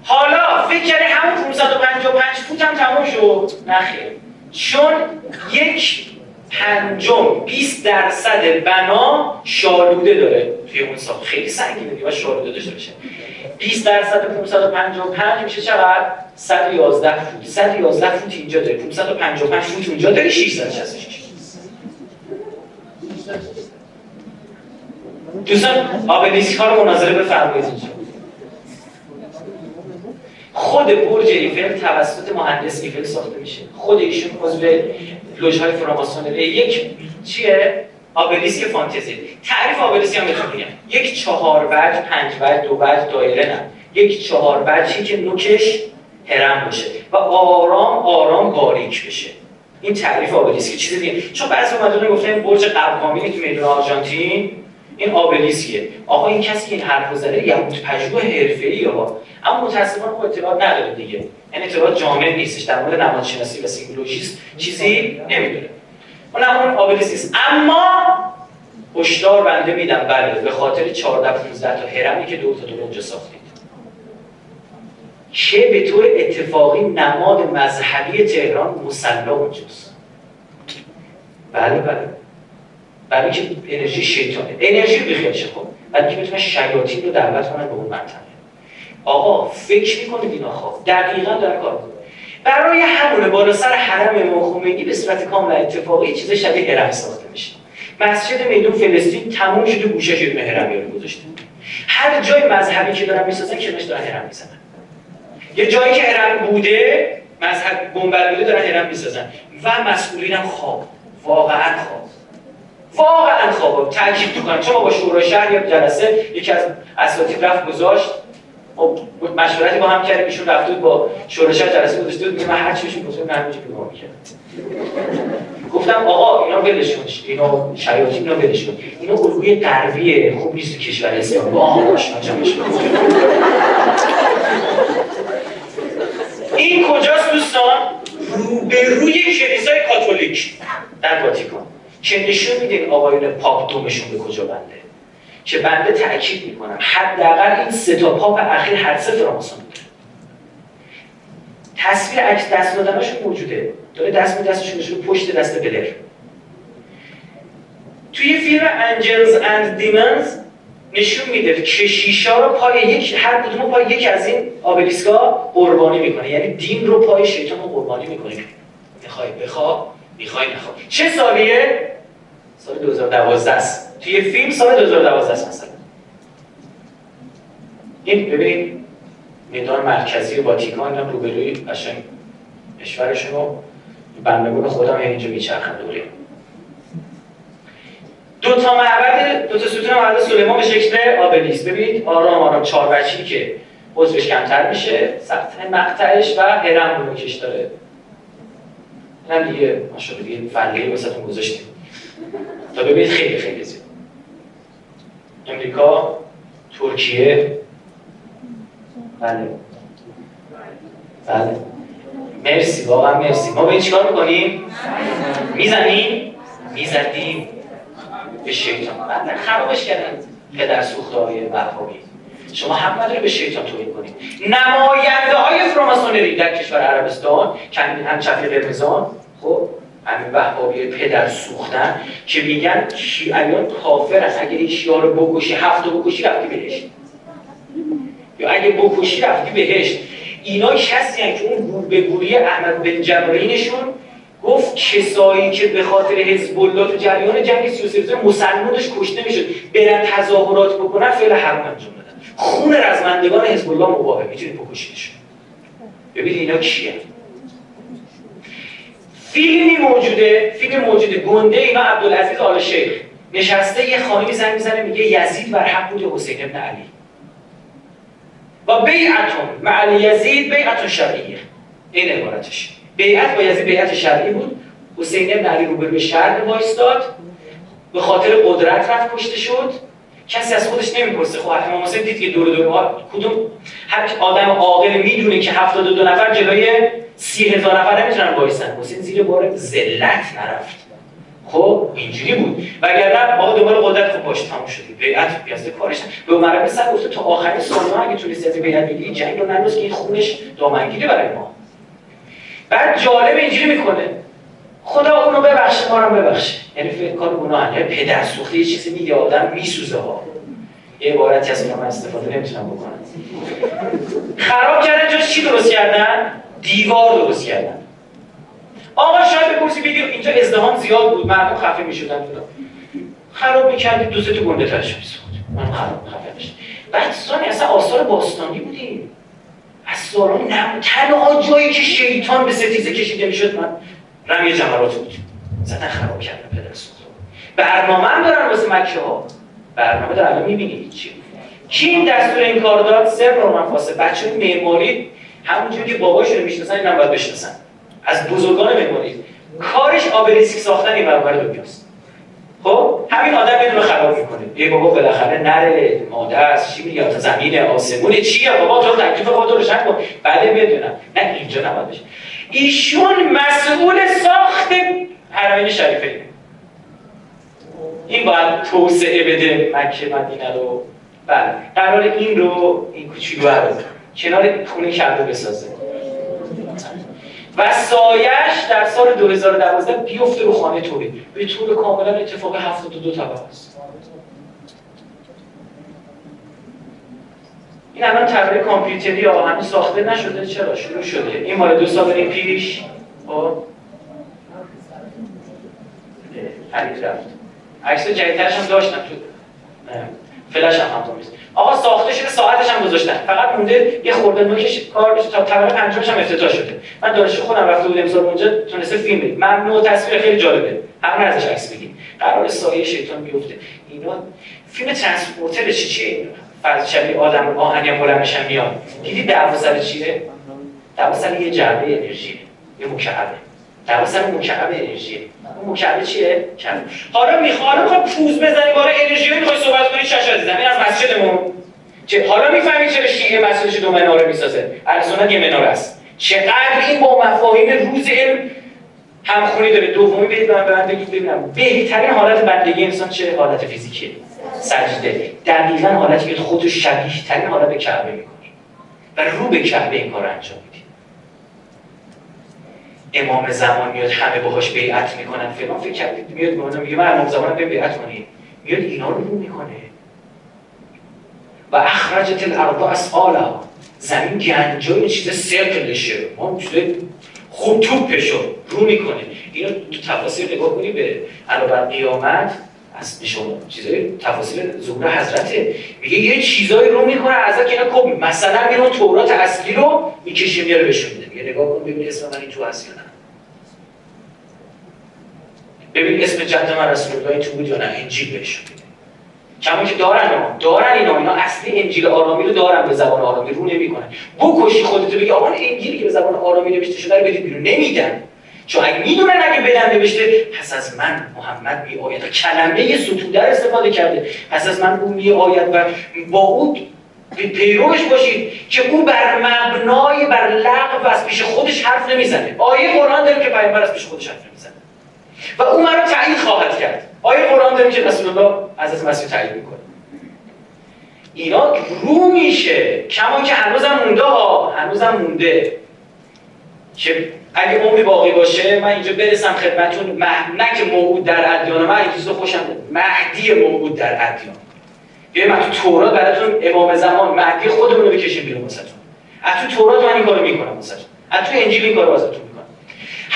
S2: حالا فکر کرده همون 555 فوت هم تموم شد؟ نخیر چون یک پنجم 20 درصد بنا شالوده داره توی اون ساخت خیلی سنگینه دیگه شالوده داشته باشه. 20 درصد 555 میشه چقدر؟ 111 فوت. 111 فوت اینجا داره 555 فوت اونجا داره 666 دوستان آبلیسک ها رو مناظره بفرمایید اینجا. خود برج ایفل توسط مهندس ایفل ساخته میشه. خود ایشون عضو لوژ های فراماسونری یک چیه؟ آبلیسک فانتزی. تعریف آبلیسک هم بهتون میگم. یک چهار وجه پنج وجه دو وجه دایره نه. یک چهار وجهی که نوکش هرم باشه و آرام آرام باریک بشه. این تعریف آبلیسک چیز دیگه چون بعضی اومدن گفتن برج قرقامی که می‌دونه آرژانتین این آبلیسکیه آقا این کسی این حرف زده یهود پژوه حرفه‌ای ها اما متاسفانه خب اطلاعات نداره دیگه. این اطلاعات جامع نیستش. در مورد نمادشناسی و سیمبولوژیست چیزی نمی‌دونه. اون اون آبلیسک اما هشدار بنده میدم. بله به خاطر 14 15 تا هرمی که دو تا دو اونجا ساختید. که به طور اتفاقی نماد مذهبی تهران مسلا اونجاست؟ بله بله. برای که انرژی شیطانه. انرژی بخیر شه خب؟ برای که بتونن شیاطین رو دعوت کنن به اون منطقه. آقا فکر می‌کنه اینا خواب دقیقا در کار برای همونه بالا سر حرم خمینی به صورت کاملا اتفاقی چیز شبیه هرم ساخته میشه. مسجد میدون فلسطین تموم شده گوشه شده هرمی رو گذاشته. هر جای مذهبی که دارن می‌سازن کنارش دارن هرم می‌زنن. یه جایی که هرم بوده مذهب گنبد بوده دارن هرم می‌سازن. و مسئولین هم خواب. واقعا خواب. واقعا خوابه تاکید می‌کنم. چون با شورای شهر یا جلسه یکی از اساتید رفت گذاشت. خب مشورتی با هم کردیم. ایشون رفت با شورای شهر جلسه گذاشته بود من هر چی بهشون گفتم نه چی نگاه گفتم آقا اینا ولش کن. اینا شیاطین اینا ولش کن. اینا الگوی غربیه خوب نیست تو کشور اسلام با آشنا این کجاست دوستان؟ رو به روی کلیسای کاتولیک. در واتیکان. که نشون میده آقایون پاپ دومشون به کجا بنده. که بنده تاکید می‌کنم. حداقل این سه تا پاپ اخیر هر سه فراماسون بوده. تصویر عکس دست دادنشون موجوده. داره دست می دستشون پشت دست بلر توی فیلم انجلز اند دیمنز نشون میده کشیشا رو پای یک هر کدوم پای یک از این آبلیسکا قربانی می‌کنه. یعنی دین رو پای شیطان رو قربانی می‌کنه. می‌خوای بخواب؟ می‌خوای نخواب. چه سالیه؟ سال 2012 است. توی فیلم سال 2012 است مثلا. این ببینید میدان مرکزی واتیکان هم روبروی قشنگ کشورشون رو بندگون خودم اینجا میچرخن دوره. دو تا معبد دو تا ستون معبد سلیمان به شکل آبلیس ببینید آرام آرام چهار بچی که عضوش کمتر میشه سطح مقطعش و هرم رو داره. اینم دیگه ماشاءالله دیگه فلقی واسهتون گذاشتیم. تا ببینید خیلی خیلی زیاد امریکا ترکیه. بله. بله. مرسی واقعا مرسی. ما به چیکار می‌کنیم؟ می‌زنیم؟ می‌زدیم. به شیطان. بعد خرابش کردن پدر سوخته های وهابی. شما حق نداره به شیطان توهین کنید. نماینده های فراماسونری در کشور عربستان که هم چفی قرمزان. خب؟ همین وهابی پدر سوختن که میگن شیعیان کافر است. اگه این شیعه رو بکشی هفته بکشی رفتی بهشت. یا اگه بکشی رفتی بهشت. اینا کسی که اون گور به گوری احمد بن جبرینشون گفت کسایی که به خاطر حزب الله تو جریان جنگ 33 مسلمانش کشته می‌شد. برن تظاهرات بکنن فعل حرام انجام دادن. خون رزمندگان حزب الله مباهه می‌تونید بکشیدشون ببینید اینا کیه. فیلمی موجوده فیلم موجوده. گنده اینا عبدالعزیز آل شیخ. نشسته یه خانمی زن می‌زنه میگه یزید بر حق بود حسین ابن علی. و بیعتون مع یزید بیعتون شرعیه. این عبارتش. بیعت با یزید بیعت شرعی بود. حسین ابن علی روبروی شهر وایستاد. به خاطر قدرت رفت کشته شد. کسی از خودش نمی‌پرسه. خب امام حسین دید که دور دور کدوم هر آدم عاقل می‌دونه که 72 نفر جلوی سی هزار نفر نمی‌تونن وایسن. حسین زیر بار ذلت نرفت. خب اینجوری بود. وگرنه آقا دوباره قدرت خب باش تموم شد. بیعت بیازده کارش به عمر سعد گفته تا آخرین سالها اگه تونستی از بیعت بگیری جنگ رو ننداز که این خونش دامنگیری برای ما. بعد جالب اینجوری می‌کنه. خدا اونو ببخشه ما رو ببخشه. یعنی فکر کار گناه پدر سوخته یه چیزی میگه آدم میسوزه ها. یه عبارتی از من استفاده نمی‌تونم بکنم. خراب کردن جاش چی درست کردن؟ دیوار درست کردن. آقا شاید بپرسی بگی اینجا ازدهام زیاد بود مردم خفه می‌شدن. خراب می‌کردی دو سه تا گنده ترش من خراب خفه میشه بعد سانی اصلا آثار باستانی بودیم. از سالان نم تنها جایی که شیطان به ستیزه کشیده می‌شد من رمی جمرات بود. زدن خراب کردن پدر سوخت برنامه هم دارن واسه مکه ها برنامه دارن می‌بینید چی. کی این دستور این کار داد؟ سر رومن فاسه بچه معماری همونجوری که باباشون می‌شناسن اینم باید بشناسن. از بزرگان معماری کارش آبریسک ساختن این برابر دنیاست. خب؟ همین آدم یه خراب می‌کنه. یه بابا بالاخره نره ماده است چی میگه؟ زمین آسمون چیه بابا؟ تو تکلیف خودت رو روشن کن. بعد بدونم. نه اینجا نباید بشه. ایشون مسئول ساخت حرمین شریفه. این باید توسعه بده. مکه مدینه رو بله. قرار این رو این کوچولو رو. کنار خونه کرده بسازه. و سایش در سال 2012 بیفته رو خانه تولید به طور کاملا اتفاق 72 طبقه است. این الان طبقه کامپیوتری یا هنوز ساخته نشده. چرا؟ شروع شده. این مال دو سال پیش خب خرید رفت. عکس جدیدترش هم داشتم تو فلش هم هم آقا ساخته شده ساعتش هم گذاشتن. فقط مونده یه خورده نوکش کار بشه تا طبقه پنجمش هم افتتاح شده. من دانشجو خودم رفته بودم امسال اونجا تونسته فیلم بدیم ممنوع تصویر خیلی جالبه. همه ازش عکس بگیم قرار سایه شیطان بیفته. اینا فیلم ترانسپورتر چی چیه؟ فرض شبیه آدم آهنی بلند میشن میاد. دیدی دعوا سر چیه دعوا سر یه جعبه انرژی یه مکعبه. سر مکعب انرژی. اون مکعبه چیه؟ حالا می‌خوام خب پوز بزنی باره انرژی می‌خوای صحبت کنی چش عزیزم این از مسجدمون. چه حالا می‌فهمی چرا شیعه مسجدش دو مناره می‌سازه. ارسنت یه مناره است. چقدر این با مفاهیم روز علم همخونی داره. دومی برید من به من بگید ببینم. بهترین حالت بندگی انسان چه حالت فیزیکیه؟ سجده. دقیقا حالتی که خودش شبیه ترین حالت به کعبه می‌کنه و رو به کعبه این کار انجام میده. امام زمان میاد همه باهاش بیعت می‌کنن فلان فکر کردید میاد میگه میگه من امام زمان به بیعت کنی. میاد اینا رو رو می‌کنه. و اخرجت الارض اسئالها زمین گنجای چیز سرکلشه. ما چیز خوب توپشو رو می‌کنه. اینو تو تفاصیل نگاه کنی به علاوه قیامت از نشون چیزای تفاصیل ظهور حضرته میگه یه چیزایی رو می‌کنه از که اینا کپی. مثلا میره تورات اصلی رو می‌کشه میاره بهشون میده. میگه نگاه کن ببین اسم من این تو هست یا نه ببین اسم جد من رسول الله تو بود یا نه انجیل میده. کما که دارن ها دارن اینا اینا اصلی انجیل آرامی رو دارن به زبان آرامی رو نمی‌کنن. بکشی خودتو بگی آقا انجیلی که به زبان آرامی نوشته شده رو بدید بیرون. نمیدن. چون اگه می‌دونن اگه بدن نوشته پس از من محمد می آید کلمه ستوده استفاده کرده. پس از من او می آید و با او پیروش باشید که او بر مبنای بر لغو از پیش خودش حرف نمی‌زنه. آیه قرآن داره که پیامبر از پیش خودش حرف نمی‌زنه. و او مرا تایید خواهد کرد. آیه قرآن داره که رسول الله از از مسیح تایید می‌کنه. اینا رو میشه کما که هنوزم مونده ها هنوزم مونده. که اگه عمری باقی باشه من اینجا برسم. نه که موعود در ادیان من این خوشم مهدی موعود در ادیان. یه من تو تورات براتون امام زمان مهدی خودمون رو بکشیم بیرون واسهتون. از تو تورات من این کارو می‌کنم واسهتون. از تو انجیل این کارو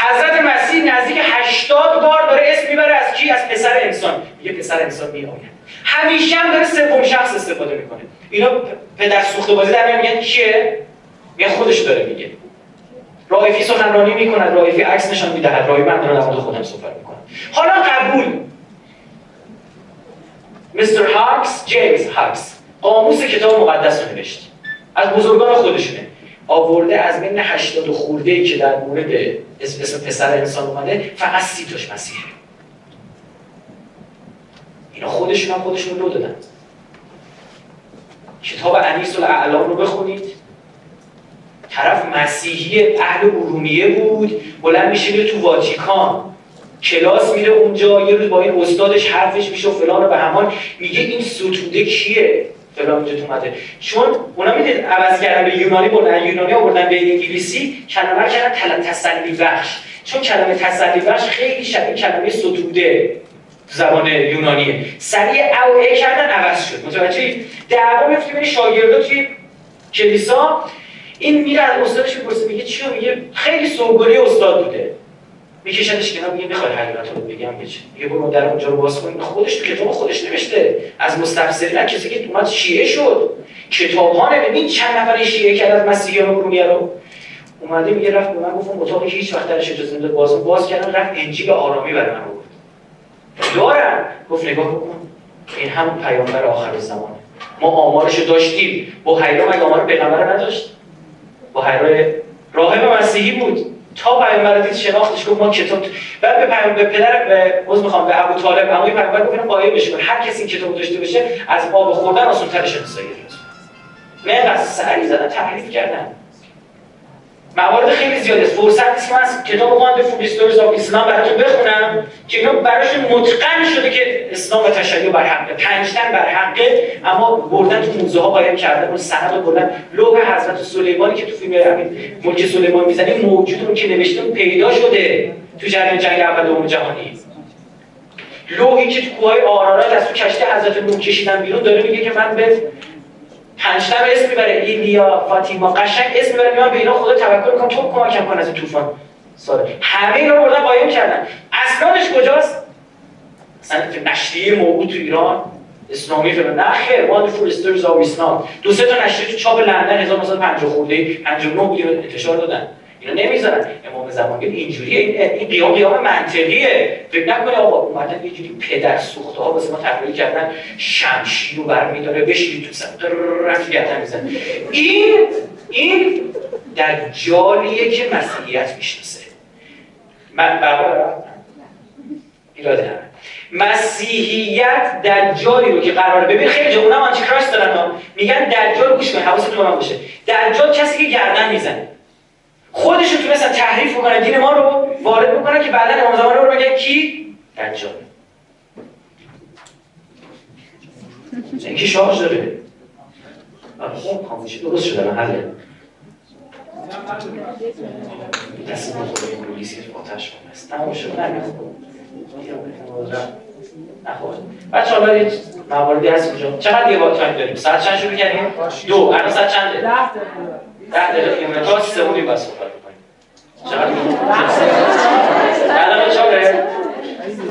S2: حضرت مسیح نزدیک 80 بار داره اسم می‌بره از کی؟ از پسر انسان. میگه پسر انسان میآید. همیشه هم داره سوم شخص استفاده می‌کنه. اینا پدر سوخته بازی در میگن کیه؟ میگه خودش داره میگه. رائفی سخنرانی می‌کند. رائفی عکس نشان می‌دهد. رای من دارم خودم صحبت می‌کنم. حالا قبول. مستر هاکس جیمز هاکس قاموس کتاب مقدس رو نوشت. از بزرگان خودشونه. آورده از بین 80 خورده ای که در مورد اسم, پسر انسان اومده فقط سی تاش مسیحه. اینا خودشون هم خودشون رو دادن. کتاب انیس الاعلام رو بخونید. طرف مسیحی اهل ارومیه بود بلند میشه تو واتیکان. کلاس میره اونجا یه روز با این استادش حرفش میشه و فلان و به همان میگه این ستوده کیه؟ فلان اینجا اومده چون اونا می‌دید عوض کردن به یونانی بردن یونانی آوردن به انگلیسی کلمه کردن تسلی بخش. چون کلمه تسلی بخش خیلی شبیه کلمه ستوده زبان یونانیه. سریع او ای کردن عوض شد. متوجه دعوا میفته بین شاگردا توی کلیسا این میره از استادش می‌پرسه میگه چی؟ میگه خیلی سوگلی استاد بوده. میکشدش کنار میگه می‌خوای حقیقت رو بگم میگه برو در اونجا رو باز کن. خودش تو کتاب خودش نوشته. از مستفسرین کسی که اومد شیعه شد. کتاب ها ببین چند نفر شیعه کرد از مسیحیان رومیه رو. اومده میگه رفت به من گفت اتاقی که هیچ وقت درش اجازه نمی‌داد باز باز کردن رفت انجیل آرامی برای من دارم گفت نگاه بکن. این هم پیامبر آخر زمانه ما آمارشو داشتیم. با حیرا مگه آمار پیغمبر نداشت؟ با حیرا راهب مسیحی بود. تا پیامبر دید شناختش گفت ما کتاب بعد به پیام به پدر عذر می‌خوام به ابو طالب عموی پیامبر گفت قایب بشه هر کسی این کتاب داشته باشه از آب خوردن آسان تر شناسایی نه از سری زدن تحریف کردن. موارد خیلی زیاده. فرصت نیست. من کتاب Wonderful Stories of Islam براتون بخونم که اینا براشون متقن شده که اسلام و تشیع بر حقه پنجتن بر حقه اما بردن تو موزه ها قایم کرده اون سند رو بردن. لوح حضرت سلیمانی که تو فیلم همین ملک سلیمان می‌زنیم موجود اون که نوشته پیدا شده تو جریان جنگ اول دوم جهانی. لوحی که تو کوههای آرارات از تو کشتی حضرت نوح کشیدن بیرون داره میگه که من به پنج اسم می‌بره. ایلیا فاطیما قشنگ اسم می‌بره. میان به اینا خدا توکل می‌کنم تو کمکم کن از طوفان. ساده همه اینا بردن قایم کردن. اسنادش کجاست؟ اصلا نشریه موجود تو ایران. اسلامی فلان نه خیر. Wonderful Stories of Islam دو سه تا نشریه تو چاپ لندن 1950 خورده. 59 بود انتشار دادن. اینا نمی‌ذارن. امام زمان اینجوری این قیام قیام منطقیه. فکر نکنه آقا اومدن یه جوری پدر سوخته ها واسه ما تعریف کردن شمشیر رو برمیداره بشینی تو سر رفت گردن میزن این این دجالیه که مسیحیت می‌شناسه. من بابا ایراده مسیحیت دجالی رو که قراره. ببین خیلی جا اونم کراش دارن. میگن دجال گوش کن حواستون باشه. دجال کسی که گردن می‌زنه. خودشون تونستن تحریف بکنن دین ما رو وارد بکنن که بعدا امام زمان رو بگن کی؟ دجال. اینکه شارژ داره. خب خاموشی درست شده من حله دست ما خود پلیسی آتش است تمام شد. بچه ها برید مواردی هست اینجا. چقدر یه تایم داریم؟ ساعت چند شروع کردیم؟ دو. الان ساعت چنده؟ ده دقیقه تا سومی بس صحبت کنیم. چقدر الان چهاره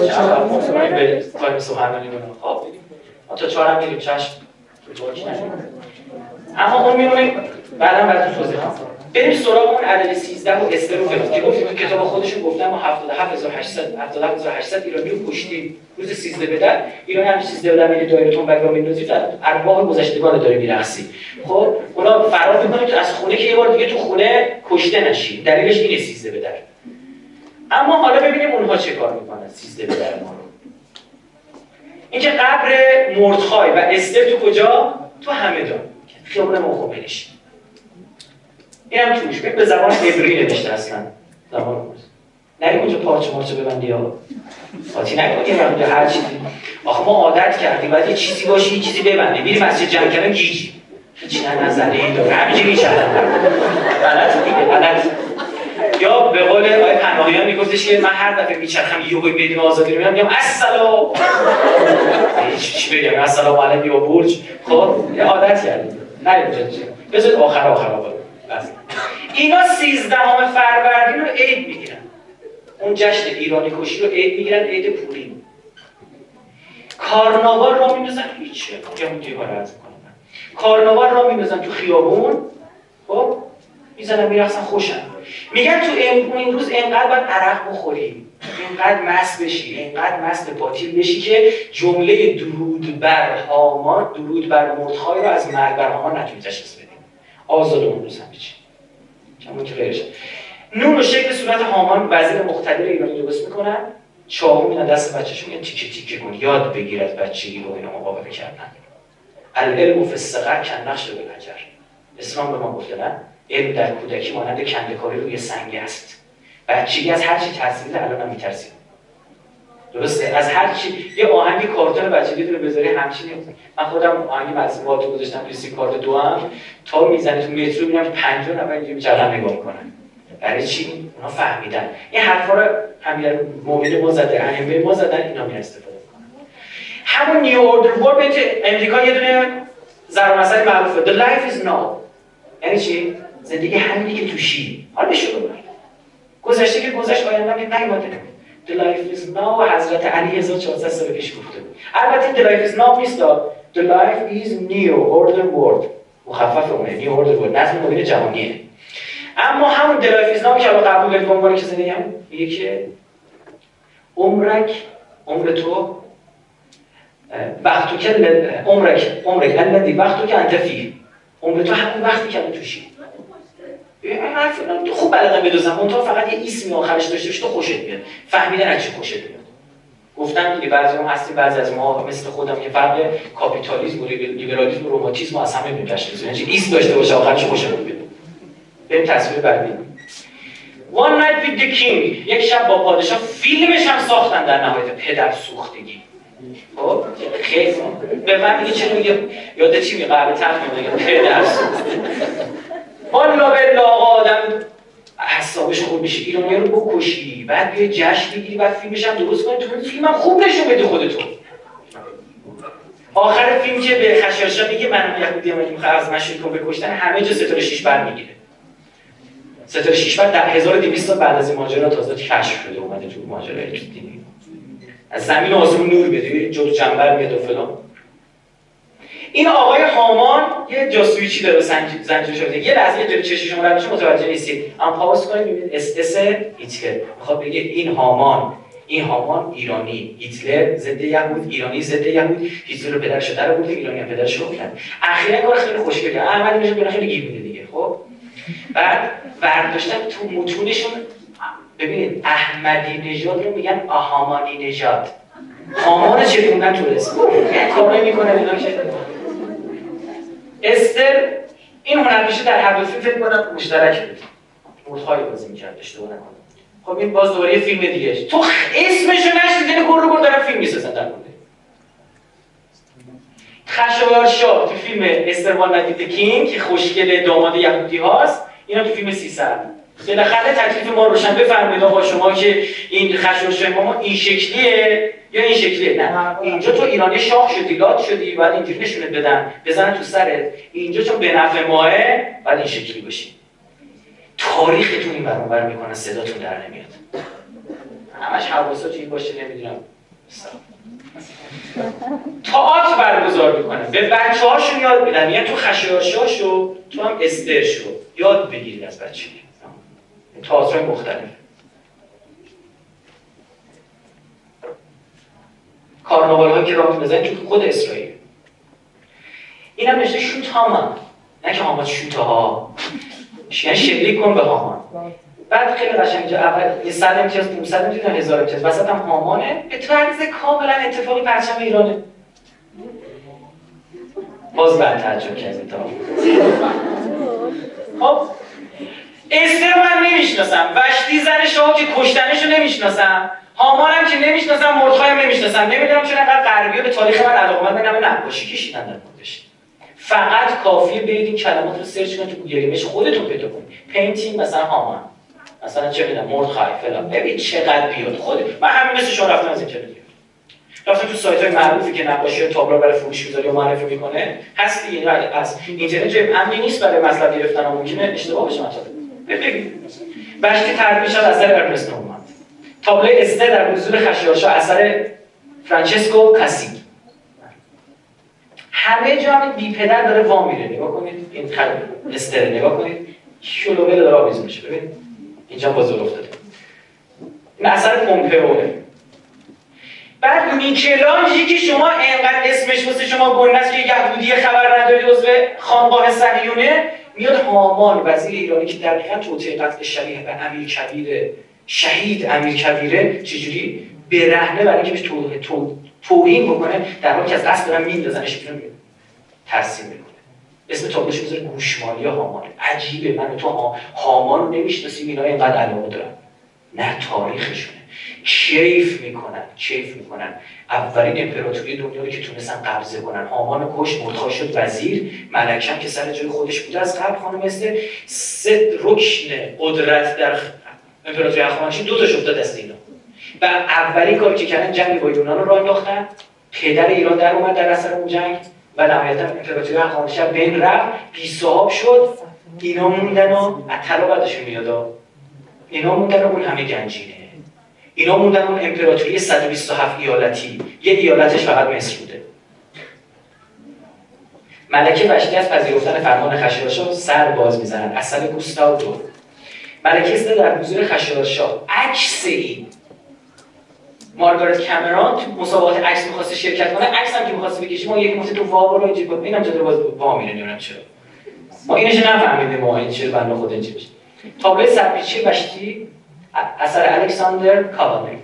S2: چقدر به تایم سخنرانی رو خب تا چهار هم میریم چشم. اما اون میمونه بعدا براتون توضیح بریم سراغ اون عدد 13 و رو که گفتیم تو کتاب خودشون گفتن ما 77800 77800 ایرانی رو کشتیم. روز 13 بدر ایرانی هم 13 بدر میره دایرتون بگا میندازی در ارواح گذشتگان داره میرقصی. خب اونا فرار می‌کنن که از خونه که یه بار دیگه تو خونه کشته نشی. دلیلش اینه 13 بدر اما حالا ببینیم اونها چه کار می‌کنن 13 بدر ما رو. اینکه قبر مردخای و استر تو کجا؟ تو همدان خیابون مخومنش این هم توش به زبان عبری نوشته اصلا. زبان روز. نریم اونجا پارچه مارچه ببندی یا قاطی نکنیم اونجا هر چیزی آخه ما عادت کردیم. باید یه چیزی باشه یه چیزی ببنده میری مسجد جمع کردن گیج. هیچ نه نظره این داره. همینجوری میچرن غلط دیگه غلط. یا به قول آقای پناهیان میگفتش که من هر دفعه میچرخم یهو بدون آزادی رو میگم السلام. چی بگم. السلام علیکم یا برج. خب یه عادت کردیم. نه اونجا بذارید آخر آخر آخر اینا سیزدهم فروردین رو عید می‌گیرن. اون جشن ایرانی کشی رو عید می‌گیرن عید پوریم کارناوال را میندازن هیچ اون دیوار عرض کنم کارناوال را میندازن تو خیابون. خب؟ می‌زنن میرخصن خوشن. میگن تو این روز انقدر باید عرق بخوری اینقدر مست بشی اینقدر مست باطیل بشی که جمله درود بر هامان درود بر مردخای رو از مرگ بر هامان نتونی تشخیص بدی. آزاد اون روز هم بچی کمون که غیرش نون و شکل صورت هامان وزیر مقتدر ایرانی درست می‌کنن. چاقو میدن دست بچه‌شون میگن تیکه تیکه کن یاد بگیر از بچگی با اینا مقابله کردن. العلم فی الصغر کن نقش بالحجر اسلام به ما گفته نه؟ علم در کودکی مانند کندکاری روی سنگ است. بچگی از هر چی تحصیل الان هم میترسیم. درسته؟ از هر چی. یه آهنگ کارتون بچگی رو بذاری همچین من خودم آهنگ مصنوعات گذاشتم توی سی کارت دو هم. تا می‌زنه تو مترو می‌بینم 50 نفر اینجوری جلن نگاه می‌کنن. برای چی؟ اونا فهمیدن. این حرفا رو همین مومن ما زده ائمه ما زدن اینا می استفاده همون نیو اوردر وار امریکا یه دونه ضرب مثل معروفه. The life is now یعنی چی؟ زندگی همینی که توشی. حالا بشه گذشته که گذشت آینده هم نیومده. The life is now حضرت علی 1400 سال پیش گفته. البته The life is now نیست The life is new order word مخفف اونه. new order word نظم نوین جهانیه. اما همون The life is now که الان قبول به عنوان کسی هم میگه که عمرک عمر تو وقتو که عمرک عمرک الذی وقتو که انت عمر تو همون وقتی که توشی. حرف تو خوب بلدم بدوزم اون تو فقط یه اسمی آخرش داشته باشه تو خوشت میاد. فهمیدن از چی خوشت میاد. گفتم دیگه بعضی هم هستیم بعضی از ما مثل خودم که فرق کاپیتالیسم و لیبرالیسم و روماتیسم از همه میگشت یعنی اسم داشته باشه آخرش خوشت میاد. بریم تصویر بعدی. One Night with the King. یک شب با پادشاه. فیلمش هم ساختن در نهایت پدر سوختگی. خب؟ خیلی به من میگه چرا میگه؟ یاد چی میگه؟ قبل تر میگه. پدر سوختگی. حالا به آقا آدم. حسابش خوب بشه ایرانی رو بکشی بعد بیای جشن بگیری بعد فیلمش هم درست کنی. تو فیلم هم خوب نشون بده خودتون آخر فیلم که به خشایارشا میگه من یهودی هم می‌خوام از کن بکشتن همه جا ستاره شیش بر می‌گیره ستاره شیش بر در 1200 سال بعد از این ماجرا تازه کشف شده اومده تو ماجرای دینی از زمین آسمون نور بده جلو جنبر میاد و فلان. این آقای هامان یه جاسویچی داره زنجیر شده. یه لحظه یه چشم شما رو متوجه نیستید اما پاس کنید ببینید اس اس هیتلر. می‌خواد بگه این هامان این هامان ایرانی. هیتلر ضد یهود ایرانی ضد یهود. هیتلر پدرش در بود ایرانی هم پدرش رو کرد. اخیرا کار خیلی خوشگل احمد نژاد خیلی گیر میده دیگه خب؟ بعد ورداشتن تو متونشون. ببینید احمدی نژاد رو میگن آهامانی نژاد. هامان چه تو اسم کار می‌کنه اینا استر این هنرپیشه در هر دو فیلم فکر کنم مشترک بود. مردهای بازی می‌کرد اشتباه نکنم. خب این باز دوباره فیلم دیگه تو اسمشو نشنید یعنی گور رو دارن فیلم می‌سازن در مورد. خشایار شاه تو فیلم استر وان ندید کینگ که خوشگل داماد یهودی هاست اینا تو فیلم 300 بالاخره تکلیف ما روشن. بفرمایید آقا شما که این خشایار ما این شکلیه یا این شکلیه؟ نه. اینجا تو ایرانی شاخ شدی لات شدی بعد اینجوری نشونت بدن. بزنن تو سرت. اینجا چون به نفع ماه بعد این شکلی باشی تاریختون این برانور می‌کنه صداتون در نمیاد. همش حواسات این باشه نمی‌دونم. تاعت برگزار می‌کنه. به بچه هاشون یاد میدن. یعنی تو خشایاشا شو تو هم استر شو. یاد بگیرید از بچه تئاتر مختلف. کارناوال هایی که راه بزنید تو خود اسرائیل. این هم نشته شوت هامان نه که هامان شوت ها یعنی شلیک کن به هامان. بعد خیلی قشنگ اینجا اول یه صد امتیاز 500 امتیاز هزار امتیاز. وسط هم هامانه. به طرز کاملا اتفاقی پرچم ایرانه. باز بعد تعجب کردید خب استر من نمی‌شناسم. وشتی زن شاه که کشتنش رو نمی‌شناسم. هامانم که نمی‌شناسم مردخایم نمی‌شناسم. نمی‌دونم چون انقدر غربی به تاریخ من علاقه من نمه نقاشی کشیدن در موردش فقط کافیه برید این کلمات رو search کنید تو Google Image خودتون پیدا کنید. painting مثلا هامان. مثلا چه می‌دونم مردخای فلان. ببین چقدر بیاد خود من همین مثل شما رفتم از اینترنت. رفتم تو سایت های معروفی که نقاشی تابلو برای فروش می‌ذاره و معرفی می‌کنه. هست دیگه از اینترنت جای امنی نیست برای مطلب گرفتن ممکنه اشتباه بشه مطلب. بشتی تربیش از اثر ارنست نورماند تابلو استر در حضور خشیاشا اثر فرانچسکو کاسی همه جا هم بی پدر داره وام میره. نگاه کنید این خل استر نگاه کنید. شلوغه داره آویزون میشه. ببین اینجا بازور افتاده. این اثر پومپئونه بعد میکلانجی که شما انقدر اسمش واسه شما گنده که یهودی خبر نداری عضو خانقاه صهیونه میاد هامان وزیر ایرانی که دقیقا توطعه قتل شبیه به امیر کبیر شهید امیر کبیره چجوری برهنه برای اینکه بهش تو... تو... توهین بکنه در حالی که از قصد دارن میندازنش بیرون ترسیم می‌کنه. اسم تابلوش می‌ذاره گوشمالی هامان. عجیبه. من تو ها... هامان رو نمی‌شناسیم اینا اینقدر علاقه دارن. نه تاریخشونه کیف می‌کنن کیف می‌کنن. اولین امپراتوری دنیا رو که تونستن قبضه کنن. هامان کش مردخا شد وزیر. ملکم که سر جای خودش بوده از قبل خانم است سه رکن قدرت در امپراتوری هخامنشی دو تا افتاد دست اینا. و اولین کاری که کردن جنگ با یونان رو راه انداختن. پدر ایران در اومد در اثر اون جنگ و نهایتا امپراتوری هخامنشی بین رفت. بی صاحب شد. اینا موندن و طلا بعدشون میاد اینا موندن اون همه گنجینه. اینا موندن اون امپراتوری 127 ایالتی. یه ایالتش فقط مصر بوده. ملکه وشتی از پذیرفتن فرمان خشایارشا سر باز می‌زنن. اصل گوستاو دو ملکه در حضور خشایارشا عکس این مارگارت کامران تو مسابقات عکس می‌خواسته شرکت کنه. عکس هم که می‌خواسته بکشه. ما یک مفت تو وا برو اینجوری بود اینم چطور باز وا میره نمی‌دونم چرا. ما اینش نفهمیدیم؟ ما این چه بنده خود اینجوری بشه. تابلو سرپیچی وشتی اثر الکساندر کاوانری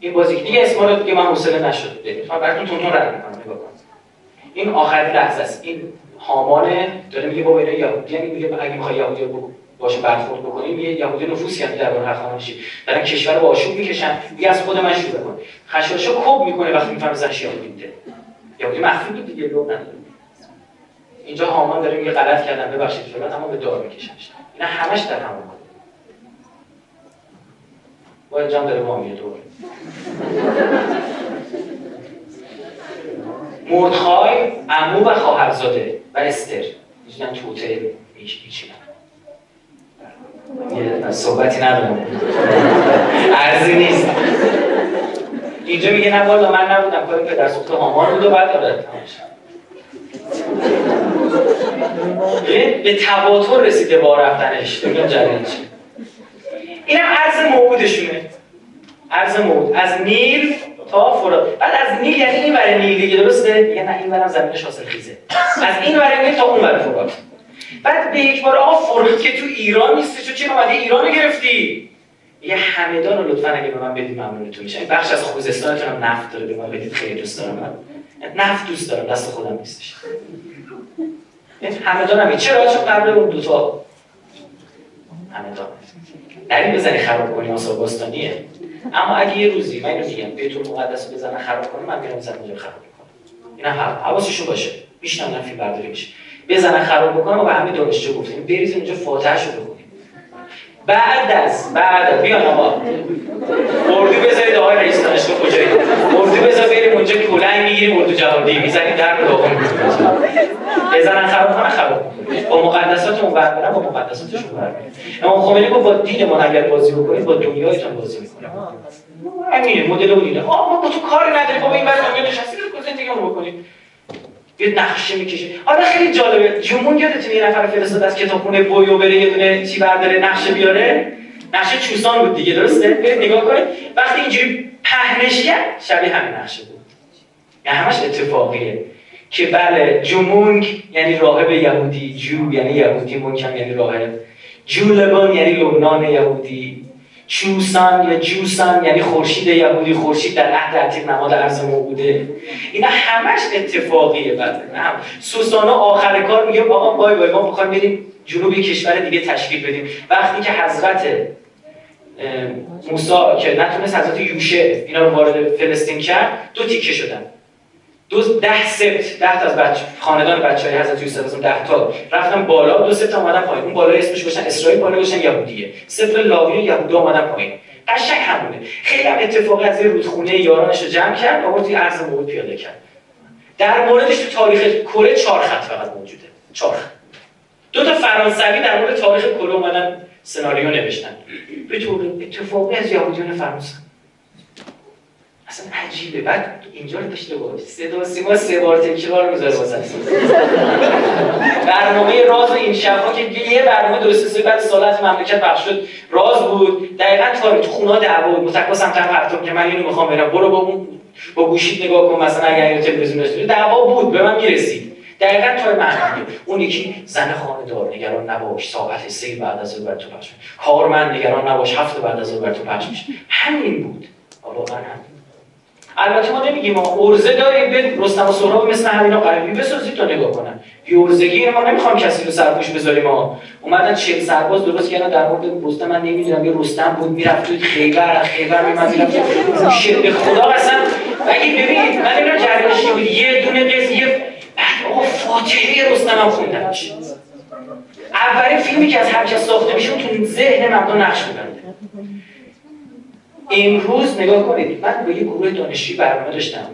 S2: این بازی دیگه اسما رو دیگه من حوصله نشد من براتون تون تون رد می‌کنم نگاه این آخرین لحظه است. این هامانه داره میگه بابا اینا یهودی یعنی میگه اگه می‌خوای یهودی رو باشه برخورد بکنیم. یه یهودی نفوسی هم در اون هخامنشی دارن کشور رو آشوب می‌کشن. میگه از خود من شروع کن خشاشو کب می‌کنه وقتی می‌فهمه زنش یهودی میده. یهودی مخفی دیگه لو نداره. اینجا هامان داره میگه غلط کردن ببخشید فلان اما به دار میکشنش. اینا همش در همون اینجا داره وامیه دور مردخای امو و خواهرزاده و استر میشنن توته میشینن یه صحبتی ندارم ارزی نیست اینجا میگه نه والا من نبودم کاری پدر سوخت هامان بود و بعد آره به تواتر رسیده با رفتنش بگم جریان چی اینم عرض موعودشونه. عرض موعود. از نیل تا فرات بعد از نیل یعنی این برای نیل دیگه درسته؟ دیگه نه این برم زمینش حاصل خیزه از این برای نیل تا اون برای فرات. بعد به یک بار آقا فرات که تو ایران نیست چون چی اومدی؟ ایران رو گرفتی. یه همدان رو لطفا اگه به من بدید ممنونتون میشه بخش از خوزستانتون هم نفت داره به من بدید خیلی دوست دارم. من نفت دوست دارم دست خودم نیستش. همدان هم چرا؟ چون قبل اون دو تا همدان. نریم بزنی خراب کنی آسا باستانیه. اما اگه یه روزی من اینو میگم بیت المقدس بزنن خراب کنه من میرم زن اونجا خراب می‌کنم. اینا حواسشون باشه. میشنم فیلم برداری میشه. بزنن خراب بکنم و به همه دانشجو گفتیم. بریز اونجا فاتحه شو بعد از بعد بیان آقا. اردو بذارید آقای رئیس دانشگاه کجایی؟ اردو بذار بریم اونجا کلنگ می‌گیریم اردو جوابی می‌زنیم در رو بزنن خراب کنن خراب با مقدساتمون برمیرن با مقدساتشون برمیرن اما خمینی با دین ما اگر بازی بکنید با دنیایتون بازی می‌کنه همینه مدل اون اینه. آه ما با تو کاری نداریم. بابا این برای دنیا نشستی زندگی رو بکنید یه نقشه می‌کشه. حالا خیلی جالبه. جمون یادتونه یه نفر فرستاد از کتابخونه بویو بره یه دونه چی برداره نقشه بیاره؟ نقشه چوسان بود دیگه درسته؟ برید نگاه کنید. وقتی اینجوری پهنش شبیه همین نقشه بود. یعنی همش اتفاقیه. که بله جمونگ یعنی راهب یهودی جو یعنی یهودی مونکم یعنی راهب. جولبان یعنی لبنان یهودی. چوسان یا جوسان یعنی خورشید یهودی. خورشید در عهد عتیق نماد ارز موجوده اینا همش اتفاقیه بعد هم سوسانا آخر کار میگه آقا بای بای ما می‌خوایم بریم جنوب کشور دیگه تشکیل بدیم. وقتی که حضرت موسی که نتونست حضرت یوشه اینا رو وارد فلسطین کرد دو تیکه شدن. دو ده سبت ده تا از بچه خاندان بچه های حضرت یوسف از ده تا. رفتن بالا دو سبت اومدن پایین. اون بالا اسمش گذاشتن اسرائیل بالا گذاشتن یهودیه. سفر لاوی یهودی اومدن پایین. قشنگ همونه خیلی هم اتفاقی از رودخونه یارانش رو جمع کرد آورد توی عرض موعود پیاده کرد. در موردش تو تاریخ کره چهار خط فقط موجوده. چهار خط. دو تا فرانسوی در مورد تاریخ کره اومدن سناریو نوشتن. به طور اتفاقی از یهودیان فرانسه. اصلا عجیبه. بعد اینجا رو داشته باش صدا سیما سه بار تکرار می‌ذاره واسه برنامه راز این شبها که یه برنامه درست سه بعد سالت مملکت بخش شد. راز بود. دقیقا تاریخ تو خونه دعوا بود. متکا سمت پرتاب که من اینو می‌خوام برم. برو با اون با گوشیت نگاه کن. مثلا اگر اینو تلویزیون داشتی دعوا بود. به من می‌رسید دقیقا توی معنی اون یکی زن خانه دار نگران نباش. ساعت سه بعد از بر تو پخش کارمند نگران نباش. هفت بعد از بر تو پخش میشه. همین بود. واقعا همین البته ما نمیگیم ما ارزه داریم به رستم و سهراب مثل همینا قلبی بسازید تا نگاه کنن. بیورزگی ما نمی‌خوام کسی رو سرپوش بذاریم ما اومدن چه سرباز درست کردن در مورد رستم من نمی‌دونم یه رستم بود می‌رفت تو خیبر خیبر میمد می‌رفت به خدا. اصلا اگه ببینید من اینو جریانش بود یه دونه قضیه بعد آقا فاتحه رستم هم خوندم. اولین فیلمی که از هر کس ساخته میشه تو ذهن مردم نقش میبنده. امروز نگاه کنید من با یه گروه دانشجویی برنامه داشتم.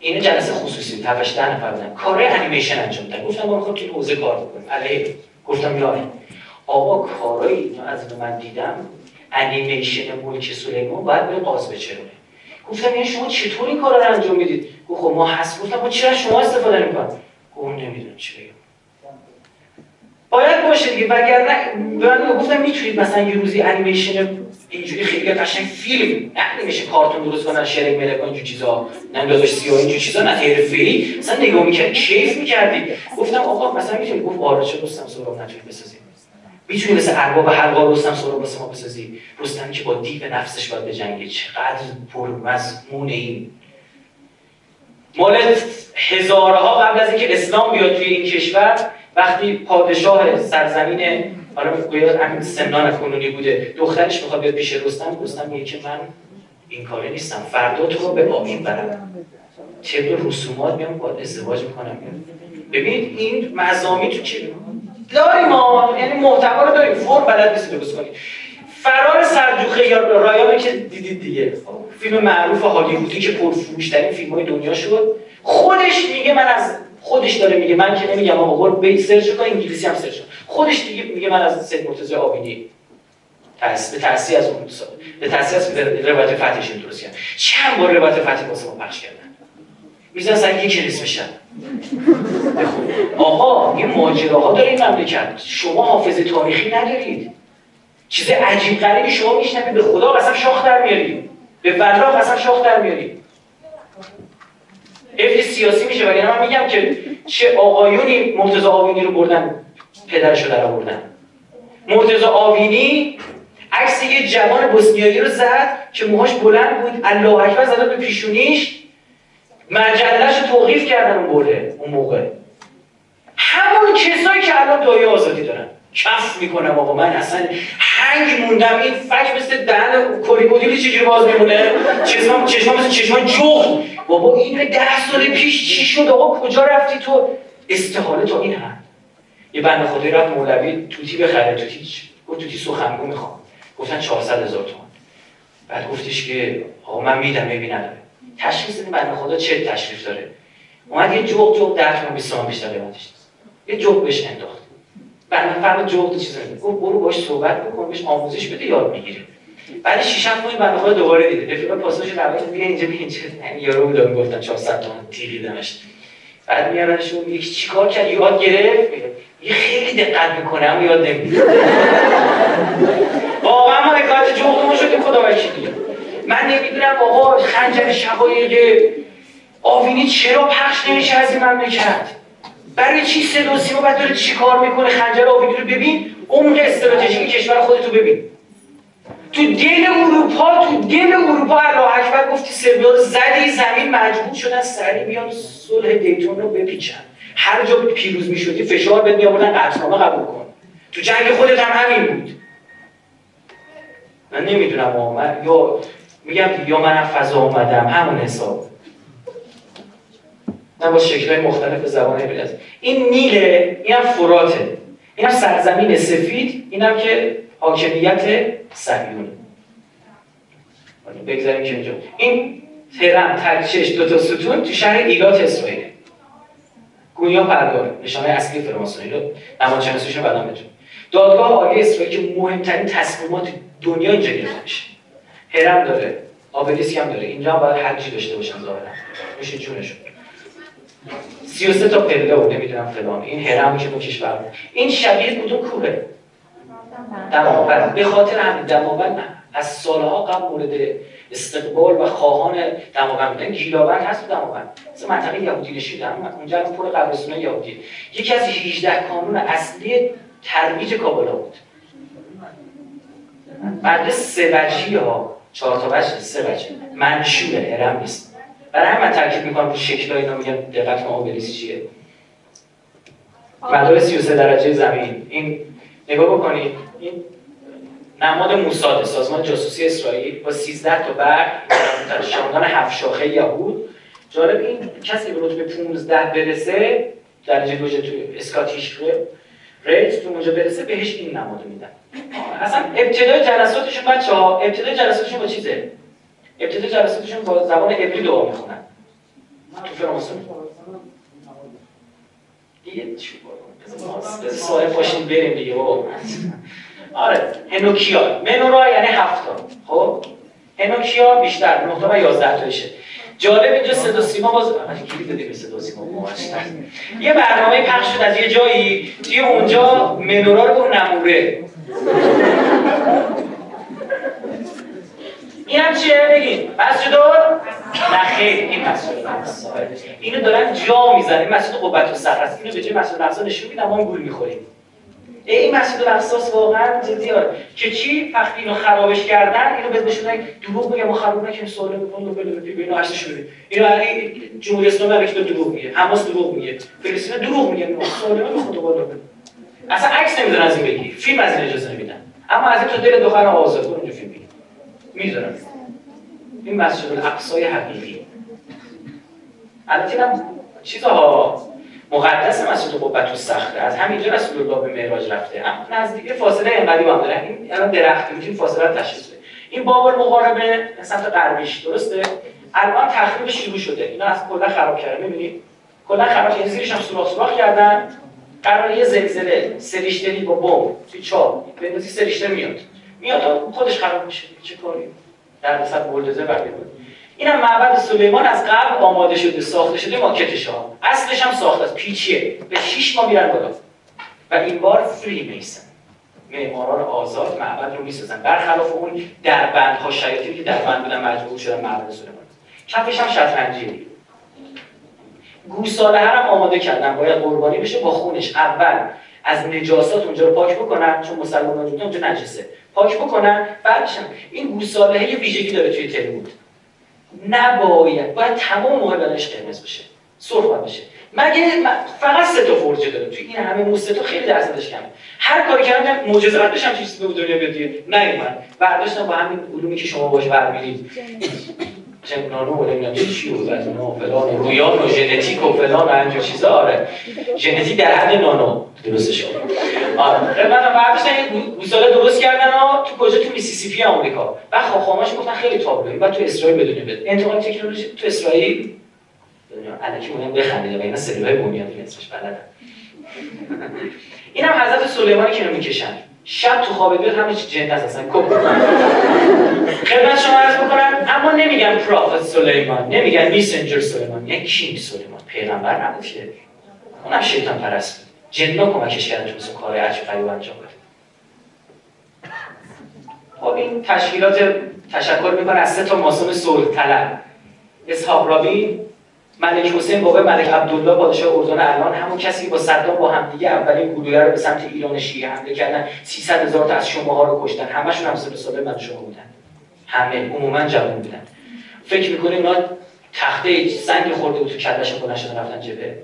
S2: این جلسه خصوصی تفش ده نفر بودن. کار انیمیشن انجام دادن. گفتم ما می‌خوام تو حوزه کار بکنیم علیه. گفتم یاره آقا کارایی از من دیدم انیمیشن ملک سلیمان باید به قاز بچرونه گفتم یعنی شما چطور این کارا رو انجام می‌دید؟ گفت خب ما هست. گفتم ما چرا شما استفاده نمی‌کنید؟ گفت نمی‌دونم چی بگم. باید باشه دیگه. وگرنه من گفتم می‌تونید مثلا یه روزی انیمیشن اینجوری خیلی قشنگ فیلم نه میشه کارتون درست کنن شرک ملک اینجور چیزا. نه داداش سیاه اینجور چیزا نه حرفه‌ای مثلا نگاه می‌کرد کیف می‌کردی. گفتم آقا مثلا می‌تونی گفت آره چه رستم سهراب نتونی بسازی؟ می‌تونی مثل ارباب حلقا رستم سهراب واسه ما بسازی؟ رستمی که با دیو نفسش باید بجنگه. چقدر پرمضمون این. مال هزارها قبل از اینکه اسلام بیاد توی این کشور وقتی پادشاه سرزمین حالا گویا همین سمنان کنونی بوده دخترش می‌خواد بیاد پیش رستم رستم میگه که من این کاره نیستم فردا تو رو به آبین برم. طبق رسومات میام باید ازدواج می‌کنم. ببینید این مزامی تو چی؟ داریم ما یعنی محتوا رو داریم فرم بلد نیست درست کنیم فرار سرجوخه یا رایانه که دیدید دیگه. فیلم معروف هالیوودی که پرفروشترین فیلم های دنیا شد. خودش میگه من از خودش داره میگه. من که نمیگم آقا برو به سرچ کن انگلیسی هم سرچ کن. خودش دیگه میگه من از سید مرتضی آبینی به تاثیر از اون به تاثیر از روایت فتحش درست کردن چند بار روایت فتح واسه ما پخش کردن؟ میزن سر یک کلیس بشن. آقا این ماجراها داره این مملکت. شما حافظه تاریخی ندارید. چیز عجیب غریبی شما میشنوید. به خدا قسم شاخ در میارید. به والله قسم شاخ در میارید. افت سیاسی میشه وگرنه من میگم که چه آقایونی مرتضی آوینی رو بردن پدرش رو آوردن. مرتضی آوینی عکس یه جوان بوسنیایی رو زد که موهاش بلند بود الله اکبر زدن به پیشونیش. مجلش رو توقیف کردن اون بوله اون موقع. همون کسایی که الان دایه آزادی دارن. کف می‌کنم آقا من اصلا هنگ موندم. این فکر مثل دهن کری مدیری چجوری باز میمونه؟ چشمام چشمام مثل چشمان جغد بابا این ده سال پیش چی شد؟ آقا کجا رفتی تو؟ استحاله تا این هم یه بند خدایی رفت مولوی توتی بخره توتی گفت توتی سخنگو می‌خوام. گفتن 400 هزار تومان. بعد گفتش که آقا من میدم میبی نداره. تشخیص این بند خدا چه تشریف داره. اومد یه جوق جوق 10 تومن 20 تومن بیشتر قیمتش یه جوق بهش انداخت. بعد فرد جوق چیزا گفت برو باش صحبت بکن بهش آموزش بده یاد می‌گیره. بعد 6 7 ماه بنده خدا دوباره دیده. رفیق پاساژ روایت بیا اینجا بیا اینجا. یعنی یارو بودم می‌گفتن 400 تومن تیریدمش بعد میارنش و میگه چیکار کرد؟ یاد گرفت. یه خیلی دقت می‌کنه اما یاد نمی‌گیره واقعا ما حکایت ما شدیم خدا وکیلی من نمی‌دونم آقا خنجر شقایق آوینی چرا پخش نمیشه از این مملکت؟ برای چی صدا سیما باید داره چی کار می‌کنه؟ خنجر آوینی رو ببین عمق استراتژیک کشور خودتو ببین. تو دل اروپا تو دل اروپا الله اکبر گفتی سربیان زدی زمین مجبور شدن سری بیان صلح دیتون رو بپیچن. هر جا پیروز می‌شدی فشار بهت میآوردن قطعنامه قبول کن. تو جنگ خودت هم همین بود. من نمی‌دونم من یا میگم یا من فضا اومدم همون حساب. من با شکلهای مختلف زبان عبرت این نیله این هم فراته این هم سرزمین سفید این هم که حاکمیت صهیون بگذاریم که اینجا. این ترم ترچش دو تا ستون تو شهر ایلات اسرائیل گویا پرگار نشانه اصلی فراماسونی رو نمادشناسیش رو بدن بتون دادگاه عالی اسرائیل که مهمترین تصمیمات دنیا اینجا گرفته میشه هرم داره آبلیسک هم داره اینجا هم باید حجی داشته باشن ظاهرا. میشه جونشون. 33 تا پله و نمی‌دونم فلان. این هرم که دو کشور. این شبیه کدوم کوه دماوند به خاطر همین دماوند از سالها قبل مورد استقبال و خواهان دماوند بودن گیلاوند هست دماوند مثل منطقه یهودی نشید اونجا هم پر قبرستون یهودی. یکی از 18 کانون اصلی ترویج کابلا بود. بعد سه وجهی ها چهار تا وجه سه وجه منشور هرم نیست. برای من تاکید می‌کنم رو شکل اینا میگم دقت ما چیه. مدار 33 درجه زمین. این نگاه بکنید. این نماد موساد سازمان جاسوسی اسرائیل با 13 تا برگ شاندان هفت شاخه یهود. جالب این کسی به رتبه 15 برسه درجه گوشه توی اسکاتیش ریت تو اونجا برسه بهش این نماد میدن. اصلا ابتدای جلساتشون بچه ها ابتدای جلساتشون با چیزه؟ ابتدای جلساتشون با زبان عبری دعا می‌خونن. تو فرانسه. دیگه چی بازم سوال پاشین بریم دیگه بابا. آره هنوکیا. منورا یعنی هفتا. خب؟ هنوکیا بیشتر 9 تا و 11 تاشه جالب اینجا صدا سیما باز کلی دادیم به صدا سیما؟ یه برنامه پخش شد از یه جایی. توی اونجا منورا رو نموره. این هم چیه؟ بگین. مسجد نه خیر. این مسجد اینو دارن جا می‌زنن. مسجد قبت و سخر است. اینو به جای مسجد الاقصا نشون میدم ما گول می‌خوریم. این مسجد الاقصاست واقعا جدی که چی؟ وقتی اینو خرابش کردن اینو به نشون دروغ میگه ما خراب نکنیم سوال بکن بله بله اینو هستش بده اینو جمهوری اسلامی که دروغ میگه حماس دروغ میگه فلسطین دروغ میگه. سوال به خدا بالا اصلا عکس نمی‌ذارن از این بگی. فیلم از این اجازه نمیدن. اما از این تو دل دختر آزاد کن اونجا فیلم بگیر می‌ذارن این مسجد الاقصای حقیقی. البته اینم چیزها. مقدس مسجد قبت و سخته. از همینجا رسول الله به معراج رفته. نزدیک فاصله اینقدی هم داره. این الان درخت می‌تونیم فاصله تشخیص بده. این باب المغاربه سمت غربیش درسته؟ الان تخریب شروع شده. اینا از کلا خراب کرده می‌بینید کلا خراب کردن. زیرش هم سوراخ سوراخ کردن. قرار یه زلزله سریشتری با بمب توی به سریشتر میاد. میاد خودش خراب میشه. چه کاری؟ در مثلا بولدوزر برمی بود اینم معبد سلیمان از قبل آماده شده ساخته شده ماکتش ها. اصلش هم ساخته از پیچیه. به 6 ماه میرن بالا. و این بار فری میسن معماران آزاد معبد رو می‌سازن. برخلاف اون در بندها شیاطینی که در بند بودن مجبور شدن معبد سلیمان. کفش هم شطرنجیه. گوساله هم آماده کردن. باید قربانی بشه با خونش. اول از نجاسات اونجا رو پاک بکنن چون مسلمان اونجا نجسه. پاک بکنن بعدش این گوساله یه ویژگی داره توی تلمود نباید. باید تمام موقع بدنش قرمز بشه. سرخ بشه. مگه فقط سه تا فرجه داره؟ توی این همه موسه تو خیلی درصدش کمه. هر کاری کردم معجزه قد بشم چیزی به دنیا بیاد نه من برداشتم با همین علومی که شما باش برمی‌رید چه نانو و نمی‌دونم چه چی و از و فلان و رویان و ژنتیک و فلان و اینجور چیزا؟ آره. ژنتیک در حد نانو درست شد آره. من برداشتن گوساله درست کردن و تو کجا؟ تو میسیسیپی آمریکا. و خواهماش گفتن خیلی تابلوی و تو اسرائیل بدونی بده انتقال تکنولوژی تو اسرائیل. الکی مونم بخندید و اینا سلولای بنیادی اسمش بلدن. اینم حضرت سلیمانی که رو می‌کشن. شب تو خواب بیاد همه چی جن است اصلا کپ خدمت شما عرض بکنم اما نمیگن پروفت سلیمان نمیگن میسنجر سلیمان یعنی کینگ سلیمان. پیغمبر نبود که اونم شیطان پرست. بود جنا کمکش کردن چون مثل کار عجب غریب انجام بده. خب این تشکیلات تشکر می‌کنه از سه تا ماسون صلح طلب. اسحاق رابین ملک حسین بابا ملک عبدالله پادشاه اردن الان همون کسی با صدام با همدیگه اولین گلوله رو به سمت ایران شیعه حمله کردن 300 هزار تا از شما رو کشتن. همشون هم سال ساله من شما بودن. همه عموما جوان بودن. فکر می‌کنیم اینا تخته سنگ خورده بود تو کلهشون بلند شدن رفتن جبهه؟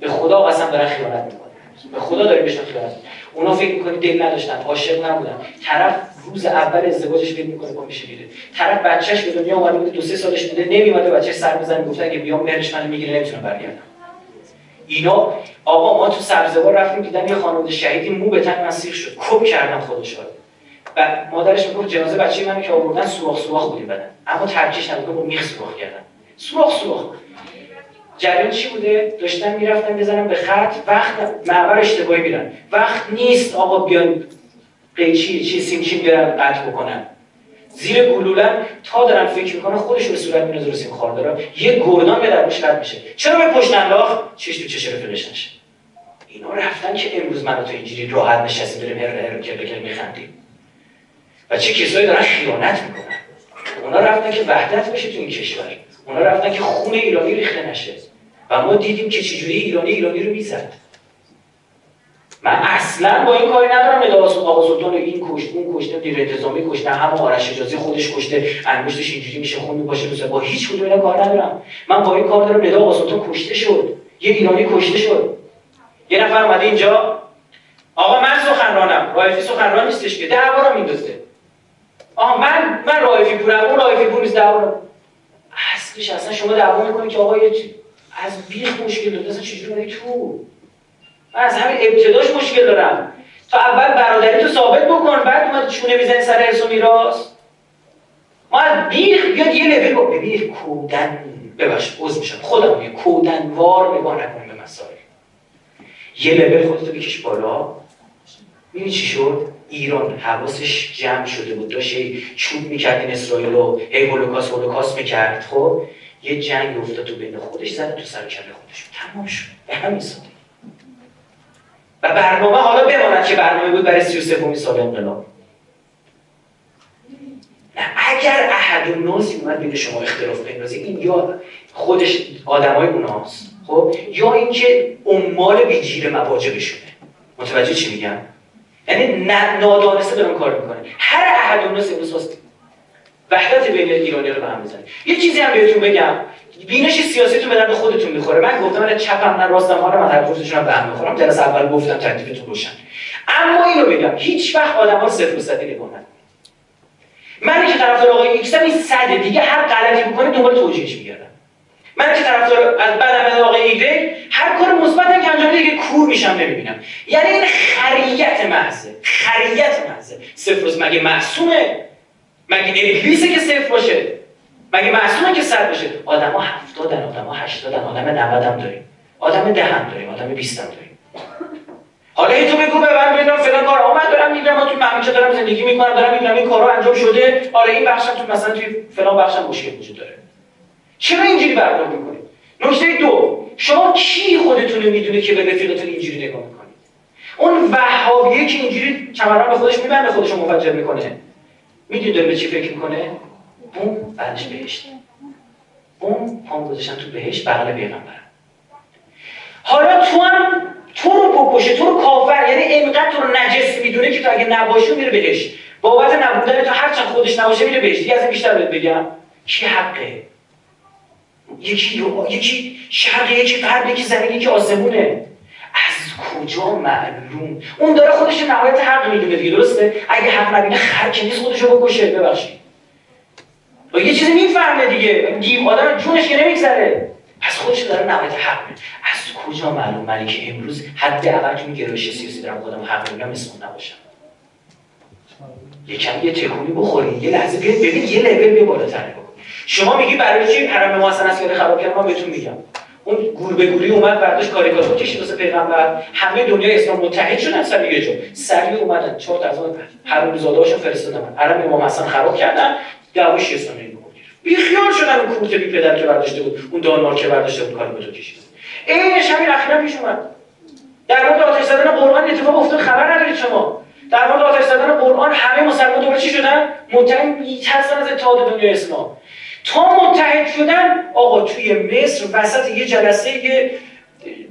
S2: به خدا قسم دارن خیانت می‌کنن. به خدا داریم بهشون خیانت اونا فکر می‌کنی دل نداشتن عاشق نبودن. طرف روز اول ازدواجش فکر می‌کنه با میشه میره طرف بچهش به دنیا اومده بوده دو سه سالش بوده نمیومده بچه سر بزنه گفته اگه بیام مهرش منو می‌گیره نمی‌تونم برگردم. اینا آقا ما تو سبزوار رفتیم دیدم یه خانواده شهیدی مو به تن من شد. کپ کردم خودش و مادرش می‌گفت جنازه بچه منو که آوردن سوراخ سوراخ بودی بدن اما ترکیش نبود با میخ سوراخ کردن. سوراخ سوراخ. جریان چی بوده؟ داشتن می‌رفتن بزنن به خط وقت معبر اشتباهی میرن. وقت نیست آقا بیان قیچی چی سیمچین بیارن قطع بکنن. زیر گلولن تا دارن فکر می‌کنن خودش به صورت میره رو سیم داره. یه گردان به درمش رد میشه. چرا به پشت انداخت؟ چش تو چش رفیقش نشه اینا رفتن که امروز من تو اینجوری راحت نشستیم داریم هر هر که میخندیم. و چه کسایی دارن خیانت می‌کنن. اونا رفتن که وحدت بشه تو این کشور. اونا رفتن که خون ایرانی ریخته نشه. و ما دیدیم که چجوری ایرانی ایرانی رو می‌زد. من اصلا با این کاری ندارم. نداس آقا سلطان این کشت اون کشته دیر انتظامی کشته همه آرش اجازی خودش کشته انگشتش اینجوری میشه خون میپاشه با هیچ کدوم اینا کار ندارم. من با این کار دارم ندا آقا سلطان کشته شد. یه ایرانی کشته شد. یه نفر اومده اینجا. آقا من سخنرانم. رایفی سخنران نیستش که. دعوا رو میندازه. آقا من من رایفی پورم. اون رایفی پور نیست دعوا اصلش اصلا شما دعوا می‌کنید که آقا یه از بیخ مشکل داره. اصلا چجوری تو؟ من از همین ابتداش مشکل دارم. تا اول برادری تو ثابت بکن بعد اومد چونه می‌زنی سر ارث و میراث. ما از بیخ بیاد یه لول با ببین کودن. ببخش عذر میشم. خودم یه کودنوار نگاه نکنیم به مسائل. یه لول خودتو بکش بالا. می‌بینی چی شد؟ ایران حواسش جمع شده بود. داشت چوب می‌کرد این اسرائیل و هی هولوکاست هولوکاست می‌کرد. خب یه جنگ افتاد تو بین خودش زد تو سر کله خودش. تمام شد. به همین ساده و برنامه حالا بماند که برنامه بود برای 33 سال انقلاب. اگر احد و ناسی اومد بین شما اختلاف بندازی این یا خودش آدمای اوناست خب؟ یا اینکه عمال بیجیر مواجبشونه. متوجه چی میگم؟ یعنی نادانسته دارن کار می‌کنه. هر احد و ناس امروز وحدت بین ایرانی رو به هم بزنه. یه چیزی هم بهتون بگم. بینش سیاسیتون به درد خودتون می‌خوره. من گفتم من چپم نه راستم حالا من هر به هم می‌خورم. جلسه اول گفتم تکلیفتون روشن. اما اینو بگم هیچ وقت آدما صفر و صدی نگاه من که طرفدار آقای ایکس این صد دیگه هر غلطی بکنه دنبال توجیهش میگردم. من که طرفدار از بعدم آقای ایگرگ هر کار مثبتی که انجام دیگه کور میشم نمی‌بینم. یعنی این خریت محضه. خریت محضه. صفر مگه معصومه؟ مگه ابلیسه که صفر باشه؟ مگه معصومه که صد باشه؟ آدما هفتادن آدما هشتادن آدم 90 هم داریم. آدم ده هم داریم آدم 20 هم داریم. حالا تو بگو به من ببینم فلان کار آمد دارم میگم ما تو مملکت دارم زندگی می‌کنم دارم می‌بینم این کارا انجام شده. آره این بخشم تو مثلا توی فلان بخشم مشکل وجود داره. چرا اینجوری برخورد می‌کنید نکته دو شما کی خودتون رو می‌دونه که به رفیقتون اینجوری نگاه می‌کنید اون وهابیه که اینجوری کمران به خودش میبنده خودش رو مفجر می‌کنه. می‌دونید داره به چی فکر می‌کنه؟ اون بعدش بهشت. اون پام گذاشتن تو بهشت بغل پیغمبر حالا تو هم تو رو بکشه تو رو کافر. یعنی اینقدر تو رو نجس می‌دونه که تو اگه نباشی میره بهش. بابت نبودن تو هر چند خودش نباشه میره بهش. دیگه از بیشتر بهت بگم. کی حقه؟ یکی یکی شرق یکی غرب یکی زمین یکی آسمونه. از کجا معلوم؟ اون داره خودش نهایت حق می‌دونه دیگه درسته؟ اگه حق نبینه خر نیست خودشو بکشه. ببخشید. و یه چیزی می‌فهمه دیگه. دیو آدم جونش که نمیگذره. پس خودش داره نهایت حق از کجا معلوم منی که امروز حد تو گرایش سیاسی دارم خودم حق میگم اسم نباشم؟ یکم یه تکونی بخوری. یه لحظه بیاد ببین یه لول بیا بالاتر شما میگی برای چی حرم محسن از خراب کردم؟ من بهتون میگم. اون گور به گوری اومد برداشت کاریکاتور کشید واسه پیغمبر. همه دنیا اسلام متحد شدن سر یه جا. سری اومدن. چهار تا از حرم زاده‌هاشون فرستادن. حرم امام حسن خراب کردن. دعوای اسلامی رو بی خیال شدن اون کورت بی پدر که برداشته بود اون دانمارک که برداشته بود کاریکاتور کشید اینش همین اخیرا پیش اومد. در مورد آتش زدن قرآن اتفاق افتاد خبر ندارید شما. در مورد آتش زدن قرآن همه مسلمان دوباره چی شدن؟ متحد میترسن از اتحاد دنیا اسلام. تا متحد شدن آقا توی مصر وسط یه جلسه یه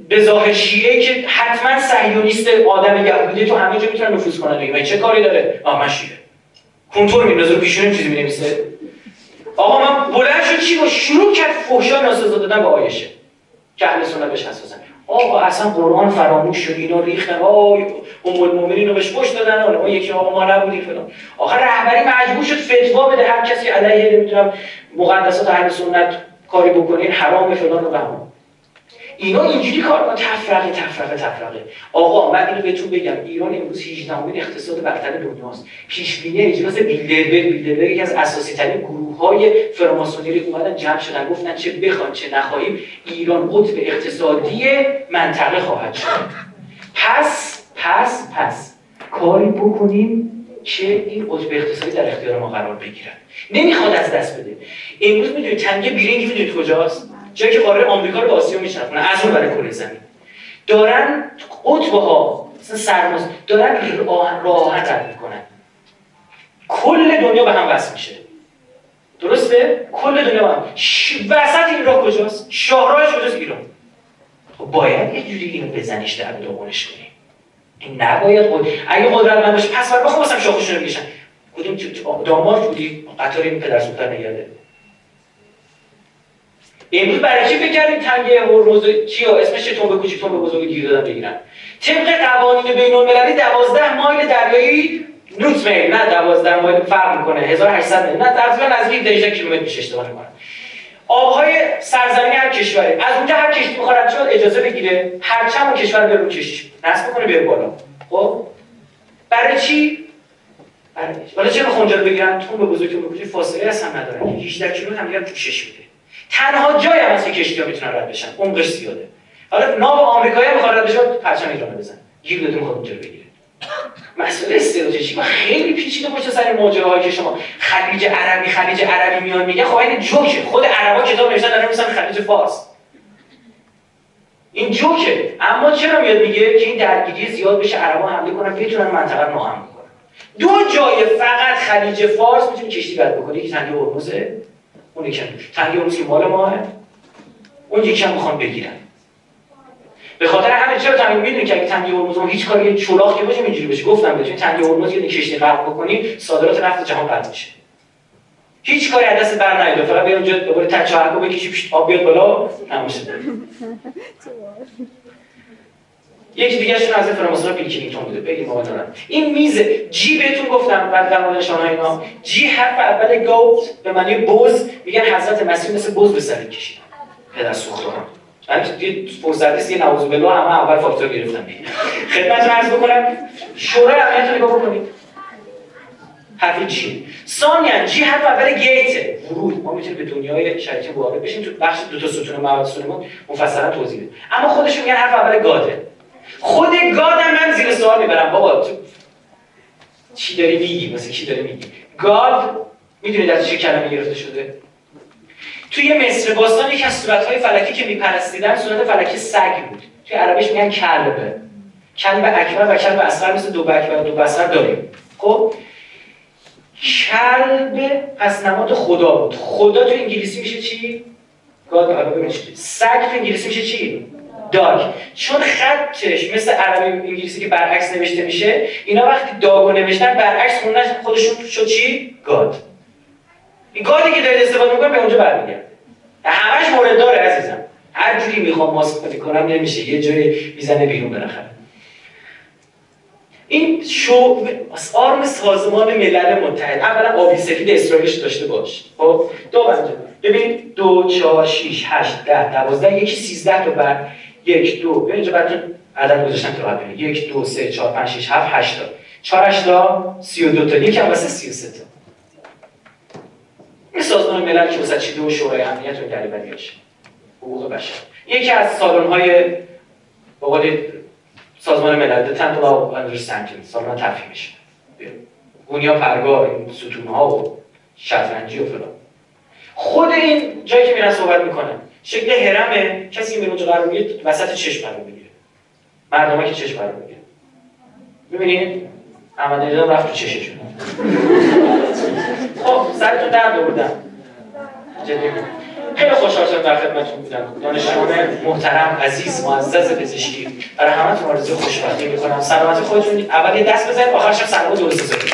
S2: به ظاهر شیعه که حتما صهیونیست آدم یهودی تو همه جا می‌تونن نفوذ کنن. دیگه چه کاری داره؟ آ من شیعه. کنترل میندازه پیشون چیزی می‌نویسه. آقا من بلند شد چی با شروع کرد فحشا ناسزا دادن به آیشه که اهل سنت بهش حساسن. آقا اصلا قرآن فراموش شد اینا ریختن. آی ام المؤمنین رو بهش پشت دادن. اون یکی آقا ما نبودی فلان. آخر رهبری مجبور شد فتوا بده. هر کسی علیه نمی‌دونم مقدسات اهل سنت کاری بکنین حرام فلان و بهمان اینا اینجوری کار کنن. تفرقه تفرقه تفرقه. آقا من اینو بهتون بگم ایران امروز 18 امین اقتصاد برتر دنیاست. پیش بینی اجلاس بیلدربرگ. بیلدربرگ یکی از اساسی ترین گروه های فراماسونری اومدن جمع شدن گفتن چه بخوان چه نخواهیم. ایران قطب اقتصادی منطقه خواهد شد. پس پس پس کاری بکنیم که این قطب اقتصادی در اختیار ما قرار بگیرن نمی‌خواد از دست بده. امروز می‌دونید تنگه بیرینگی می‌دونید کجاست؟ جایی که قاره آمریکا رو به آسیا می‌شناسن از اون برای کره زمین. دارن قطبه ها مثلا سرماز دارن راه رد می‌کنن. کل دنیا به هم وصل میشه. درسته؟ کل دنیا به هم ش... وسط این راه کجاست؟ شاهراهش کجاست؟ ایران. خب باید یه جوری اینو بزنیش در دومونش کنیم. این نباید قد... اگه قدرت من باشه پس بر بخوام واسم شاخشون رو بکشن کدوم دامار بودی؟ قطار این پدر سوختر نگرده امروز برای چی فکر کردیم تنگه هرمز چی اسمش تنبه کوچیک تنبه بزرگ گیر دادن بگیرن. طبق قوانین بین المللی 12 مایل دریایی نوت میل نه 12 مایل فرق می‌کنه. 1800 میل. نه تقریبا نزدیک 18 کیلومتر میشه اشتباه نکنم آبهای سرزمین هر کشوری. از اونجا هر کشتی بخواد شد اجازه بگیره هر چند کشور بره کشتی نصب کنه بره بالا. خب؟ برای چی؟ برای حالا چرا خونجا رو بگیرن؟ تون به بزرگی به فاصله اصلا ندارن. 18 کیلومتر هم دیگه پوشش میده. تنها جایی هم هست که کشتی ها می‌تونن رد بشن. عمقش زیاده. حالا ناو آمریکایی هم می‌خواد رد بشه پرچم ایران بزن گیر داده می‌خواد اونجا بگیره مسئله استراتژیک و خیلی پیچیده باشه سر ماجراهایی که شما خلیج عربی خلیج عربی میان میگه خب این جوکه. خود عربا کتاب نوشتن دارن میسن خلیج فارس. این جوکه. اما چرا میاد میگه که این درگیری زیاد بشه؟ عربا حمله کنن بتونن منطقه رو ناامن کنن دو جای فقط خلیج فارس می‌تونی کشتی رد بکنی یکی تنگه هرمزه اون یکی تنگه هرمز که مال ماه اون یکی هم می‌خوان بگیرن. به خاطر همین چرا تنگه می‌دونی که اگه تنگه هرمز هیچ کاری چولاخ که باشه اینجوری بشه. گفتم بهتون تنگه هرمز یه کشتی غرق بکنی صادرات نفت جهان قطع میشه. هیچ کاری از دست بر نیاد. فقط بیا اونجا دوباره تچه هرکو بکشی آب بیاد بالا. یکی دیگه شون از فراماسون پیلکینگتون بوده بگیم ما دارم این میز جی بهتون گفتم بعد در مورد شما اینا. جی حرف اول گوت به معنی بز میگن حضرت مسیح مثل بز به سر کشید پدر سوختان من یه فرصت یه نوازو بلو همه اول فاکتور گرفتم خدمتتون عرض بکنم شورای امنیت رو نگاه بکنید. حرف جی ثانیا جی حرف اول گیت ورود. ما می‌تونیم به دنیای شریک وارد بشیم. تو بخش دو تا ستون مواد سلیمان مفصلا توضیح بدیم. اما خودش میگن حرف اول گاده. خود گادم من زیر سوال می‌برم. بابا تو چی داری میگی؟ مثل کی داری میگی؟ گاد می‌دونید از چه کلمه گرفته شده؟ توی مصر باستان یکی از صورتهای فلکی که میپرستیدن صورت فلکی سگ بود توی عربیش میگن کلبه کلب اکبر و کلب اصغر مثل دو اکبر و دو بصغر داریم. خب؟ کلب پس نماد خدا بود. خدا تو انگلیسی میشه چی؟ گاد حالا ببینید سگ تو انگلیسی میشه چی؟ داگ. چون خطش مثل عربی انگلیسی که برعکس نوشته میشه اینا وقتی داگو نوشتن برعکس خوندن خودشون شد چی؟ گاد. این گادی که دارید استفاده می‌کنه به اونجا برمیگرده. همش مورد داره عزیزم. هر جوری می‌خوام ماسک کنم نمیشه. یه جوری می‌زنه بیرون بالاخره. این شو آرم سازمان ملل متحد. اولا آبی سفید اسرائیلش داشته باش. خب دو بنجه ببین دو چهار شیش هشت ده دوازده یکی سیزده تا بر یک دو اینجا براتون عدد گذاشتم که راحت یک دو سه چهار پنج شیش هفت هشت تا. چهار هشت تا سی و دو تا. یکی هم واسه سی و سه تا. این سازمان ملل که واسه چیده و شورای امنیت و گریبریاش حقوق بشر. یکی از سازمان های سازمان ملل The Temple of Understanding. سازمان تفهیمش گونیا پرگاه این ستون ها و شطرنجی و فلان. خود این جایی که میرن صحبت می‌کنن شکل هرمه کسی این اونجا قرار می‌گیره وسط چشم قرار بگیره مردم که چشم قرار بگیره ببینید احمد نژاد رفت تو چششون خب سرتون درد آوردم. جدی. خیلی خوشحال شدم در خدمتتون بودم. دانشجویان محترم عزیز معزز پزشکی. برای همتون آرزوی خوشبختی می‌کنم. سلامت خودتون. اول یه دست بزنید آخرش هم سلامت درست بزنید.